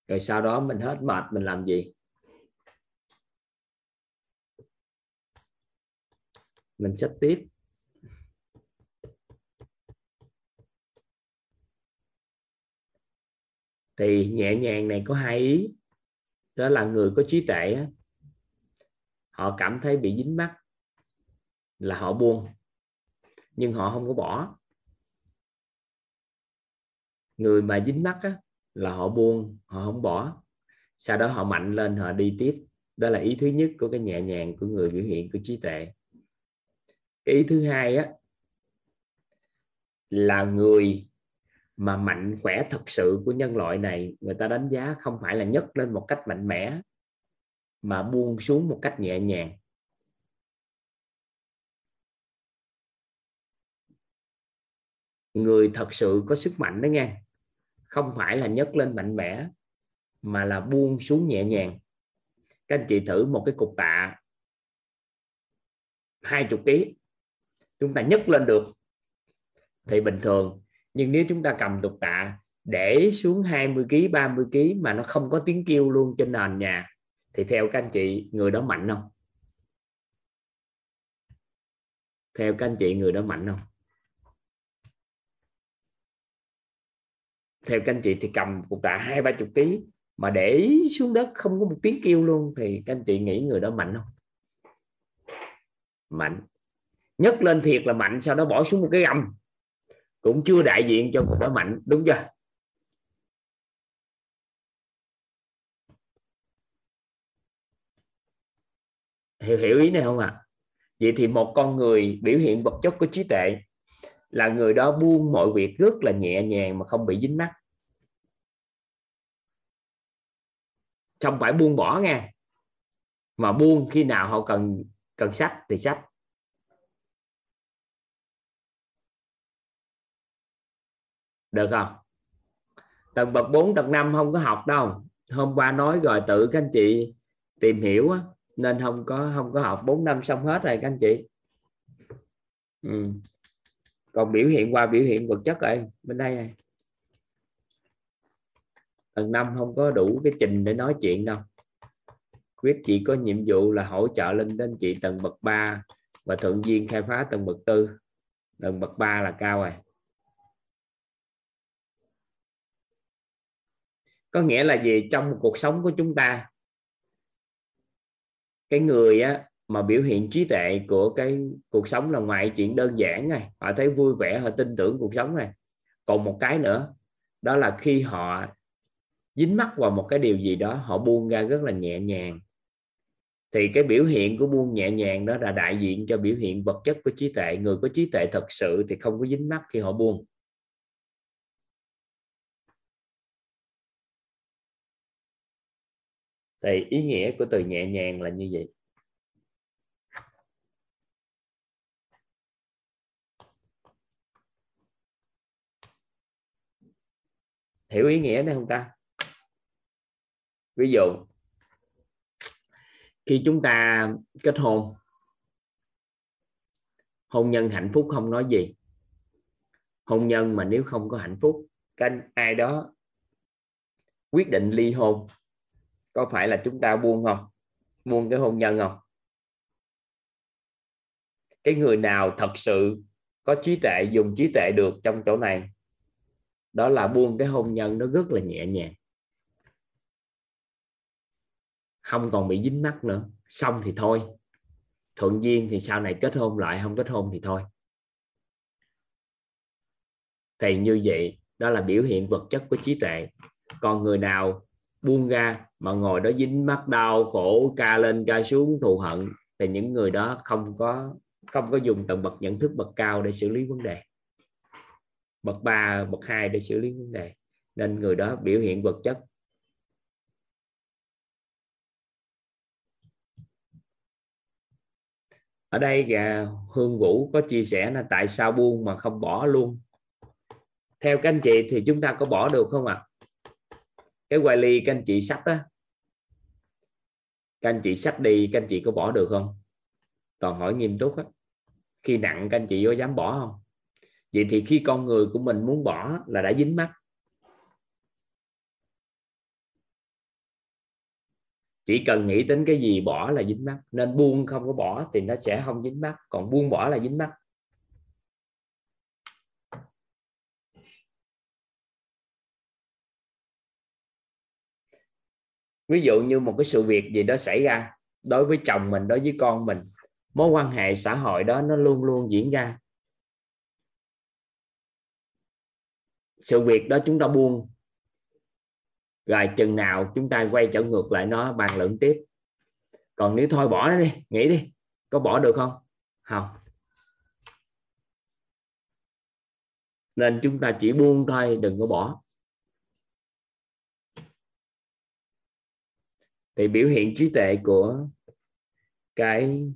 Rồi sau đó mình hết mệt, mình làm gì? Mình sách tiếp. Thì nhẹ nhàng này có hai ý. Đó là người có trí tuệ họ cảm thấy bị dính mắt là họ buông nhưng họ không có bỏ. Người mà dính mắt á, là họ buông họ không bỏ. Sau đó họ mạnh lên họ đi tiếp. Đó là ý thứ nhất của cái nhẹ nhàng của người biểu hiện của trí tuệ. Cái ý thứ hai á là người mà mạnh khỏe thật sự của nhân loại này người ta đánh giá không phải là nhấc lên một cách mạnh mẽ mà buông xuống một cách nhẹ nhàng. Người thật sự có sức mạnh đó nghe. Không phải là nhấc lên mạnh mẽ, mà là buông xuống nhẹ nhàng. Các anh chị thử một cái cục tạ hai chục ký. Chúng ta nhấc lên được thì bình thường. Nhưng nếu chúng ta cầm cục tạ để xuống 20 kg 30 kg mà nó không có tiếng kêu luôn trên nền nhà, thì theo các anh chị, người đó mạnh không? Theo các anh chị, người đó mạnh không? Theo các anh chị thì cầm cục tạ hai, ba chục ký mà để xuống đất không có một tiếng kêu luôn thì các anh chị nghĩ người đó mạnh không? Mạnh. Nhấc lên thiệt là mạnh, sau đó bỏ xuống một cái gầm. Cũng chưa đại diện cho người đó mạnh, đúng chưa? Hiểu hiểu ý này không ạ? À? vậy thì một con người biểu hiện vật chất của trí tuệ là người đó buông mọi việc rất là nhẹ nhàng mà không bị dính mắt không phải buông bỏ nha mà buông khi nào họ cần cần sách thì sách. Được không? Tầng bậc 4 tầng 5 không có học đâu. Hôm qua nói rồi tự các anh chị tìm hiểu á, nên không có không có học. 4 năm xong hết rồi các anh chị. Ừ còn biểu hiện, qua biểu hiện vật chất rồi, bên đây này. Tầng năm không có đủ cái trình để nói chuyện đâu. Quyết chỉ có nhiệm vụ là hỗ trợ lên đến chị tầng bậc 3 và thượng viên khai phá tầng bậc tư. Tầng bậc 3 là cao rồi. Có nghĩa là gì? Trong cuộc sống của chúng ta, cái người á mà biểu hiện trí tuệ của cái cuộc sống là ngoài chuyện đơn giản này, họ thấy vui vẻ, họ tin tưởng cuộc sống này. Còn một cái nữa, đó là khi họ dính mắc vào một cái điều gì đó, họ buông ra rất là nhẹ nhàng. Thì cái biểu hiện của buông nhẹ nhàng đó là đại diện cho biểu hiện vật chất của trí tuệ. Người có trí tuệ thật sự thì không có dính mắc khi họ buông. Thì ý nghĩa của từ nhẹ nhàng là như vậy. Hiểu ý nghĩa đấy không ta? Ví dụ, khi chúng ta kết hôn hôn nhân hạnh phúc không nói gì. Hôn nhân mà nếu không có hạnh phúc, cái ai đó quyết định ly hôn, có phải là chúng ta buông không? Buông cái hôn nhân không? Cái người nào thật sự có trí tuệ, dùng trí tuệ được trong chỗ này? Đó là buông cái hôn nhân nó rất là nhẹ nhàng. Không còn bị dính mắc nữa. Xong thì thôi. Thuận duyên thì sau này kết hôn lại, không kết hôn thì thôi. Thì như vậy, đó là biểu hiện vật chất của trí tuệ. Còn người nào buông ra mà ngồi đó dính mắt đau khổ, ca lên, ca xuống, thù hận, thì những người đó không có không có dùng tầng bậc nhận thức bậc cao để xử lý vấn đề bậc ba, bậc hai để xử lý vấn đề. Nên người đó biểu hiện vật chất. Ở đây à, hương vũ có chia sẻ là tại sao buông mà không bỏ luôn. Theo các anh chị thì chúng ta có bỏ được không ạ? À? cái quay ly các anh chị sách á. Các anh chị sách đi, các anh chị có bỏ được không? Toàn hỏi nghiêm túc á. Khi nặng, các anh chị có dám bỏ không? Vậy thì khi con người của mình muốn bỏ là đã dính mắt. Chỉ cần nghĩ đến cái gì bỏ là dính mắt. Nên buông không có bỏ thì nó sẽ không dính mắt. Còn buông bỏ là dính mắt. Ví dụ như một cái sự việc gì đó xảy ra đối với chồng mình, đối với con mình, mối quan hệ xã hội đó nó luôn luôn diễn ra. Sự việc đó chúng ta buông. Rồi chừng nào chúng ta quay trở ngược lại nó, bàn luận tiếp. Còn nếu thôi bỏ nó đi, nghĩ đi, có bỏ được không? Không. Nên chúng ta chỉ buông thôi, đừng có bỏ. Thì biểu hiện trí tuệ của cái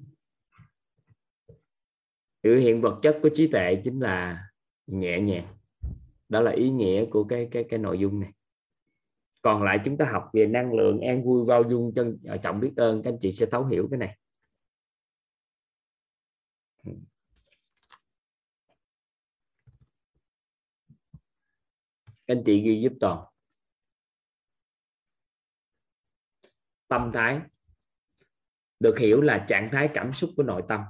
biểu hiện vật chất của trí tuệ chính là nhẹ nhàng đó là ý nghĩa của cái cái cái nội dung này. Còn lại chúng ta học về năng lượng an vui bao dung chân ờ, trọng biết ơn, các anh chị sẽ thấu hiểu cái này. Các anh chị ghi giúp toàn. Tâm thái. Được hiểu là trạng thái cảm xúc của nội tâm.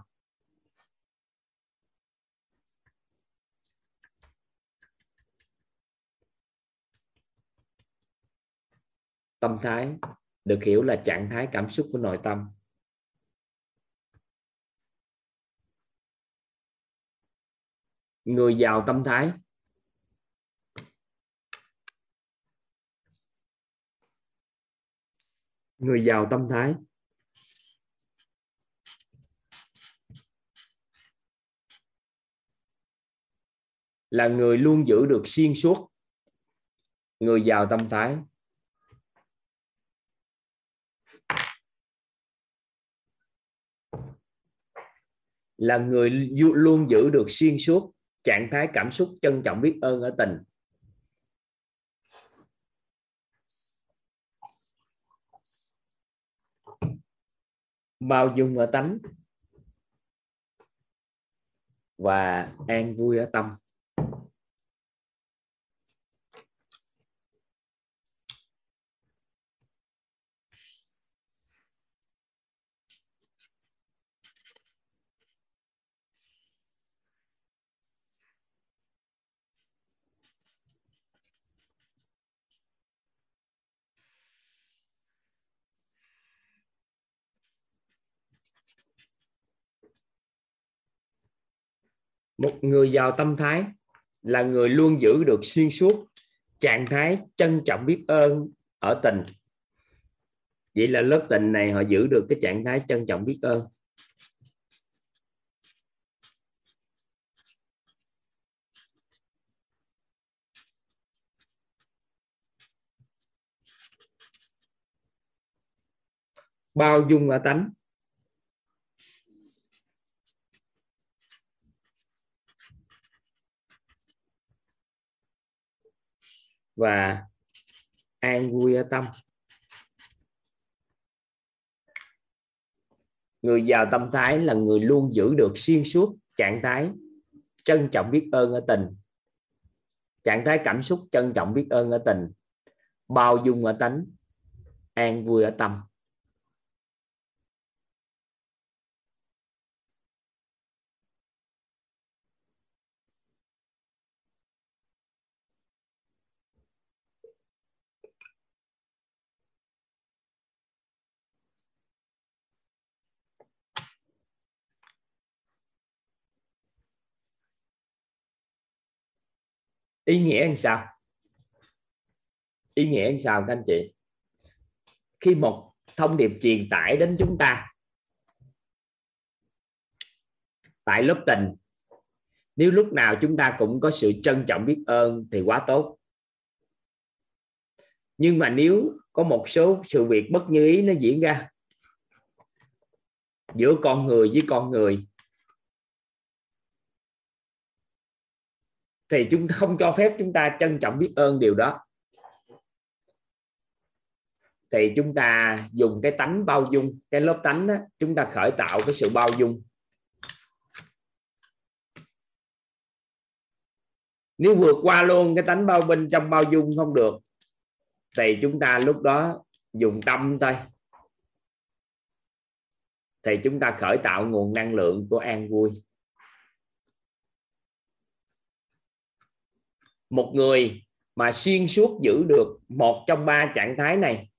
Tâm thái, được hiểu là trạng thái cảm xúc của nội tâm. Người giàu tâm thái. Người giàu tâm thái. Là người luôn giữ được xuyên suốt. Người giàu tâm thái. Là người luôn giữ được xuyên suốt trạng thái cảm xúc trân trọng biết ơn ở tình. Bao dung ở tánh và an vui ở tâm. Một người giàu tâm thái là người luôn giữ được xuyên suốt trạng thái trân trọng biết ơn ở tình. Vậy là lớp tình này họ giữ được cái trạng thái trân trọng biết ơn. Bao dung ở tánh. Và an vui ở tâm. Người giàu tâm thái là người luôn giữ được xuyên suốt trạng thái trân trọng biết ơn ở tình. Trạng thái cảm xúc trân trọng biết ơn ở tình. Bao dung ở tánh, an vui ở tâm. Ý nghĩa làm sao? Ý nghĩa làm sao các anh chị? Khi một thông điệp truyền tải đến chúng ta, tại lớp tình, nếu lúc nào chúng ta cũng có sự trân trọng biết ơn thì quá tốt. Nhưng mà nếu có một số sự việc bất như ý nó diễn ra giữa con người với con người thì chúng không cho phép chúng ta trân trọng biết ơn điều đó. Thì chúng ta dùng cái tánh bao dung cái lớp tánh đó, chúng ta khởi tạo cái sự bao dung. Nếu vượt qua luôn cái tánh bao bên trong bao dung không được thì chúng ta lúc đó dùng tâm thôi. Thì chúng ta khởi tạo nguồn năng lượng của an vui. Một người mà xuyên suốt giữ được một trong ba trạng thái này.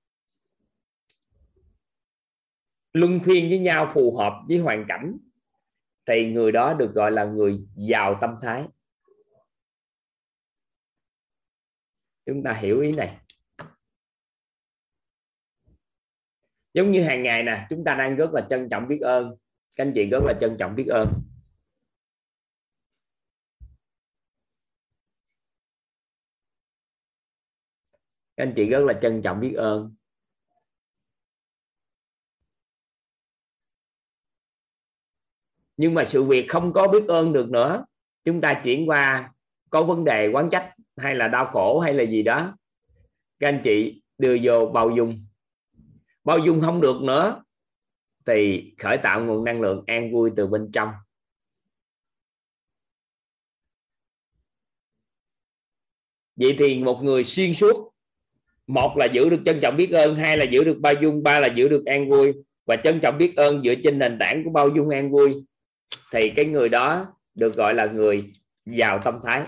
Luân phiên với nhau phù hợp với hoàn cảnh, thì người đó được gọi là người giàu tâm thái. Chúng ta hiểu ý này. Giống như hàng ngày nè, chúng ta đang rất là trân trọng biết ơn. Các anh chị rất là trân trọng biết ơn. Các anh chị rất là trân trọng biết ơn. Nhưng mà sự việc không có biết ơn được nữa. Chúng ta chuyển qua, có vấn đề quán trách hay là đau khổ hay là gì đó. Các anh chị đưa vô bao dung. Bao dung không được nữa thì khởi tạo nguồn năng lượng an vui từ bên trong. Vậy thì một người xuyên suốt một là giữ được trân trọng biết ơn, hai là giữ được bao dung, ba là giữ được an vui. Và trân trọng biết ơn dựa trên nền tảng của bao dung an vui. Thì cái người đó được gọi là người giàu tâm thái.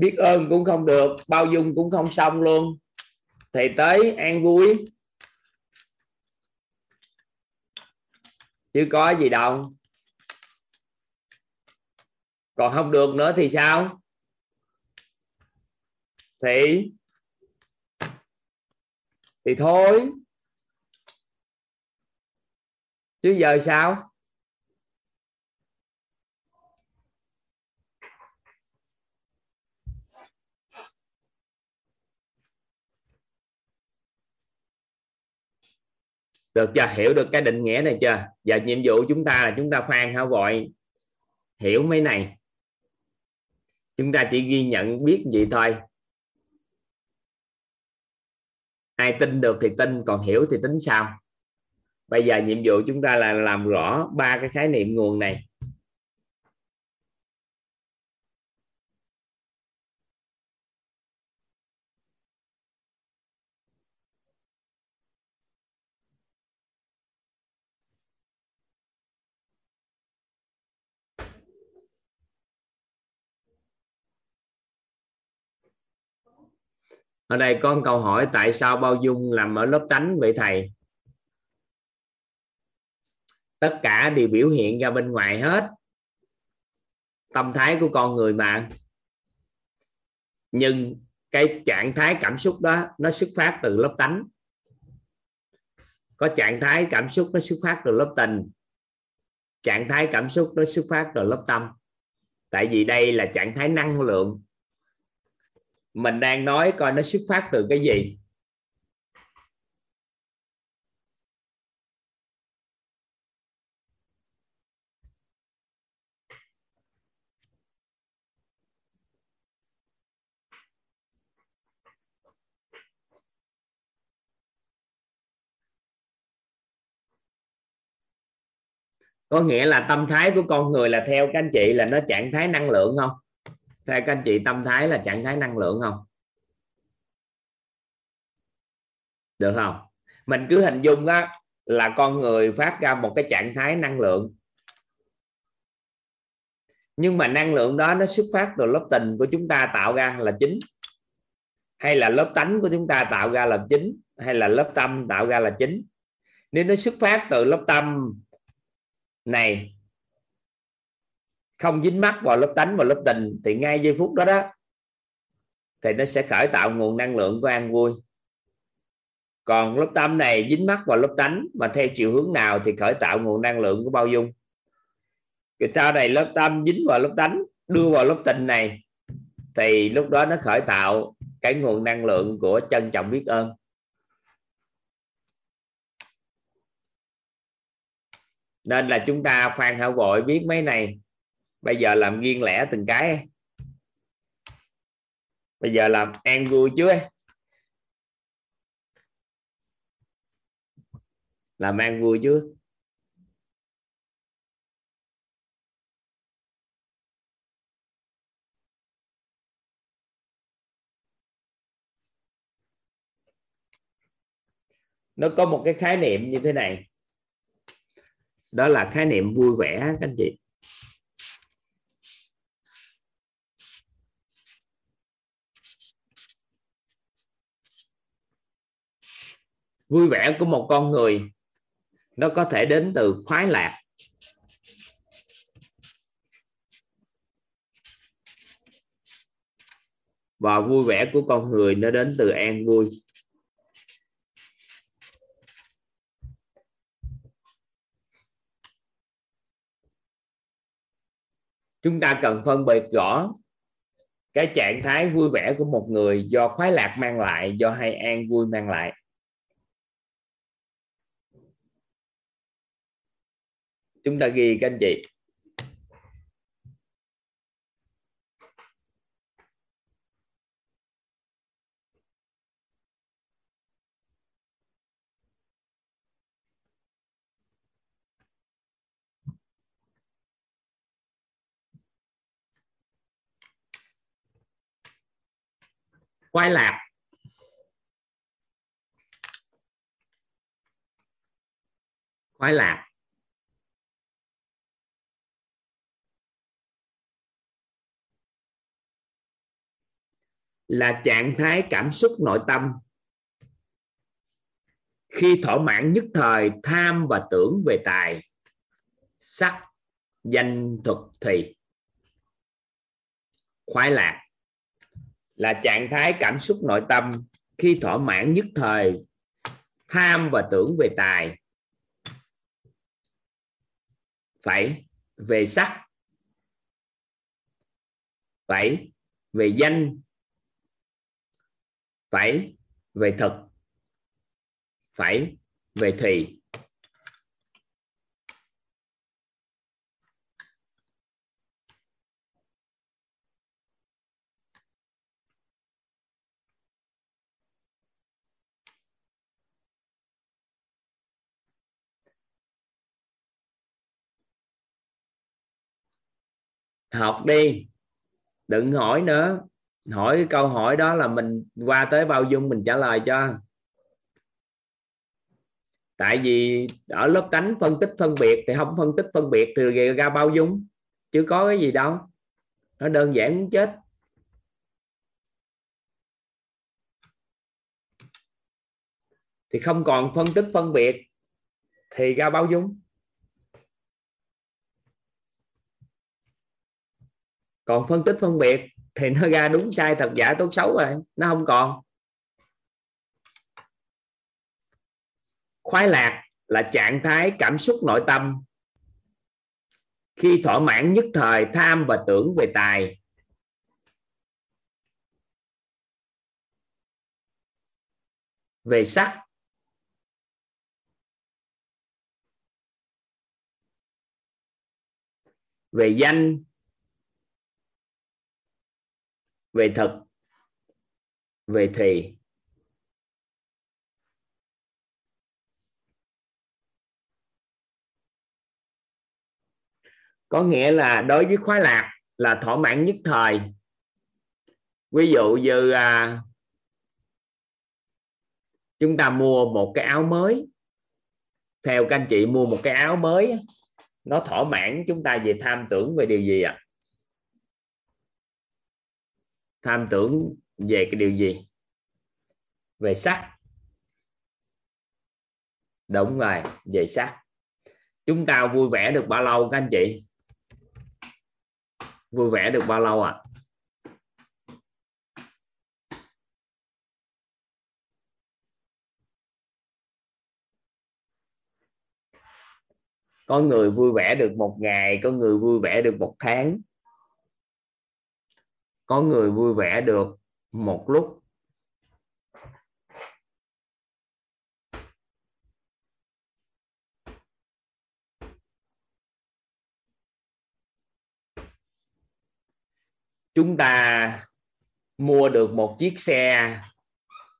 Biết ơn cũng không được, bao dung cũng không xong luôn. Thì tới an vui. Chứ có gì đâu. Còn không được nữa thì sao? Thì thì thôi. Chứ giờ sao? Được chưa? Hiểu được cái định nghĩa này chưa? Giờ nhiệm vụ chúng ta là chúng ta khoan hả vội? Hiểu mấy này. Chúng ta chỉ ghi nhận biết gì thôi. Ai tin được thì tin, còn hiểu thì tính sao? Bây giờ nhiệm vụ chúng ta là làm rõ ba cái khái niệm nguồn này. Ở đây có một câu hỏi tại sao bao dung làm ở lớp tánh vậy thầy? Tất cả đều biểu hiện ra bên ngoài hết. Tâm thái của con người mà. Nhưng cái trạng thái cảm xúc đó, nó xuất phát từ lớp tánh. Có trạng thái cảm xúc nó xuất phát từ lớp tình. Trạng thái cảm xúc nó xuất phát từ lớp tâm. Tại vì đây là trạng thái năng lượng mình đang nói coi nó xuất phát từ cái gì. Có nghĩa là tâm thái của con người là theo các anh chị là nó trạng thái năng lượng không? Theo các anh chị tâm thái là trạng thái năng lượng không? Được không? Mình cứ hình dung đó là con người phát ra một cái trạng thái năng lượng. Nhưng mà năng lượng đó nó xuất phát từ lớp tình của chúng ta tạo ra là chính. Hay là lớp tánh của chúng ta tạo ra là chính, hay là lớp tâm tạo ra là chính. Nếu nó xuất phát từ lớp tâm này không dính mắc vào lớp tánh và lớp tình, thì ngay giây phút đó đó, thì nó sẽ khởi tạo nguồn năng lượng của an vui. Còn lớp tâm này dính mắc vào lớp tánh mà theo chiều hướng nào thì khởi tạo nguồn năng lượng của bao dung. Cái sau này lớp tâm dính vào lớp tánh, đưa vào lớp tình này, thì lúc đó nó khởi tạo cái nguồn năng lượng của trân trọng biết ơn. Nên là chúng ta khoan hảo vội biết mấy này bây giờ làm riêng lẻ từng cái bây giờ làm an vui chứ làm an vui chứ nó có một cái khái niệm như thế này. Đó là khái niệm vui vẻ, các anh chị. Vui vẻ của một con người, nó có thể đến từ khoái lạc. Và vui vẻ của con người nó đến từ an vui. Chúng ta cần phân biệt rõ cái trạng thái vui vẻ của một người do khoái lạc mang lại, do hay an vui mang lại. Chúng ta ghi các anh chị. Khoai lạc khoai lạc là trạng thái cảm xúc nội tâm. Khi thỏa mãn nhất thời, tham và tưởng về tài, sắc, danh, thuật, thì. Khoái lạc là trạng thái cảm xúc nội tâm. Khi thỏa mãn nhất thời, tham và tưởng về tài. Phải về sắc. Phải về danh phải về thực. Phải về thì học đi. Đừng hỏi nữa hỏi cái câu hỏi đó là mình qua tới bao dung mình trả lời cho. Tại vì ở lớp tánh phân tích phân biệt thì không phân tích phân biệt thì ra bao dung, chứ có cái gì đâu. Nó đơn giản muốn chết. Thì không còn phân tích phân biệt thì ra bao dung. Còn phân tích phân biệt thì nó ra đúng sai thật giả tốt xấu rồi, nó không còn. Khoái lạc là trạng thái cảm xúc nội tâm. Khi thỏa mãn nhất thời, tham và tưởng về tài. Về sắc. Về danh về thực về thì. Có nghĩa là đối với khoái lạc là thỏa mãn nhất thời. Ví dụ như à, chúng ta mua một cái áo mới. Theo các anh chị mua một cái áo mới nó thỏa mãn chúng ta về tham tưởng về điều gì ạ? à? Tham tưởng về cái điều gì? Về sắc. Đúng rồi, về sắc. Chúng ta vui vẻ được bao lâu các anh chị? Vui vẻ được bao lâu ạ? À? có người vui vẻ được một ngày, có người vui vẻ được một tháng có người vui vẻ được một lúc. Chúng ta mua được một chiếc xe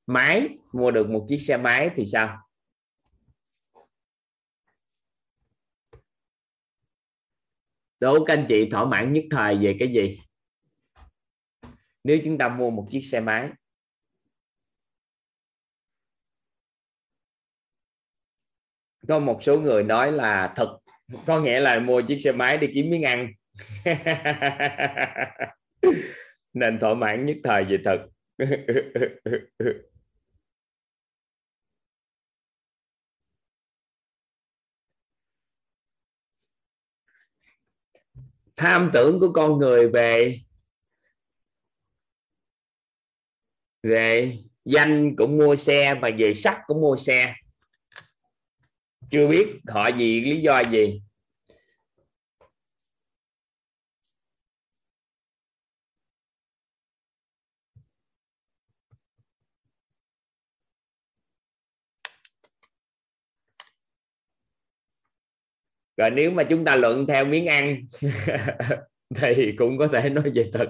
máy. Mua được một chiếc xe máy thì sao? Đố các anh chị thỏa mãn nhất thời về cái gì? Nếu chúng ta mua một chiếc xe máy, có một số người nói là thật, có nghĩa là mua chiếc xe máy đi kiếm miếng ăn. Nên thỏa mãn nhất thời về thật. Tham tưởng của con người về về danh cũng mua xe và về sắc cũng mua xe. Chưa biết họ gì lý do gì. Rồi nếu mà chúng ta luận theo miếng ăn thì cũng có thể nói về thật.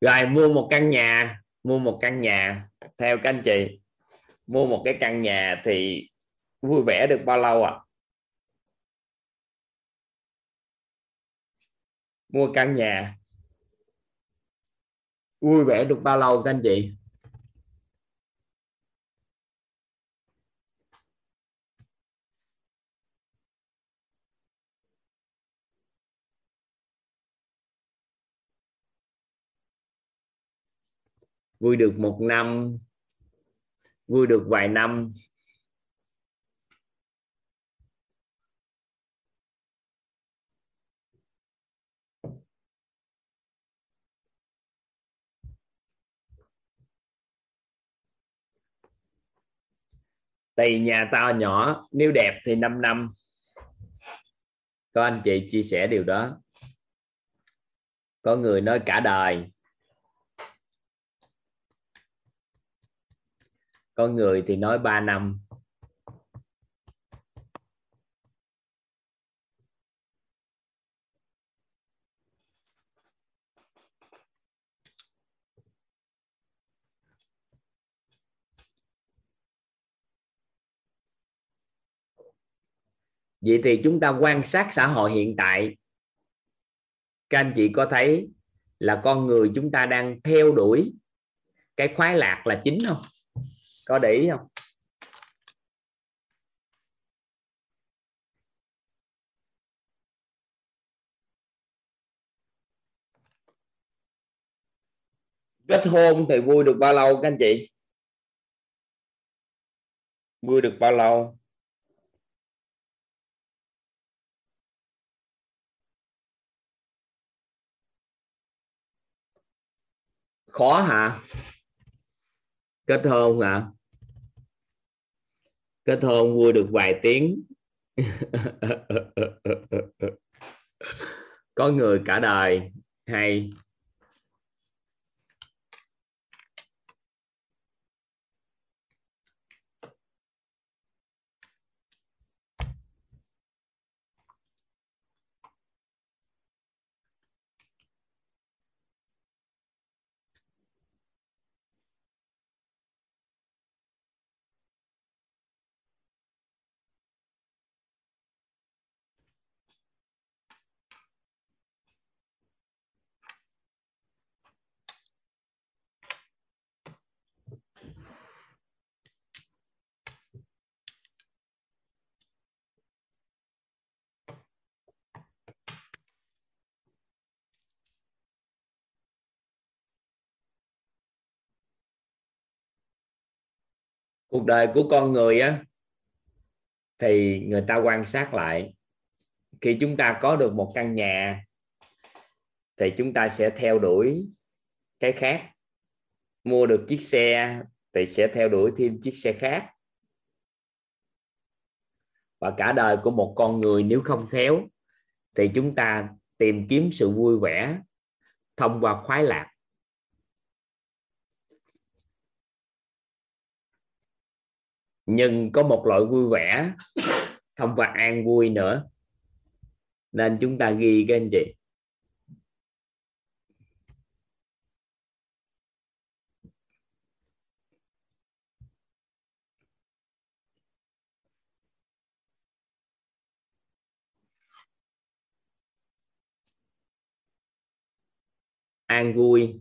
Rồi, mua một căn nhà, mua một căn nhà. Theo các anh chị, mua một cái căn nhà thì vui vẻ được bao lâu ạ? À? mua căn nhà. Vui vẻ được bao lâu các anh chị? Vui được một năm. Vui được vài năm. Tùy nhà to nhỏ, nếu đẹp thì 5 năm. Có anh chị chia sẻ điều đó. Có người nói cả đời. Có người thì nói 3 năm. Vậy thì chúng ta quan sát xã hội hiện tại. Các anh chị có thấy là con người chúng ta đang theo đuổi cái khoái lạc là chính không? Có để ý không? Kết hôn thì vui được bao lâu các anh chị? Vui được bao lâu? Khó hả? Kết hôn hả? Kết hôn vui được vài tiếng. Có người cả đời hay cuộc đời của con người á, thì người ta quan sát lại. Khi chúng ta có được một căn nhà, thì chúng ta sẽ theo đuổi cái khác. Mua được chiếc xe thì sẽ theo đuổi thêm chiếc xe khác. Và cả đời của một con người nếu không khéo, thì chúng ta tìm kiếm sự vui vẻ thông qua khoái lạc. Nhưng có một loại vui vẻ thông phải an vui nữa. Nên chúng ta ghi cái anh chị. An vui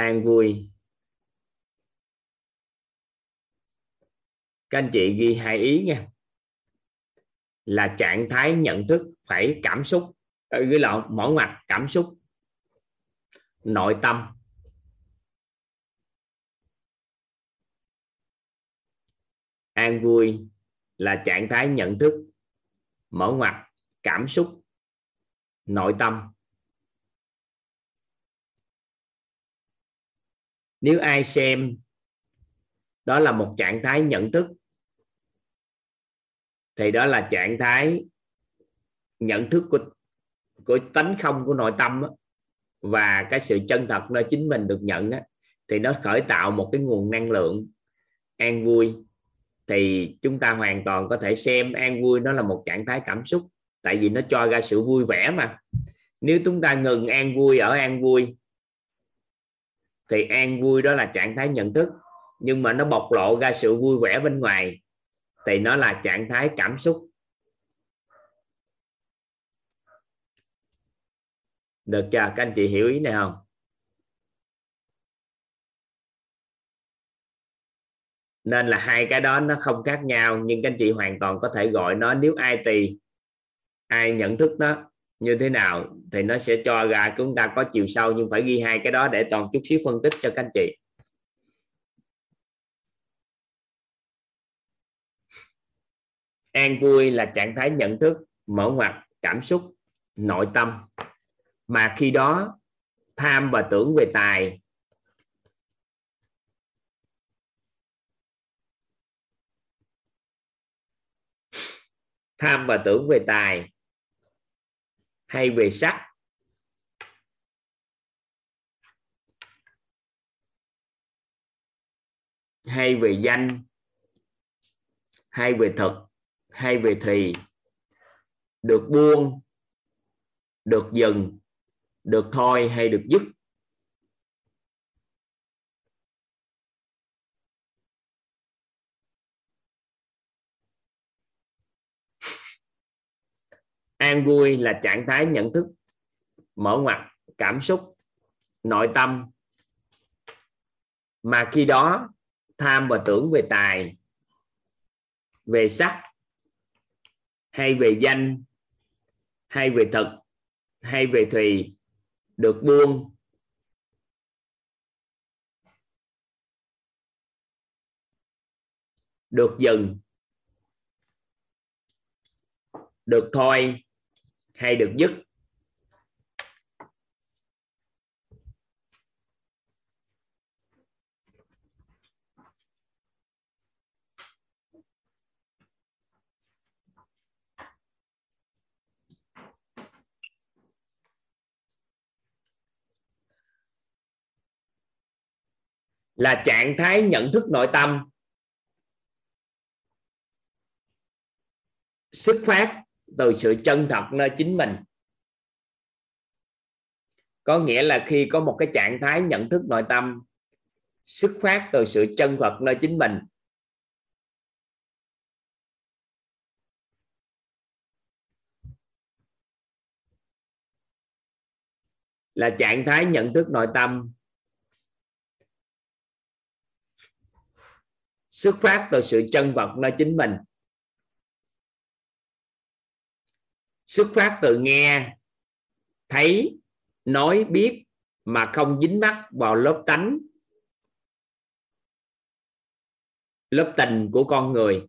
an vui. Các anh chị ghi hai ý nha. Là trạng thái nhận thức phải cảm xúc. Ờ, ghi lộn mỗi mặt cảm xúc. Nội tâm. An vui là trạng thái nhận thức. Mở ngoặt, cảm xúc. Nội tâm. Nếu ai xem đó là một trạng thái nhận thức thì đó là trạng thái nhận thức của của tánh không của nội tâm đó, và cái sự chân thật nơi chính mình được nhận đó, thì nó khởi tạo một cái nguồn năng lượng an vui. Thì chúng ta hoàn toàn có thể xem an vui nó là một trạng thái cảm xúc tại vì nó cho ra sự vui vẻ mà. Nếu chúng ta ngừng an vui ở an vui thì an vui đó là trạng thái nhận thức. Nhưng mà nó bộc lộ ra sự vui vẻ bên ngoài, thì nó là trạng thái cảm xúc. Được chưa? Các anh chị hiểu ý này không? Nên là hai cái đó nó không khác nhau, nhưng các anh chị hoàn toàn có thể gọi nó nếu ai tùy ai nhận thức nó như thế nào thì nó sẽ cho ra chúng ta có chiều sâu, nhưng phải ghi hai cái đó để toàn chút xíu phân tích cho các anh chị. An vui là trạng thái nhận thức, mở ngoặt, cảm xúc, nội tâm. Mà khi đó, tham và tưởng về tài. Tham và tưởng về tài hay về sắc? Hay về danh? Hay về thực? Hay về thì? Được buông? Được dừng? Được thôi hay được dứt? An vui là trạng thái nhận thức, mở ngoặt cảm xúc, nội tâm. Mà khi đó, tham và tưởng về tài, về sắc, hay về danh, hay về thực, hay về thùy, được buông. Được dừng. Được thôi hay được dứt là trạng thái nhận thức nội tâm. Xuất phát từ sự chân thật nơi chính mình. Có nghĩa là khi có một cái trạng thái nhận thức nội tâm, xuất phát từ sự chân thật nơi chính mình. Là trạng thái nhận thức nội tâm. Xuất phát từ sự chân vật nơi chính mình. Xuất phát từ nghe, thấy, nói, biết mà không dính mắc vào lớp tánh, lớp tình của con người.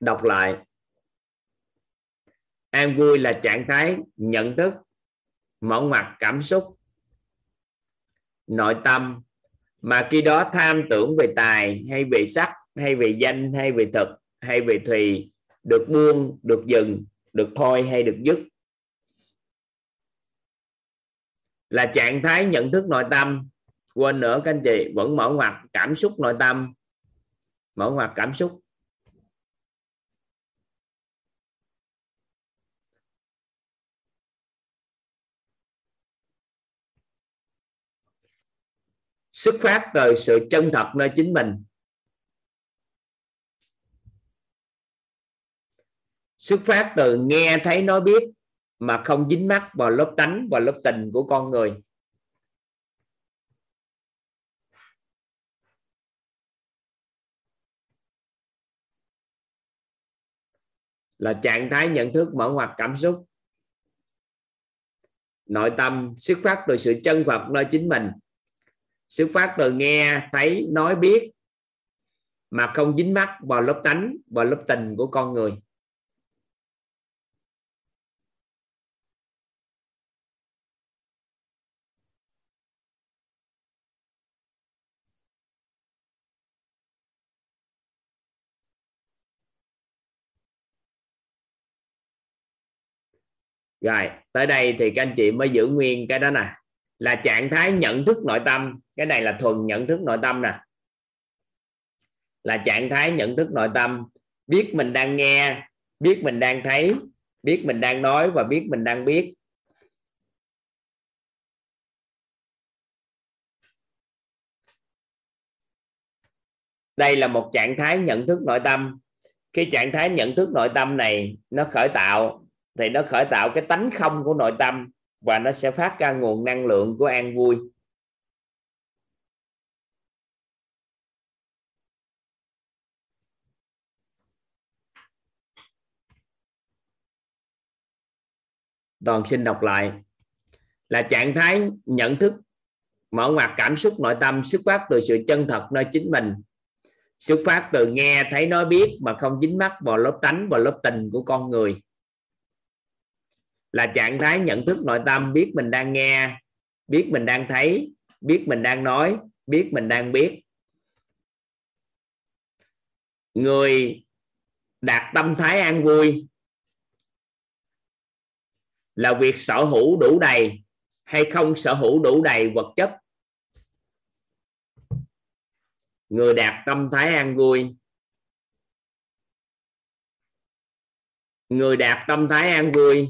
Đọc lại. An vui là trạng thái nhận thức, mở ngoặt cảm xúc nội tâm. Mà khi đó tham tưởng về tài hay về sắc, hay về danh, hay về thực, hay về thùy, được buông, được dừng, được thôi hay được dứt. Là trạng thái nhận thức nội tâm. Quên nữa các anh chị, vẫn mở ngoặt cảm xúc nội tâm. Mở ngoặt cảm xúc. Xuất phát từ sự chân thật nơi chính mình. Xuất phát từ nghe thấy nói biết mà không dính mắc vào lớp tánh và lớp tình của con người. Là trạng thái nhận thức mở ngoặt cảm xúc. Nội tâm xuất phát từ sự chân thật nơi chính mình xuất phát từ nghe, thấy, nói biết, mà không dính mắc vào lớp tánh và lớp tình của con người. Rồi, tới đây thì các anh chị mới giữ nguyên cái đó nè là trạng thái nhận thức nội tâm. Cái này là thuần nhận thức nội tâm nè. Là trạng thái nhận thức nội tâm. Biết mình đang nghe, biết mình đang thấy, biết mình đang nói và biết mình đang biết. Đây là một trạng thái nhận thức nội tâm. Cái trạng thái nhận thức nội tâm này nó khởi tạo, thì nó khởi tạo cái tánh không của nội tâm và nó sẽ phát ra nguồn năng lượng của an vui. Toàn xin đọc lại. Là trạng thái nhận thức, mở ngoặt cảm xúc, nội tâm, xuất phát từ sự chân thật nơi chính mình. Xuất phát từ nghe, thấy, nói, biết mà không dính mắc vào lớp tánh và lớp tình của con người là trạng thái nhận thức nội tâm, biết mình đang nghe, biết mình đang thấy, biết mình đang nói, biết mình đang biết. Người đạt tâm thái an vui là việc sở hữu đủ đầy hay không sở hữu đủ đầy vật chất. Người đạt tâm thái an vui, người đạt tâm thái an vui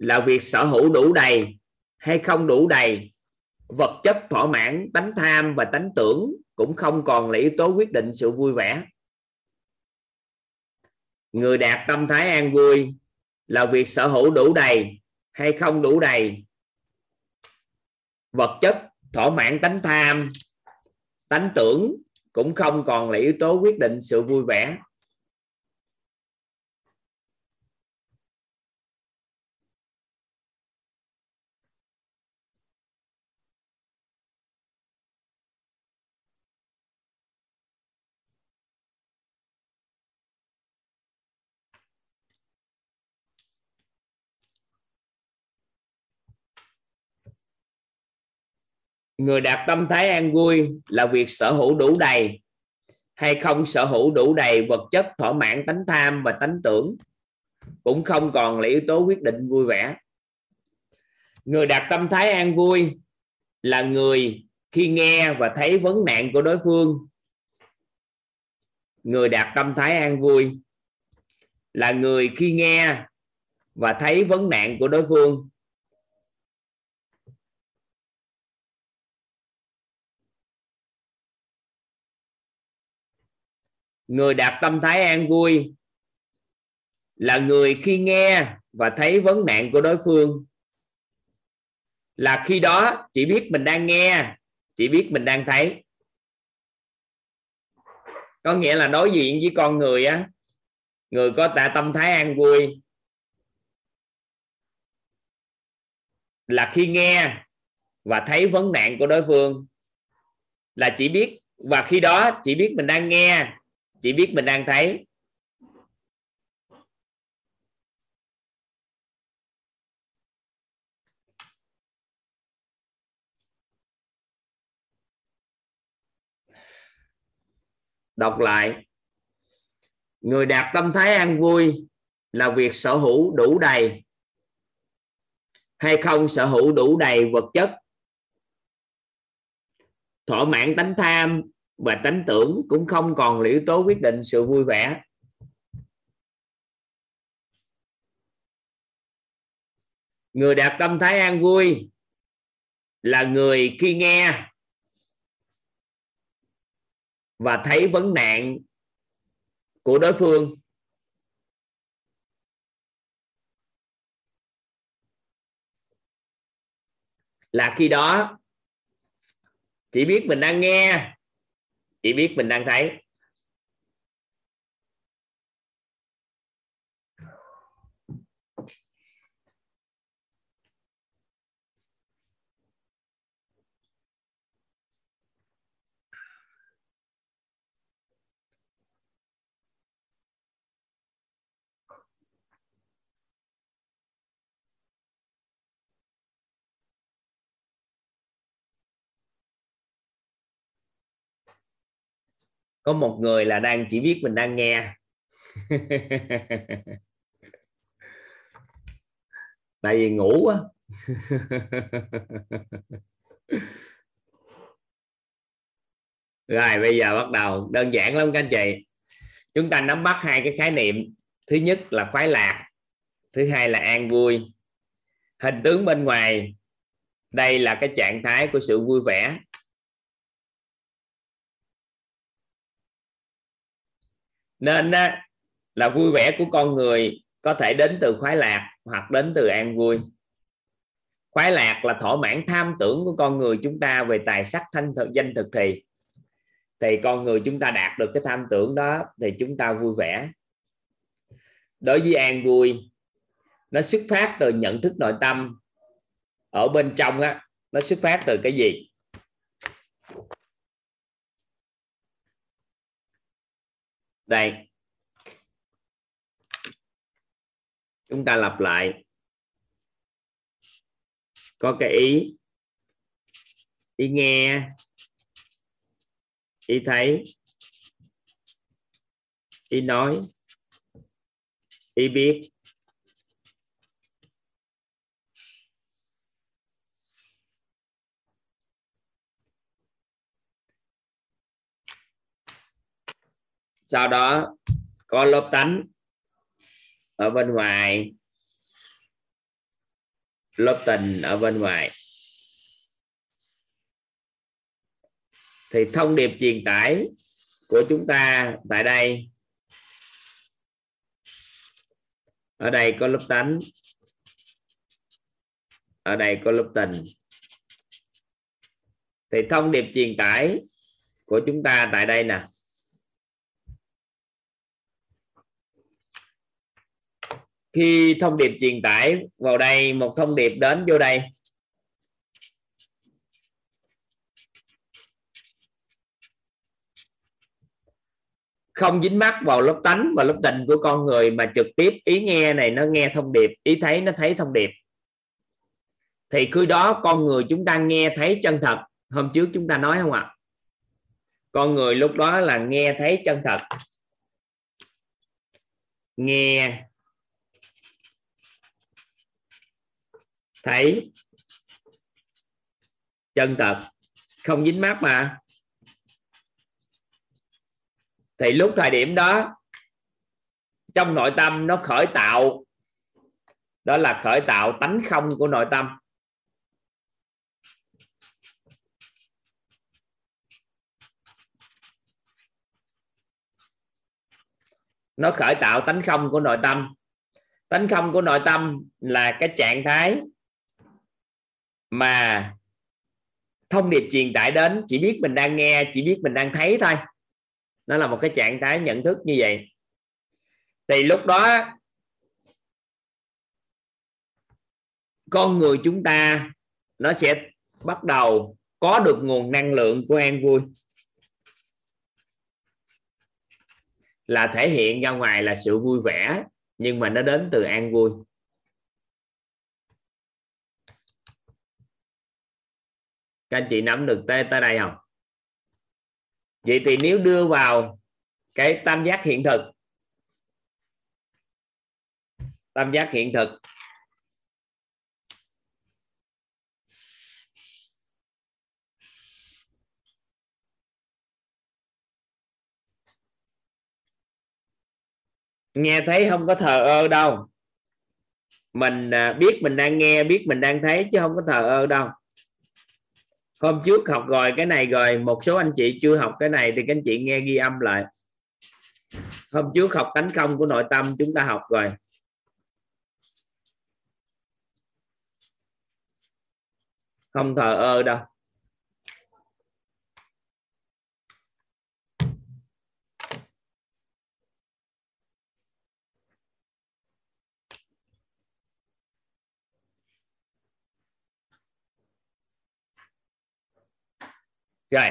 là việc sở hữu đủ đầy hay không đủ đầy. Vật chất thỏa mãn, tánh tham và tánh tưởng cũng không còn là yếu tố quyết định sự vui vẻ. Người đạt tâm thái an vui là việc sở hữu đủ đầy hay không đủ đầy. Vật chất thỏa mãn, tánh tham, tánh tưởng cũng không còn là yếu tố quyết định sự vui vẻ. Người đạt tâm thái an vui là việc sở hữu đủ đầy hay không sở hữu đủ đầy vật chất thỏa mãn tánh tham và tánh tưởng, cũng không còn là yếu tố quyết định vui vẻ. Người đạt tâm thái an vui là người khi nghe và thấy vấn nạn của đối phương. Người đạt tâm thái an vui là người khi nghe và thấy vấn nạn của đối phương. Người đạt tâm thái an vui là người khi nghe và thấy vấn nạn của đối phương. Là khi đó chỉ biết mình đang nghe, chỉ biết mình đang thấy. Có nghĩa là đối diện với con người á, người có tạ tâm thái an vui là khi nghe và thấy vấn nạn của đối phương. Là chỉ biết, và khi đó chỉ biết mình đang nghe chỉ biết mình đang thấy. Đọc lại. Người đạt tâm thái an vui là việc sở hữu đủ đầy. Hay không sở hữu đủ đầy vật chất. Thỏa mãn tánh tham và tánh tưởng cũng không còn là yếu tố quyết định sự vui vẻ. Người đạt tâm thái an vui là người khi nghe và thấy vấn nạn của đối phương. Là khi đó, chỉ biết mình đang nghe chỉ biết mình đang thấy. Có một người là đang chỉ biết mình đang nghe. Tại vì ngủ quá rồi, bây giờ bắt đầu. Đơn giản lắm các anh chị. Chúng ta nắm bắt hai cái khái niệm. Thứ nhất là khoái lạc, thứ hai là an vui. Hình tướng bên ngoài, đây là cái trạng thái của sự vui vẻ. Nên á, là vui vẻ của con người có thể đến từ khoái lạc hoặc đến từ an vui. Khoái lạc là thỏa mãn tham tưởng của con người chúng ta về tài sắc thanh thực danh thực thì. Thì con người chúng ta đạt được cái tham tưởng đó thì chúng ta vui vẻ. Đối với an vui nó xuất phát từ nhận thức nội tâm. Ở bên trong á nó xuất phát từ cái gì? Đây. Chúng ta lặp lại. Có cái ý. Ý nghe. Ý thấy. Ý nói. Ý biết. Sau đó, có lớp tánh ở bên ngoài. Lớp tình ở bên ngoài. Thì thông điệp truyền tải của chúng ta tại đây. Ở đây có lớp tánh. Ở đây có lớp tình. Thì thông điệp truyền tải của chúng ta tại đây nè. Khi thông điệp truyền tải vào đây, một thông điệp đến vô đây. Không dính mắc vào lớp tánh và lớp tình của con người mà trực tiếp ý nghe này, nó nghe thông điệp, ý thấy nó thấy thông điệp. Thì khi đó, con người chúng ta nghe thấy chân thật. Hôm trước chúng ta nói không ạ? Con người lúc đó là nghe thấy chân thật. Nghe thấy. Chân thật. Không dính mắt mà. Thì lúc thời điểm đó, trong nội tâm nó khởi tạo. Đó là khởi tạo tánh không của nội tâm. Nó khởi tạo tánh không của nội tâm. Tánh không của nội tâm là cái trạng thái mà thông điệp truyền tải đến, chỉ biết mình đang nghe, chỉ biết mình đang thấy thôi. Nó là một cái trạng thái nhận thức như vậy. Thì lúc đó, con người chúng ta, nó sẽ bắt đầu có được nguồn năng lượng của an vui. Là thể hiện ra ngoài là sự vui vẻ, nhưng mà nó đến từ an vui. Các anh chị nắm được tới, tới đây không? Vậy thì nếu đưa vào cái tam giác hiện thực tam giác hiện thực nghe thấy không có thờ ơ đâu. Mình à, biết mình đang nghe biết mình đang thấy chứ không có thờ ơ đâu hôm trước học rồi, cái này rồi, một số anh chị chưa học cái này thì các anh chị nghe ghi âm lại. Hôm trước học tánh không của nội tâm, chúng ta học rồi. Không thờ ơ đâu. Rồi.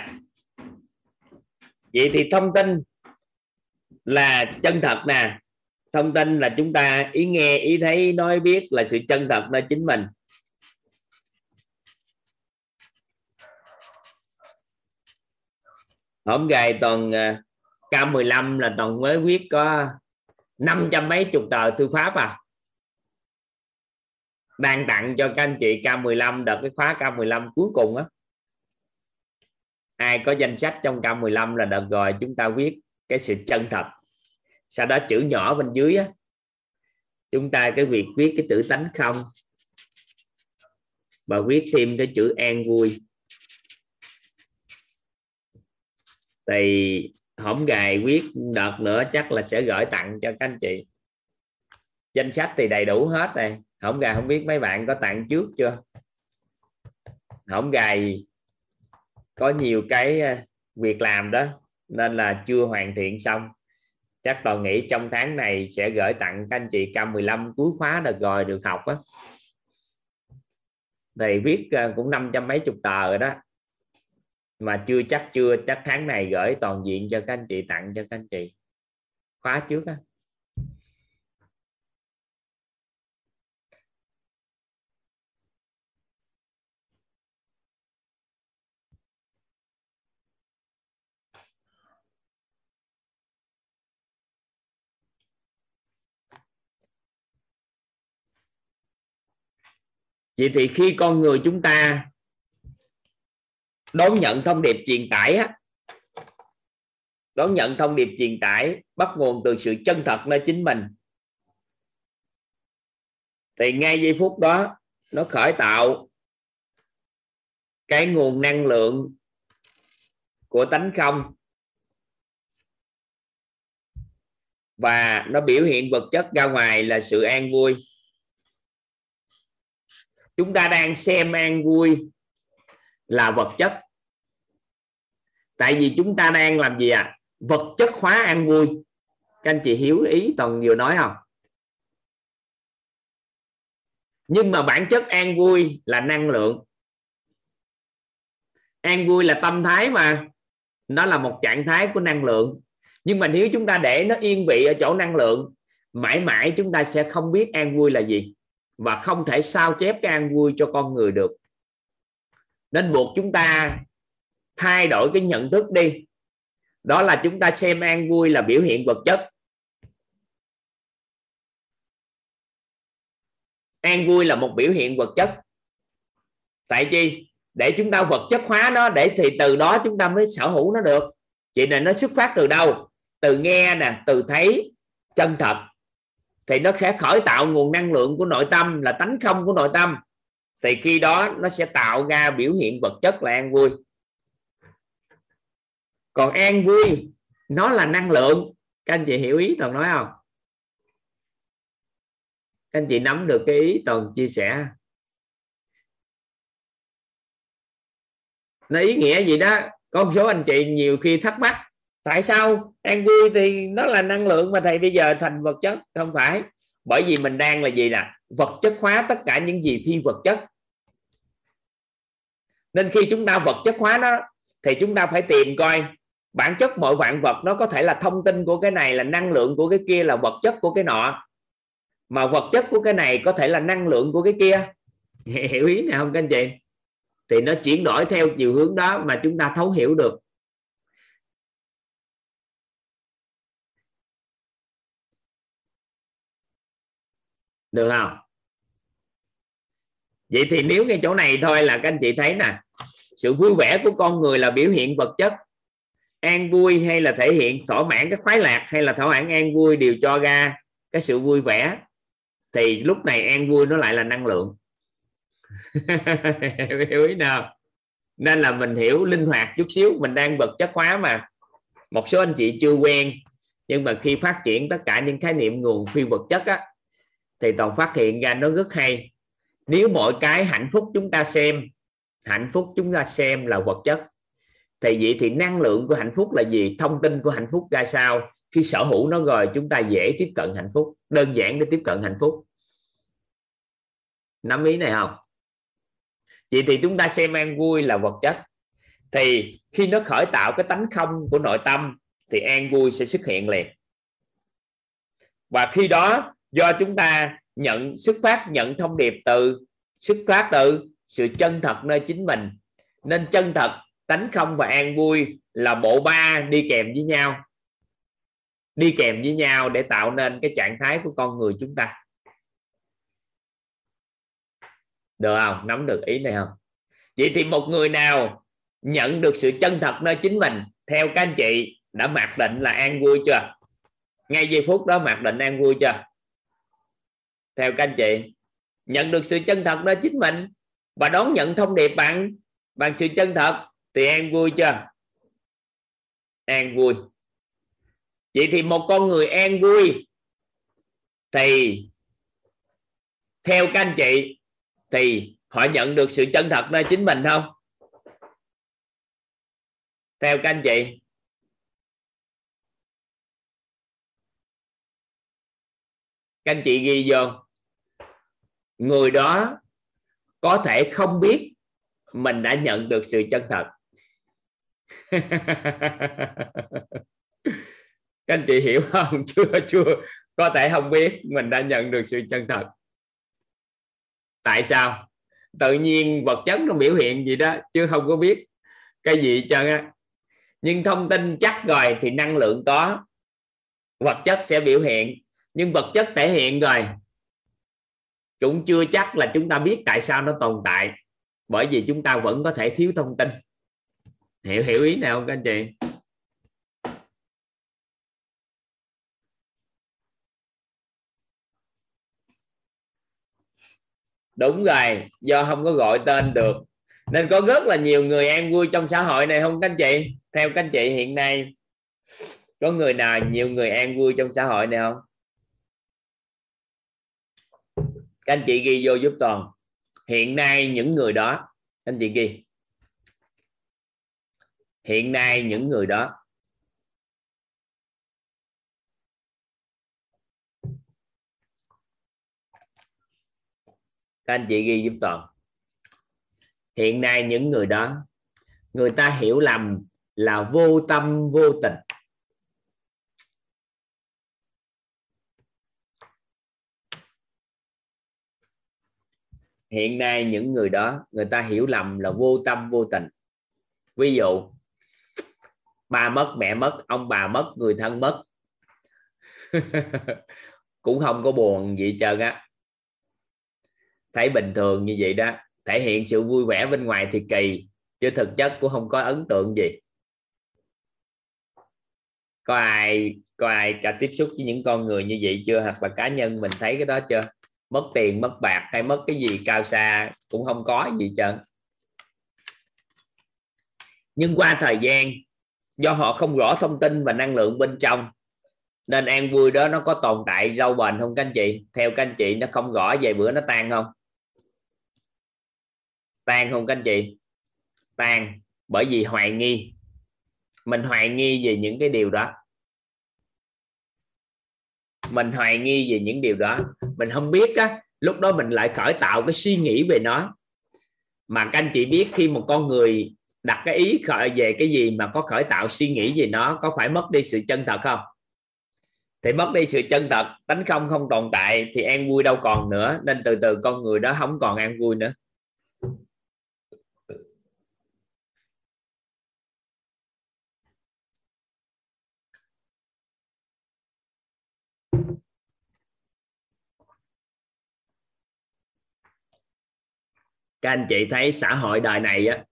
Vậy thì thông tin là chân thật nè. Thông tin là chúng ta ý nghe, ý thấy, nói biết là sự chân thật nơi chính mình. Hôm gầy toàn K15 là toàn mới viết có năm trăm mấy chục tờ thư pháp à. Đang tặng cho các anh chị K15 đợt cái khóa K15 cuối cùng á ai có danh sách trong K15 là đợt rồi chúng ta viết cái sự chân thật. Sau đó chữ nhỏ bên dưới á, chúng ta cái việc viết cái chữ tánh không và viết thêm cái chữ an vui. Thì hổng gài viết đợt nữa chắc là sẽ gửi tặng cho các anh chị. Danh sách thì đầy đủ hết này. Hổng gài không biết mấy bạn có tặng trước chưa? Hổng gài có nhiều cái à, việc làm đó, nên là chưa hoàn thiện xong. Chắc toàn nghĩ trong tháng này sẽ gửi tặng các anh chị K15 cuối khóa được rồi được học á. Thì viết à, cũng năm trăm mấy chục tờ rồi đó. Mà chưa chắc chưa, chắc tháng này gửi toàn diện cho các anh chị, tặng cho các anh chị. Khóa trước á. Vậy thì khi con người chúng ta đón nhận thông điệp truyền tải á, đón nhận thông điệp truyền tải, bắt nguồn từ sự chân thật nơi chính mình, thì ngay giây phút đó nó khởi tạo cái nguồn năng lượng của tánh không và nó biểu hiện vật chất ra ngoài là sự an vui chúng ta đang xem an vui là vật chất. Tại vì chúng ta đang làm gì à vật chất hóa an vui. Các anh chị hiểu ý toàn vừa nói không? Nhưng mà bản chất an vui là năng lượng. An vui là tâm thái mà. Nó là một trạng thái của năng lượng. Nhưng mà nếu chúng ta để nó yên vị ở chỗ năng lượng, mãi mãi chúng ta sẽ không biết an vui là gì và không thể sao chép cái an vui cho con người được. Nên buộc chúng ta thay đổi cái nhận thức đi. Đó là chúng ta xem an vui là biểu hiện vật chất. An vui là một biểu hiện vật chất. Tại chi? Để chúng ta vật chất hóa nó, để thì từ đó chúng ta mới sở hữu nó được. Chị này nó xuất phát từ đâu? Từ nghe nè, từ thấy chân thật thì nó sẽ khởi tạo nguồn năng lượng của nội tâm, là tánh không của nội tâm. Thì khi đó nó sẽ tạo ra biểu hiện vật chất là an vui. Còn an vui, nó là năng lượng. Các anh chị hiểu ý toàn nói không? Các anh chị nắm được cái ý toàn chia sẻ. Nó ý nghĩa gì đó. Có một số anh chị nhiều khi thắc mắc tại sao? An vui thì nó là năng lượng mà thầy, bây giờ thành vật chất. Không phải. Bởi vì mình đang là gì nè? Vật chất hóa tất cả những gì phi vật chất. Nên khi chúng ta vật chất hóa nó, thì chúng ta phải tìm coi bản chất mọi vạn vật nó có thể là thông tin của cái này, là năng lượng của cái kia, là vật chất của cái nọ. Mà vật chất của cái này có thể là năng lượng của cái kia. Hiểu ý này không các anh chị? Thì nó chuyển đổi theo chiều hướng đó mà chúng ta thấu hiểu được. Được không? Vậy thì nếu ngay chỗ này thôi là các anh chị thấy nè, sự vui vẻ của con người là biểu hiện vật chất. An vui hay là thể hiện, thỏa mãn cái khoái lạc hay là thỏa mãn an vui đều cho ra cái sự vui vẻ. Thì lúc này an vui nó lại là năng lượng. Hiểu ý nào? Nên là mình hiểu linh hoạt chút xíu, mình đang vật chất hóa mà. Một số anh chị chưa quen, nhưng mà khi phát triển tất cả những khái niệm nguồn phi vật chất á thì toàn phát hiện ra nó rất hay. Nếu mọi cái hạnh phúc chúng ta xem, hạnh phúc chúng ta xem là vật chất. Thì vậy thì năng lượng của hạnh phúc là gì? Thông tin của hạnh phúc ra sao? Khi sở hữu nó rồi, chúng ta dễ tiếp cận hạnh phúc, đơn giản để tiếp cận hạnh phúc. Nắm ý này không? Vậy thì chúng ta xem an vui là vật chất. Thì khi nó khởi tạo cái tánh không của nội tâm, thì an vui sẽ xuất hiện liền. Và khi đó do chúng ta nhận xuất phát, nhận thông điệp từ, xuất phát từ sự chân thật nơi chính mình. Nên chân thật, tánh không và an vui là bộ ba đi kèm với nhau. Đi kèm với nhau để tạo nên cái trạng thái của con người chúng ta. Được không? Nắm được ý này không? Vậy thì một người nào nhận được sự chân thật nơi chính mình, theo các anh chị, đã mặc định là an vui chưa? Ngay giây phút đó mặc định an vui chưa? Theo các anh chị, nhận được sự chân thật đó chính mình và đón nhận thông điệp bằng bằng sự chân thật thì an vui chưa? An vui. Vậy thì một con người an vui thì theo các anh chị thì họ nhận được sự chân thật nơi chính mình không? Theo các anh chị. Các anh chị ghi vô. Người đó có thể không biết mình đã nhận được sự chân thật. Các anh chị hiểu không? Chưa chưa. Có thể không biết mình đã nhận được sự chân thật. Tại sao? Tự nhiên vật chất nó biểu hiện gì đó, chứ không có biết. Cái gì cho á. Nhưng thông tin chắc rồi thì năng lượng có. Vật chất sẽ biểu hiện nhưng vật chất thể hiện rồi. Cũng chưa chắc là chúng ta biết tại sao nó tồn tại. Bởi vì chúng ta vẫn có thể thiếu thông tin. Hiểu hiểu ý nào không các anh chị? Đúng rồi, do không có gọi tên được. Nên có rất là nhiều người an vui trong xã hội này không các anh chị? Theo các anh chị hiện nay, có người nào, nhiều người an vui trong xã hội này không? Các anh chị ghi vô giúp toàn. Hiện nay những người đó anh chị ghi. Hiện nay những người đó. Các anh chị ghi giúp toàn. Hiện nay những người đó, người ta hiểu lầm là vô tâm, vô tình. Hiện nay những người đó, người ta hiểu lầm là vô tâm, vô tình. Ví dụ ba mất, mẹ mất, ông bà mất, người thân mất. Cũng không có buồn gì trơn á. Thấy bình thường như vậy đó, thể hiện sự vui vẻ bên ngoài thì kỳ, chứ thực chất cũng không có ấn tượng gì. Có ai có ai cả tiếp xúc với những con người như vậy chưa? Hoặc là cá nhân mình thấy cái đó chưa? Mất tiền, mất bạc hay mất cái gì, cao xa cũng không có gì trơn. Nhưng qua thời gian, do họ không rõ thông tin và năng lượng bên trong, nên an vui đó nó có tồn tại lâu bền không các anh chị? Theo các anh chị, nó không rõ về bữa nó tan không? Tan không các anh chị? Tan, bởi vì hoài nghi. Mình hoài nghi về những cái điều đó mình hoài nghi về những điều đó. Mình không biết á, lúc đó mình lại khởi tạo cái suy nghĩ về nó. Mà các anh chị biết, khi một con người đặt cái ý khởi về cái gì mà có khởi tạo suy nghĩ về nó, có phải mất đi sự chân thật không? Thì mất đi sự chân thật, tánh không không tồn tại, thì an vui đâu còn nữa. Nên từ từ con người đó không còn an vui nữa. Các anh chị thấy xã hội đời này á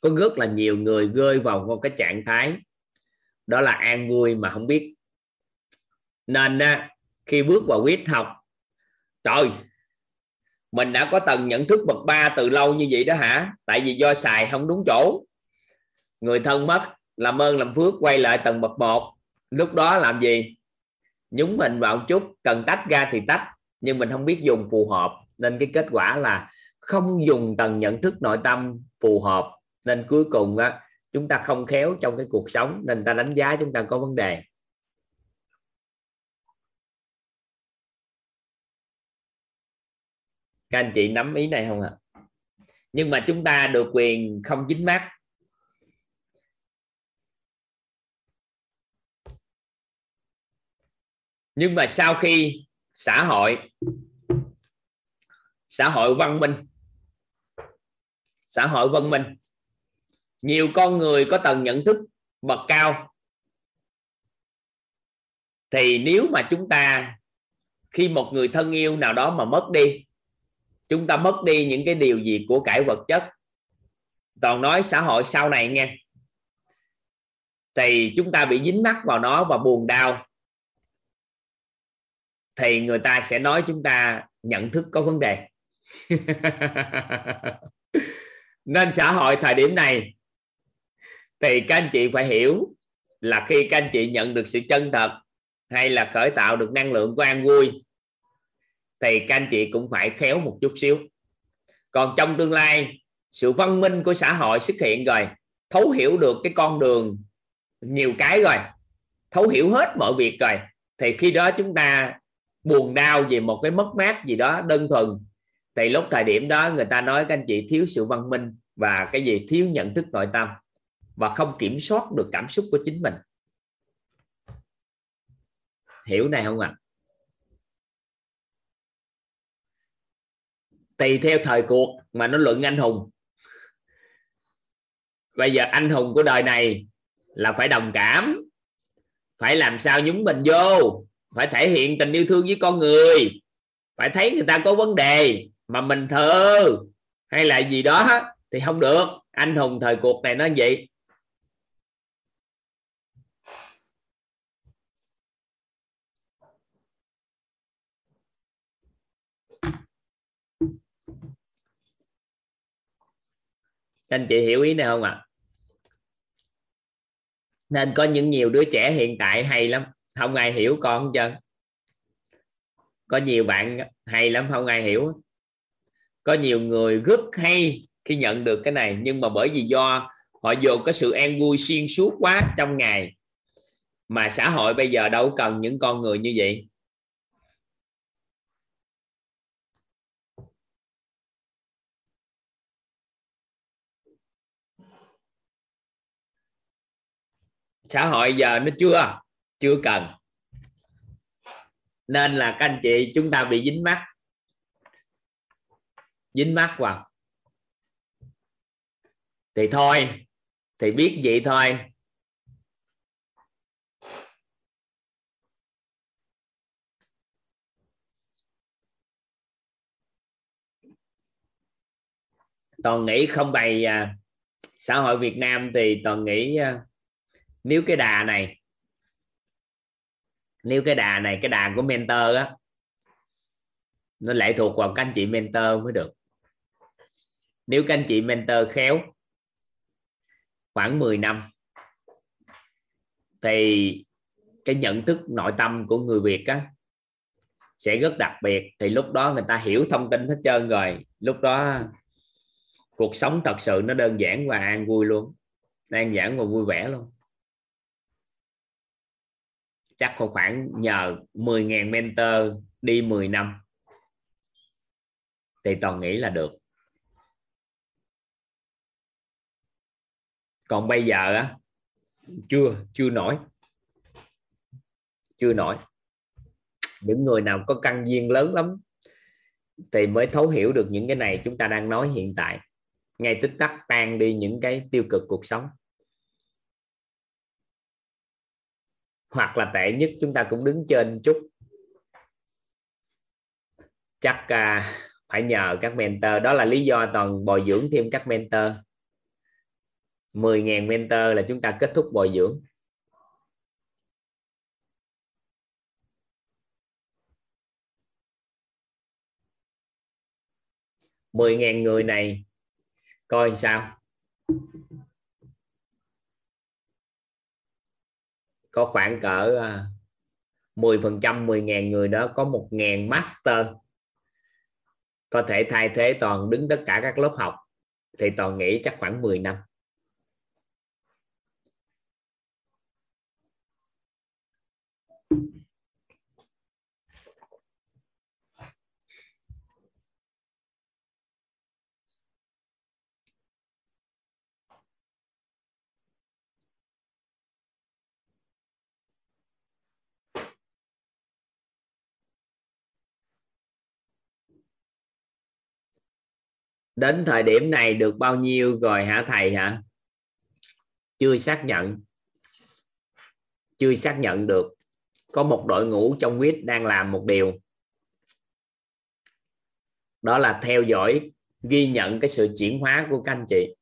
có rất là nhiều người rơi vào một cái trạng thái đó là an vui mà không biết. Nên á, khi bước vào quyết học trời mình đã có tầng nhận thức bậc ba từ lâu như vậy đó hả? Tại vì do xài không đúng chỗ. Người thân mất làm ơn làm phước quay lại tầng bậc một. Lúc đó làm gì? Nhúng mình vào chút cần tách ra thì tách nhưng mình không biết dùng phù hợp nên cái kết quả là không dùng tầng nhận thức nội tâm phù hợp. Nên cuối cùng á, chúng ta không khéo trong cái cuộc sống nên ta đánh giá chúng ta có vấn đề. Các anh chị nắm ý này không ạ? Nhưng mà chúng ta được quyền không dính mắt nhưng mà sau khi xã hội xã hội văn minh. Xã hội văn minh. Nhiều con người có tầng nhận thức bậc cao. Thì nếu mà chúng ta, khi một người thân yêu nào đó mà mất đi, chúng ta mất đi những cái điều gì của cải vật chất. Toàn nói xã hội sau này nghe. Thì chúng ta bị dính mắc vào nó và buồn đau. Thì người ta sẽ nói chúng ta nhận thức có vấn đề. nên xã hội thời điểm này, thì các anh chị phải hiểu là khi các anh chị nhận được sự chân thật hay là khởi tạo được năng lượng của an vui, thì các anh chị cũng phải khéo một chút xíu. Còn trong tương lai, sự văn minh của xã hội xuất hiện rồi, thấu hiểu được cái con đường nhiều cái rồi, thấu hiểu hết mọi việc rồi, thì khi đó chúng ta buồn đau về một cái mất mát gì đó đơn thuần thì lúc thời điểm đó, người ta nói các anh chị thiếu sự văn minh và cái gì? Thiếu nhận thức nội tâm và không kiểm soát được cảm xúc của chính mình. Hiểu này không ạ? À? tùy theo thời cuộc mà nó luận anh hùng. Bây giờ anh hùng của đời này là phải đồng cảm, phải làm sao nhúng mình vô, phải thể hiện tình yêu thương với con người, phải thấy người ta có vấn đề mà mình thờ hay là gì đó thì không được. Anh hùng thời cuộc này nó vậy. Anh chị hiểu ý này không ạ? À? nên có những nhiều đứa trẻ hiện tại hay lắm, không ai hiểu con chân có nhiều bạn hay lắm, không ai hiểu có nhiều người rất hay khi nhận được cái này, nhưng mà bởi vì do họ dồn có sự an vui xuyên suốt quá trong ngày. Mà xã hội bây giờ đâu cần những con người như vậy. Xã hội giờ nó chưa chưa cần. Nên là các anh chị chúng ta bị dính mắt dính mắt vào thì thôi thì biết vậy thôi. Toàn nghĩ không bày à, xã hội Việt Nam thì toàn nghĩ à, nếu cái đà này. Nếu cái đà này cái đà của mentor á. Nó lệ thuộc vào các anh chị mentor mới được nếu các anh chị mentor khéo, khoảng 10 năm, thì cái nhận thức nội tâm của người Việt á, sẽ rất đặc biệt. Thì lúc đó người ta hiểu thông tin hết trơn rồi. Lúc đó cuộc sống thật sự nó đơn giản và an vui luôn. Đơn giản và vui vẻ luôn. Chắc khoảng nhờ 10.000 mentor đi 10 năm, thì toàn nghĩ là được. Còn bây giờ á chưa chưa nổi. Chưa nổi. Những người nào có căn duyên lớn lắm thì mới thấu hiểu được những cái này chúng ta đang nói hiện tại. Ngay tích tắc tan đi những cái tiêu cực cuộc sống. Hoặc là tệ nhất chúng ta cũng đứng trên chút. Chắc à, phải nhờ các mentor. Đó là lý do toàn bồi dưỡng thêm các mentor. 10.000 mentor là chúng ta kết thúc bồi dưỡng. mười ngàn người này coi sao? Có khoảng cỡ à, 10% phần trăm 10 ngàn người đó có một ngàn master. Có thể thay thế toàn đứng tất cả các lớp học. Thì toàn nghĩ chắc khoảng 10 năm. Đến thời điểm này được bao nhiêu rồi hả thầy hả? Chưa xác nhận. Chưa xác nhận được. Có một đội ngũ trong quýt đang làm một điều. Đó là theo dõi ghi nhận cái sự chuyển hóa của các anh chị.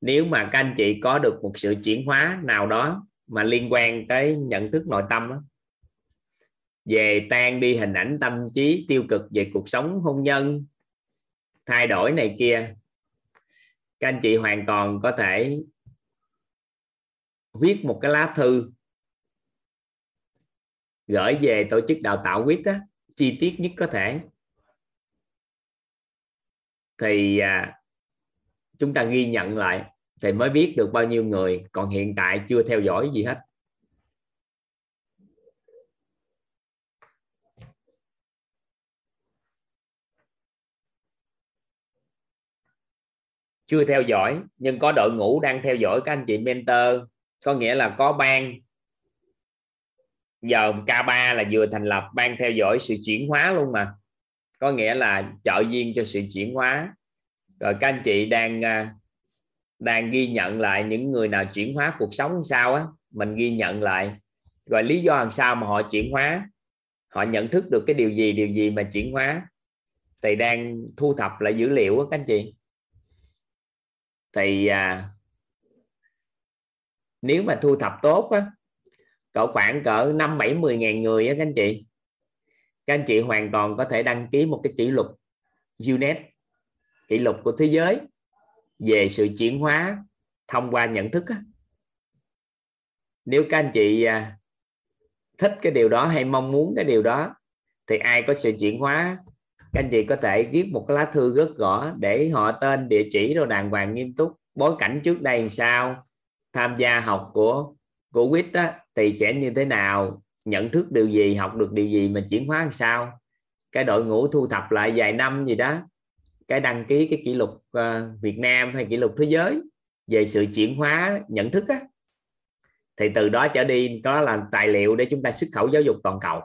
Nếu mà các anh chị có được một sự chuyển hóa nào đó mà liên quan tới nhận thức nội tâm đó, về tan đi hình ảnh tâm trí tiêu cực về cuộc sống hôn nhân thay đổi này kia. Các anh chị hoàn toàn có thể viết một cái lá thư gửi về tổ chức đào tạo quyết đó, chi tiết nhất có thể. Thì à, chúng ta ghi nhận lại thì mới biết được bao nhiêu người còn hiện tại chưa theo dõi gì hết. Chưa theo dõi, nhưng có đội ngũ đang theo dõi các anh chị mentor, có nghĩa là có ban. Giờ K3 là vừa thành lập, ban theo dõi sự chuyển hóa luôn mà. Có nghĩa là trợ duyên cho sự chuyển hóa. Rồi các anh chị đang à, đang ghi nhận lại những người nào chuyển hóa cuộc sống sao á, mình ghi nhận lại. Rồi lý do làm sao mà họ chuyển hóa? Họ nhận thức được cái điều gì điều gì mà chuyển hóa? Thì đang thu thập lại dữ liệu á các anh chị thì à, nếu mà thu thập tốt á cỡ khoảng cỡ năm bảy mười ngàn người á các anh chị các anh chị hoàn toàn có thể đăng ký một cái kỷ lục UNES kỷ lục của thế giới về sự chuyển hóa thông qua nhận thức á. nếu các anh chị à, thích cái điều đó hay mong muốn cái điều đó thì ai có sự chuyển hóa các anh chị có thể viết một cái lá thư rất rõ để họ tên địa chỉ rồi đàng hoàng nghiêm túc. Bối cảnh trước đây làm sao? Tham gia học của của quýt đó thì sẽ như thế nào? Nhận thức điều gì? Học được điều gì mà chuyển hóa làm sao? Cái đội ngũ thu thập lại vài năm gì đó. Cái đăng ký cái kỷ lục uh, Việt Nam hay kỷ lục thế giới về sự chuyển hóa nhận thức á. Thì từ đó trở đi đó là tài liệu để chúng ta xuất khẩu giáo dục toàn cầu.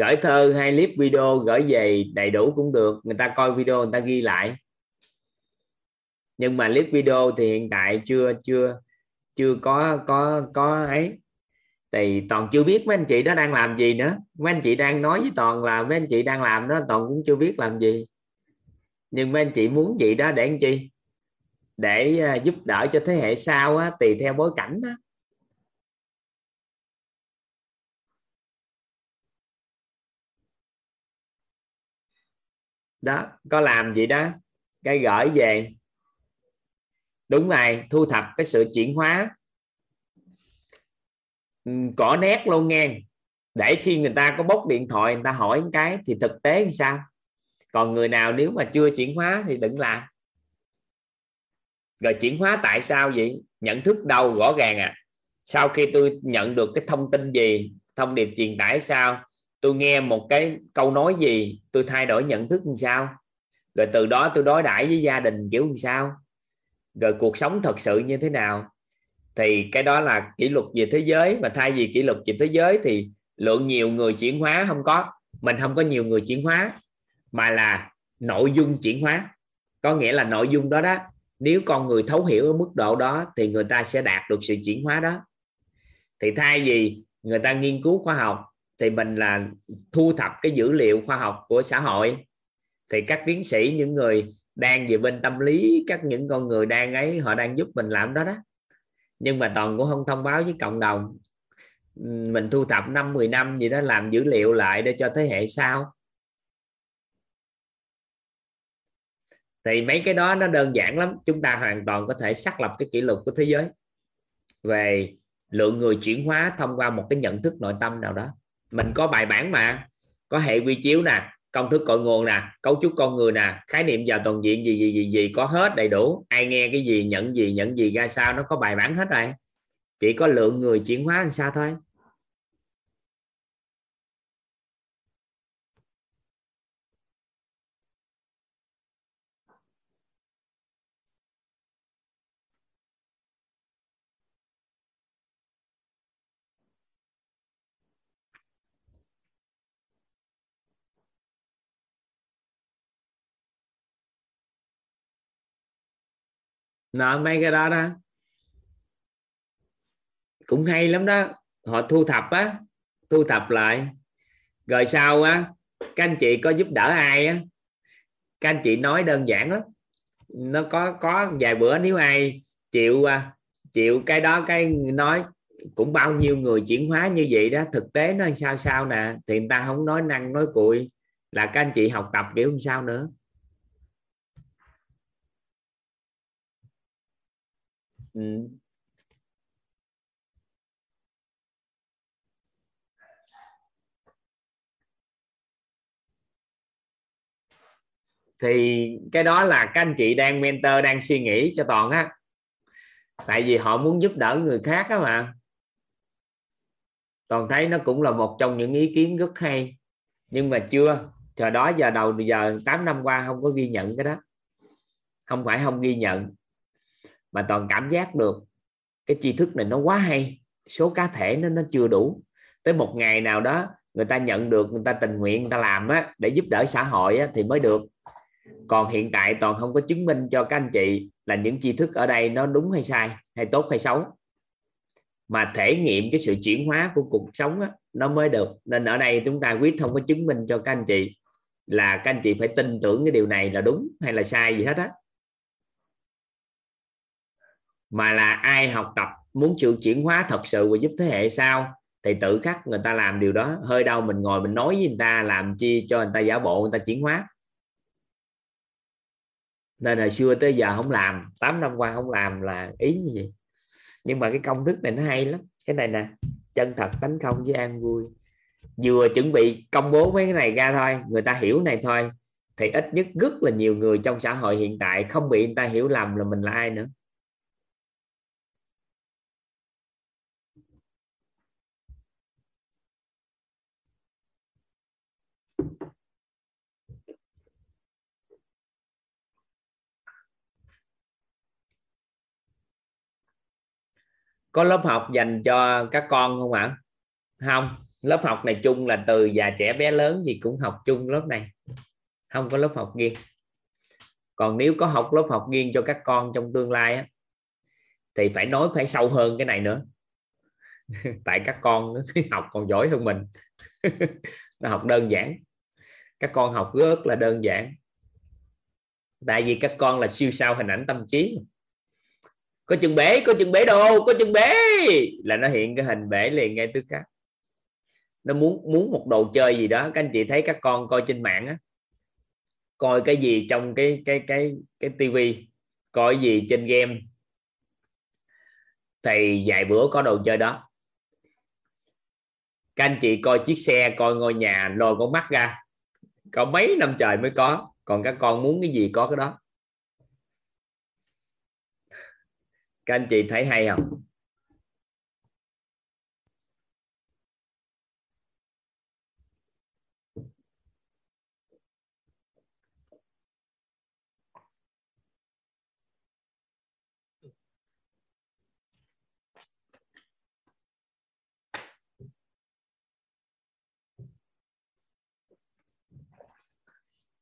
Gửi thơ hay clip video gửi về đầy đủ cũng được. Người ta coi video người ta ghi lại. Nhưng mà clip video thì hiện tại chưa chưa chưa có có có ấy. Thì toàn chưa biết mấy anh chị đó đang làm gì nữa. Mấy anh chị đang nói với toàn là mấy anh chị đang làm đó toàn cũng chưa biết làm gì. Nhưng mấy anh chị muốn gì đó để anh chi? Để à, giúp đỡ cho thế hệ sau á, tùy theo bối cảnh đó. Đó, có làm gì đó, cái gửi về. Đúng rồi, thu thập cái sự chuyển hóa. Ừ, cỏ nét luôn nghe. Để khi người ta có bốc điện thoại, người ta hỏi cái thì thực tế làm sao? Còn người nào nếu mà chưa chuyển hóa thì đừng làm. Rồi chuyển hóa tại sao vậy? Nhận thức đâu, rõ ràng à. Sau khi tôi nhận được cái thông tin gì, thông điệp truyền tải sao? Tôi nghe một cái câu nói gì, tôi thay đổi nhận thức làm sao? Rồi từ đó tôi đối đãi với gia đình kiểu làm sao? Rồi cuộc sống thật sự như thế nào? Thì cái đó là kỷ luật về thế giới, mà thay vì kỷ luật về thế giới thì lượng nhiều người chuyển hóa không có. Mình không có nhiều người chuyển hóa, mà là nội dung chuyển hóa. Có nghĩa là nội dung đó đó, nếu con người thấu hiểu ở mức độ đó thì người ta sẽ đạt được sự chuyển hóa đó. Thì thay vì người ta nghiên cứu khoa học thì mình là thu thập cái dữ liệu khoa học của xã hội. Thì các tiến sĩ, những người đang về bên tâm lý, các những con người đang ấy, họ đang giúp mình làm đó đó. Nhưng mà toàn cũng không thông báo với cộng đồng. Mình thu thập năm 10 năm gì đó làm dữ liệu lại để cho thế hệ sau. Thì mấy cái đó nó đơn giản lắm. Chúng ta hoàn toàn có thể xác lập cái kỷ lục của thế giới về lượng người chuyển hóa thông qua một cái nhận thức nội tâm nào đó mình có bài bản mà. Có hệ quy chiếu nè, công thức cội nguồn nè, cấu trúc con người nè, khái niệm vào toàn diện gì gì gì gì có hết đầy đủ. Ai nghe cái gì, nhận gì nhận gì ra sao, nó có bài bản hết rồi. Chỉ có lượng người chuyển hóa làm sao thôi. Nợ mấy cái đó đó. Cũng hay lắm đó. Họ thu thập á, thu thập lại. Rồi sau á, các anh chị có giúp đỡ ai á? Các anh chị nói đơn giản lắm. Nó có có vài bữa nếu ai chịu à, chịu cái đó, cái nói, cũng bao nhiêu người chuyển hóa như vậy đó, thực tế nó sao sao nè? Thì người ta không nói năng, nói cùi. Là các anh chị học tập kiểu sao nữa. Ừ. thì cái đó là các anh chị đang mentor, đang suy nghĩ cho toàn á. Tại vì họ muốn giúp đỡ người khác á mà. Toàn thấy nó cũng là một trong những ý kiến rất hay. Nhưng mà chưa. Chờ đó giờ đầu, giờ 8 năm qua không có ghi nhận cái đó. Không phải không ghi nhận mà toàn cảm giác được cái tri thức này nó quá hay số cá thể nó nó chưa đủ. Tới một ngày nào đó người ta nhận được người ta tình nguyện người ta làm á để giúp đỡ xã hội á, thì mới được. Còn hiện tại toàn không có chứng minh cho các anh chị là những tri thức ở đây nó đúng hay sai hay tốt hay xấu. Mà thể nghiệm cái sự chuyển hóa của cuộc sống á, nó mới được. Nên ở đây chúng ta quyết không có chứng minh cho các anh chị là các anh chị phải tin tưởng cái điều này là đúng hay là sai gì hết á mà là ai học tập muốn chịu chuyển hóa thật sự và giúp thế hệ sau, thì tự khắc người ta làm điều đó. Hơi đâu mình ngồi mình nói với người ta làm chi cho người ta giả bộ, người ta chuyển hóa. Nên hồi xưa tới giờ không làm 8 năm qua không làm là ý như vậy. Nhưng mà cái công thức này nó hay lắm. Cái này nè, chân thật tánh không với an vui. Vừa chuẩn bị công bố mấy cái này ra thôi, người ta hiểu này thôi, thì ít nhất rất là nhiều người trong xã hội hiện tại không bị người ta hiểu lầm là mình là ai nữa. Có lớp học dành cho các con không ạ? Không. Lớp học này chung là từ già trẻ bé lớn gì cũng học chung lớp này. Không có lớp học riêng. Còn nếu có học lớp học riêng cho các con trong tương lai á, thì phải nói phải sâu hơn cái này nữa. Tại các con học còn giỏi hơn mình. Nó học đơn giản. Các con học rất là đơn giản. Tại vì các con là siêu sao hình ảnh tâm trí có chân bể, có chân bể đồ, có chân bể. Là nó hiện cái hình bể liền ngay tức khắc. Nó muốn muốn một đồ chơi gì đó. Các anh chị thấy các con coi trên mạng á, coi cái gì trong cái cái cái cái tivi, coi gì trên game. Thì vài bữa có đồ chơi đó. Các anh chị coi chiếc xe, coi ngôi nhà, lôi con mắt ra. Có mấy năm trời mới có. Còn các con muốn cái gì có cái đó. Các anh chị thấy hay không?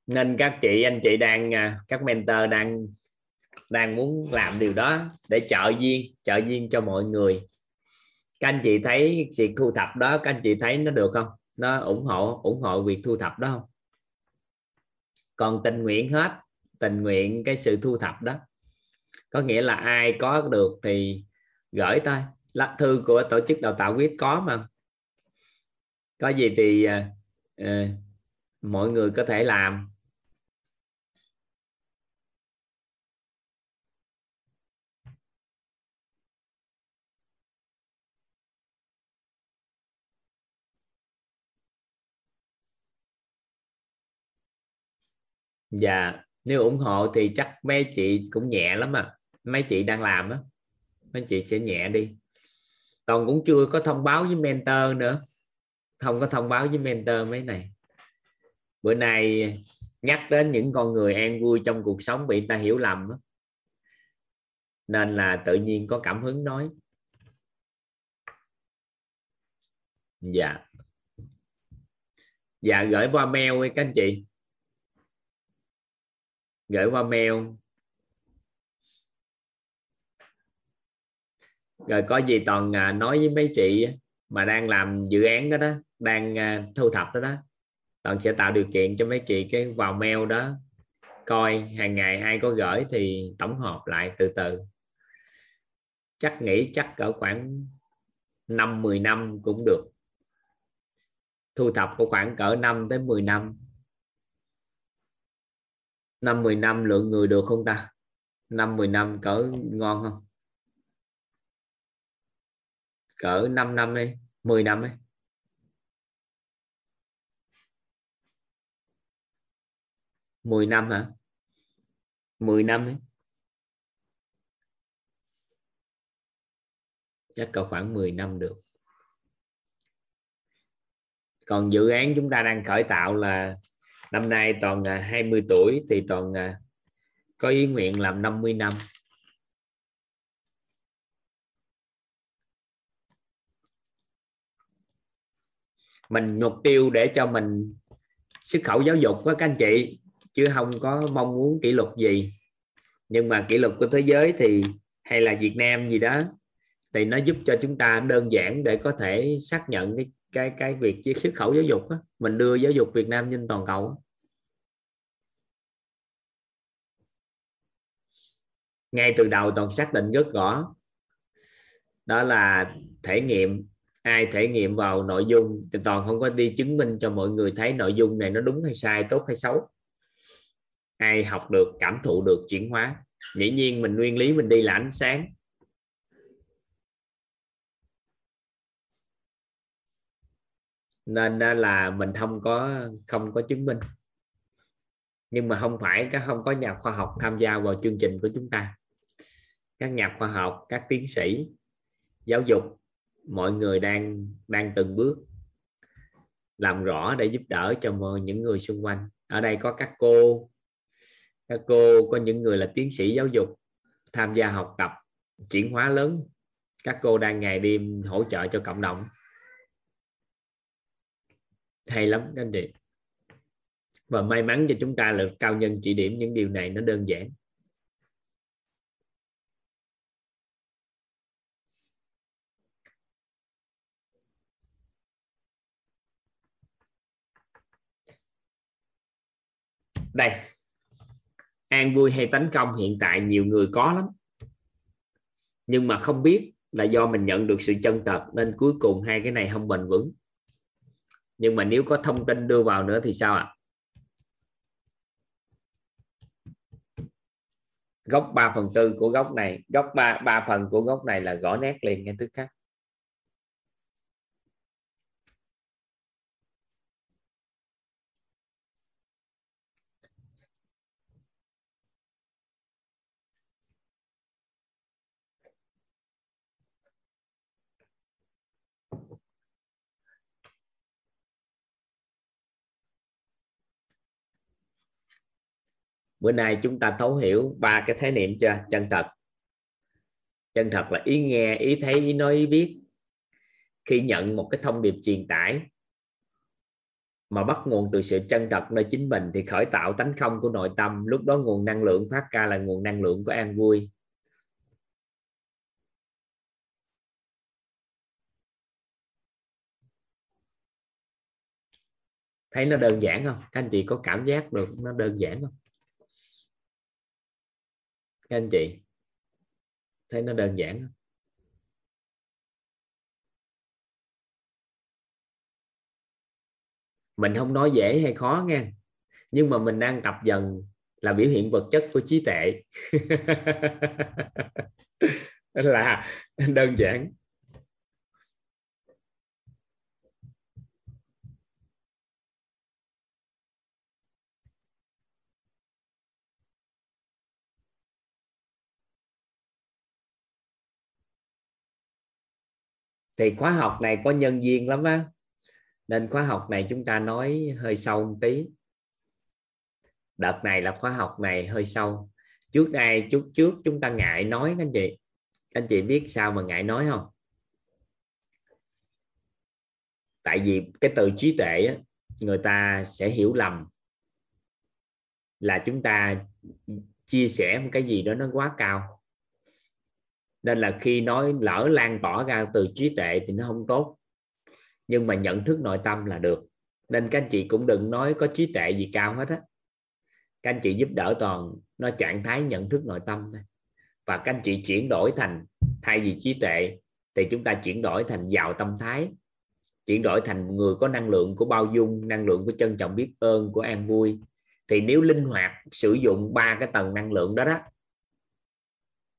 Nên các chị, anh chị đang à, các mentor đang đang muốn làm điều đó để trợ duyên trợ duyên cho mọi người. Các anh chị thấy việc thu thập đó các anh chị thấy nó được không? Nó ủng hộ ủng hộ việc thu thập đó không? Còn tình nguyện hết tình nguyện cái sự thu thập đó. Có nghĩa là ai có được thì gửi thôi. Lá thư của tổ chức đào tạo quyết có mà. Có gì thì uh, uh, mọi người có thể làm. Dạ nếu ủng hộ thì chắc mấy chị cũng nhẹ lắm à. Mấy chị đang làm á, mấy chị sẽ nhẹ đi. Còn cũng chưa có thông báo với mentor nữa. Không có thông báo với mentor mấy này. Bữa nay nhắc đến những con người an vui trong cuộc sống bị ta hiểu lầm đó. nên là tự nhiên có cảm hứng nói. Dạ. Dạ gửi qua mail các anh chị gửi qua mail. Rồi có gì toàn à, nói với mấy chị mà đang làm dự án đó đó, đang à, thu thập đó đó, toàn sẽ tạo điều kiện cho mấy chị cái vào mail đó, coi hàng ngày ai có gửi thì tổng hợp lại từ từ. Chắc nghĩ chắc cỡ khoảng 5 10 năm cũng được. Thu thập có khoảng cỡ 5 tới 10 năm năm 10 năm lượng người được không ta? Năm 10 năm cỡ ngon không? Cỡ 5 năm đi 10 năm ấy mười năm hả? Mười năm ấy chắc cỡ khoảng 10 năm được. Còn dự án chúng ta đang khởi tạo là năm nay toàn à, 20 tuổi thì toàn à, có ý nguyện làm 50 năm. Mình mục tiêu để cho mình xuất khẩu giáo dục với các anh chị, chứ không có mong muốn kỷ lục gì. Nhưng mà kỷ lục của thế giới thì, hay là Việt Nam gì đó, thì nó giúp cho chúng ta đơn giản để có thể xác nhận cái cái cái việc xuất khẩu giáo dục đó. mình đưa giáo dục Việt Nam trên toàn cầu ngay từ đầu toàn xác định rất rõ đó là thể nghiệm, ai thể nghiệm vào nội dung, thì toàn không có đi chứng minh cho mọi người thấy nội dung này nó đúng hay sai, tốt hay xấu. Ai học được, cảm thụ được chuyển hóa. Dĩ nhiên mình nguyên lý mình đi là ánh sáng. Nên là mình không có không có chứng minh. Nhưng mà không phải các không có nhà khoa học tham gia vào chương trình của chúng ta. Các nhà khoa học, các tiến sĩ, giáo dục, mọi người đang đang từng bước làm rõ để giúp đỡ cho những người xung quanh. Ở đây có các cô các cô, có những người là tiến sĩ giáo dục tham gia học tập chuyển hóa lớn. Các cô đang ngày đêm hỗ trợ cho cộng đồng hay lắm các anh chị. Và may mắn cho chúng ta là cao nhân chỉ điểm những điều này nó đơn giản. Đây. An vui hay tấn công hiện tại nhiều người có lắm. Nhưng mà không biết là do mình nhận được sự chân thật nên cuối cùng hai cái này không bền vững nhưng mà nếu có thông tin đưa vào nữa thì sao ạ? Góc 3 phần tư của góc này góc 3, 3 phần của góc này là gõ nét liền ngay tức khắc bữa nay chúng ta thấu hiểu ba cái khái niệm chưa? Chân thật. Chân thật là ý nghe, ý thấy, ý nói, ý biết. Khi nhận một cái thông điệp truyền tải mà bắt nguồn từ sự chân thật nơi chính mình thì khởi tạo tánh không của nội tâm. Lúc đó nguồn năng lượng phát ra là nguồn năng lượng của an vui. Thấy nó đơn giản không? Các anh chị có cảm giác được nó đơn giản không? Các anh chị, thấy nó đơn giản không? Mình không nói dễ hay khó nghe nhưng mà mình đang tập dần là biểu hiện vật chất của trí tuệ. Là đơn giản. Thì khóa học này có nhân viên lắm á. Nên khóa học này chúng ta nói hơi sâu một tí. Đợt này là khóa học này hơi sâu. Trước đây chút trước chúng ta ngại nói các anh chị. Các anh chị biết sao mà ngại nói không? Tại vì cái từ trí tuệ á, người ta sẽ hiểu lầm là chúng ta chia sẻ một cái gì đó nó quá cao nên là khi nói lỡ lan tỏa ra từ trí tuệ thì nó không tốt. Nhưng mà nhận thức nội tâm là được. Nên các anh chị cũng đừng nói có trí tuệ gì cao hết á. Các anh chị giúp đỡ toàn nó trạng thái nhận thức nội tâm thôi. Và các anh chị chuyển đổi thành thay vì trí tuệ thì chúng ta chuyển đổi thành giàu tâm thái. Chuyển đổi thành người có năng lượng của bao dung, năng lượng của trân trọng biết ơn, của an vui. Thì nếu linh hoạt sử dụng ba cái tầng năng lượng đó đó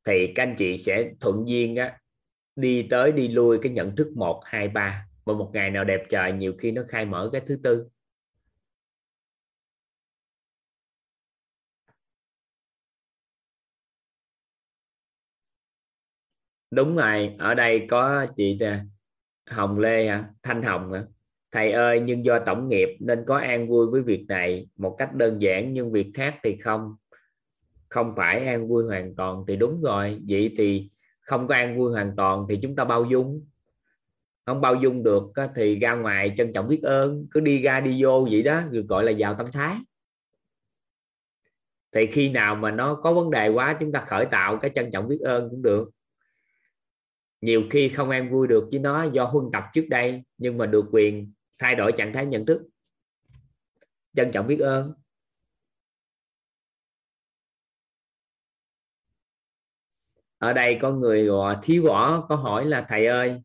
thì các anh chị sẽ thuận duyên á, đi tới đi lui cái nhận thức 1, 2, 3 và một ngày nào đẹp trời nhiều khi nó khai mở cái thứ tư. Đúng rồi ở đây có chị à, Hồng Lê hả? Thanh Hồng hả? Thầy ơi nhưng do tổng nghiệp nên có an vui với việc này. Một cách đơn giản nhưng việc khác thì không không phải an vui hoàn toàn thì đúng rồi. Vậy thì không có an vui hoàn toàn thì chúng ta bao dung. Không bao dung được thì ra ngoài trân trọng biết ơn, cứ đi ra đi vô vậy đó, rồi gọi là vào tâm thái. Thì khi nào mà nó có vấn đề quá, chúng ta khởi tạo cái trân trọng biết ơn cũng được. Nhiều khi không an vui được với nó do huân tập trước đây, nhưng mà được quyền thay đổi trạng thái nhận thức. Trân trọng biết ơn. Ở đây có người gọi thiếu võ, có hỏi là, thầy ơi,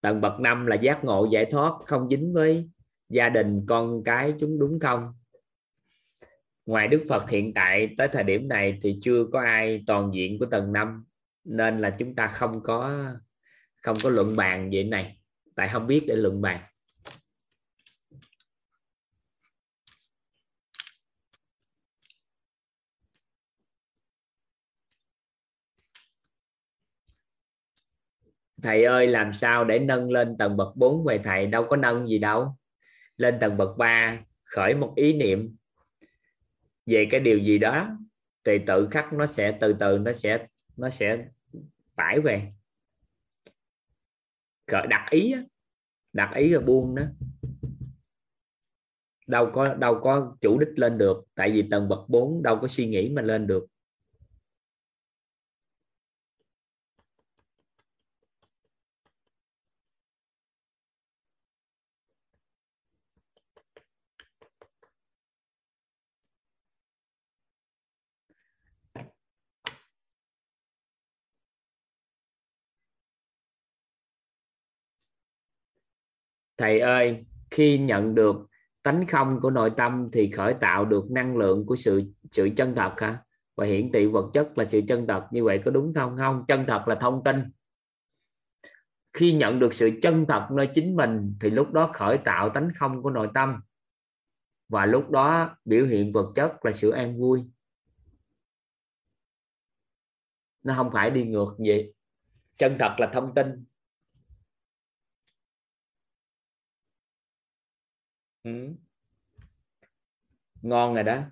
tầng bậc năm là giác ngộ giải thoát không dính với gia đình con cái chúng đúng không? Ngoài Đức Phật hiện tại tới thời điểm này thì chưa có ai toàn diện của tầng năm, nên là chúng ta không có không có luận bàn về này. Tại không biết để luận bàn. Thầy ơi, làm sao để nâng lên tầng bậc 4 về thầy? Đâu có nâng gì đâu. Lên tầng bậc 3 khởi một ý niệm về cái điều gì đó. Thì tự khắc nó sẽ, từ từ nó sẽ nó sẽ tải về. Khởi, đặt ý đặt ý rồi buông đó. Đâu có đâu có chủ đích lên được. Tại vì tầng bậc 4 đâu có suy nghĩ mà lên được. Thầy ơi, khi nhận được tánh không của nội tâm thì khởi tạo được năng lượng của sự sự chân thật hả? Và hiển thị vật chất là sự chân thật, như vậy có đúng không? Không, chân thật là thông tin. Khi nhận được sự chân thật nơi chính mình thì lúc đó khởi tạo tánh không của nội tâm. Và lúc đó biểu hiện vật chất là sự an vui. Nó không phải đi ngược gì chân thật là thông tin. Ừ. ngon rồi đó.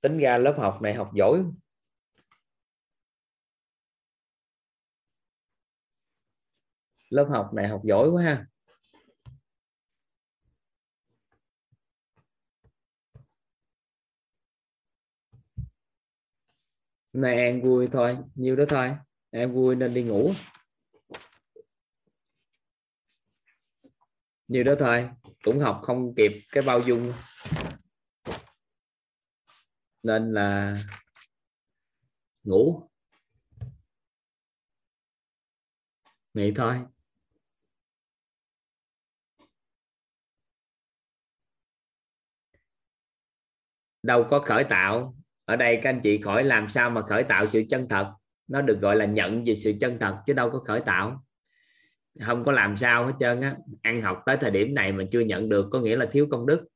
Tính ra lớp học này học giỏi. Lớp học này học giỏi quá ha. Nay em vui thôi. Nhiêu đó thôi. Em vui nên đi ngủ. Như đó thôi, cũng học không kịp cái bao dung. Nên là ngủ. Nghỉ thôi. Đâu có khởi tạo. Ở đây các anh chị khỏi làm sao mà khởi tạo sự chân thật. Nó được gọi là nhận về sự chân thật chứ đâu có khởi tạo không có làm sao hết trơn á. Ăn học tới thời điểm này mà chưa nhận được có nghĩa là thiếu công đức.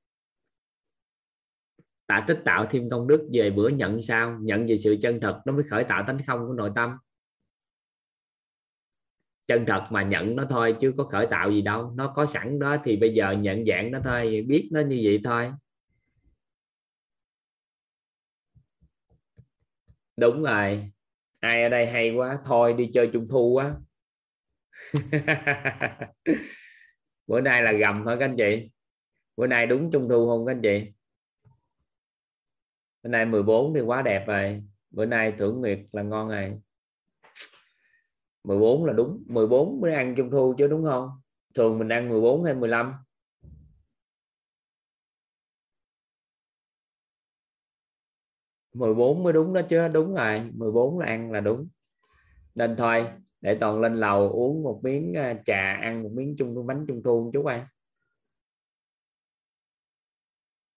Tạ tích tạo thêm công đức, về bữa nhận sao? Nhận về sự chân thật, nó mới khởi tạo tánh không của nội tâm. Chân thật mà nhận nó thôi, chứ có khởi tạo gì đâu. Nó có sẵn đó thì bây giờ nhận dạng nó thôi, biết nó như vậy thôi. Đúng rồi. Ai ở đây hay quá. Thôi đi chơi trung thu quá. bữa nay là gầm thôi các anh chị? Bữa nay đúng trung thu không các anh chị? Bữa nay 14 thì quá đẹp rồi. Bữa nay thưởng nguyệt là ngon rồi. 14 là đúng. 14 mới ăn trung thu chứ đúng không? Thường mình ăn 14 hay 15 14 mới đúng đó chứ. Đúng rồi. 14 là ăn là đúng. Nên thôi để toàn lên lầu uống một miếng à, trà ăn một miếng trung bánh trung thu một chút ăn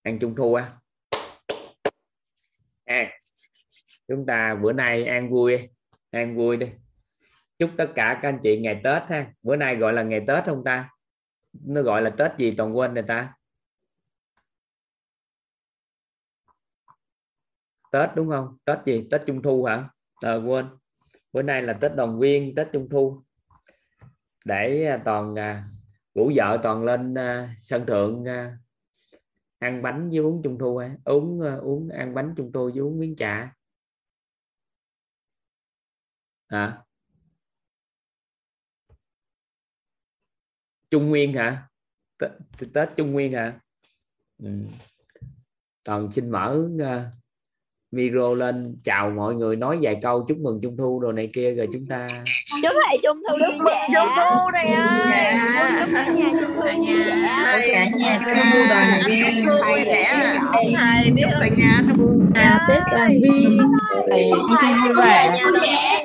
ăn trung thu á. À, chúng ta bữa nay ăn vui ăn vui đi. Chúc tất cả các anh chị ngày tết ha. Bữa nay gọi là ngày tết không ta? Nó gọi là tết gì toàn quên rồi ta. Tết đúng không? Tết gì? Tết trung thu hả? À, quên bữa nay là tết đồng viên tết trung thu. Để à, toàn à, ngủ vợ toàn lên à, sân thượng à, ăn bánh với uống trung thu uống uống ăn bánh trung thu với uống miếng trà hả? Trung nguyên hả? Tết, tết trung nguyên hả? Ừ. toàn xin mở micro lên chào mọi người nói vài câu chúc mừng trung thu đồ này kia rồi chúng ta chúc thầy trung thu vui vẻ trung thu này ơi chúc cả nhà trung thu vui vẻ cả nhà trung thu đoàn viên vui vẻ thầy biết cả nhà trung thu tết đoàn viên thầy vui vẻ vui vẻ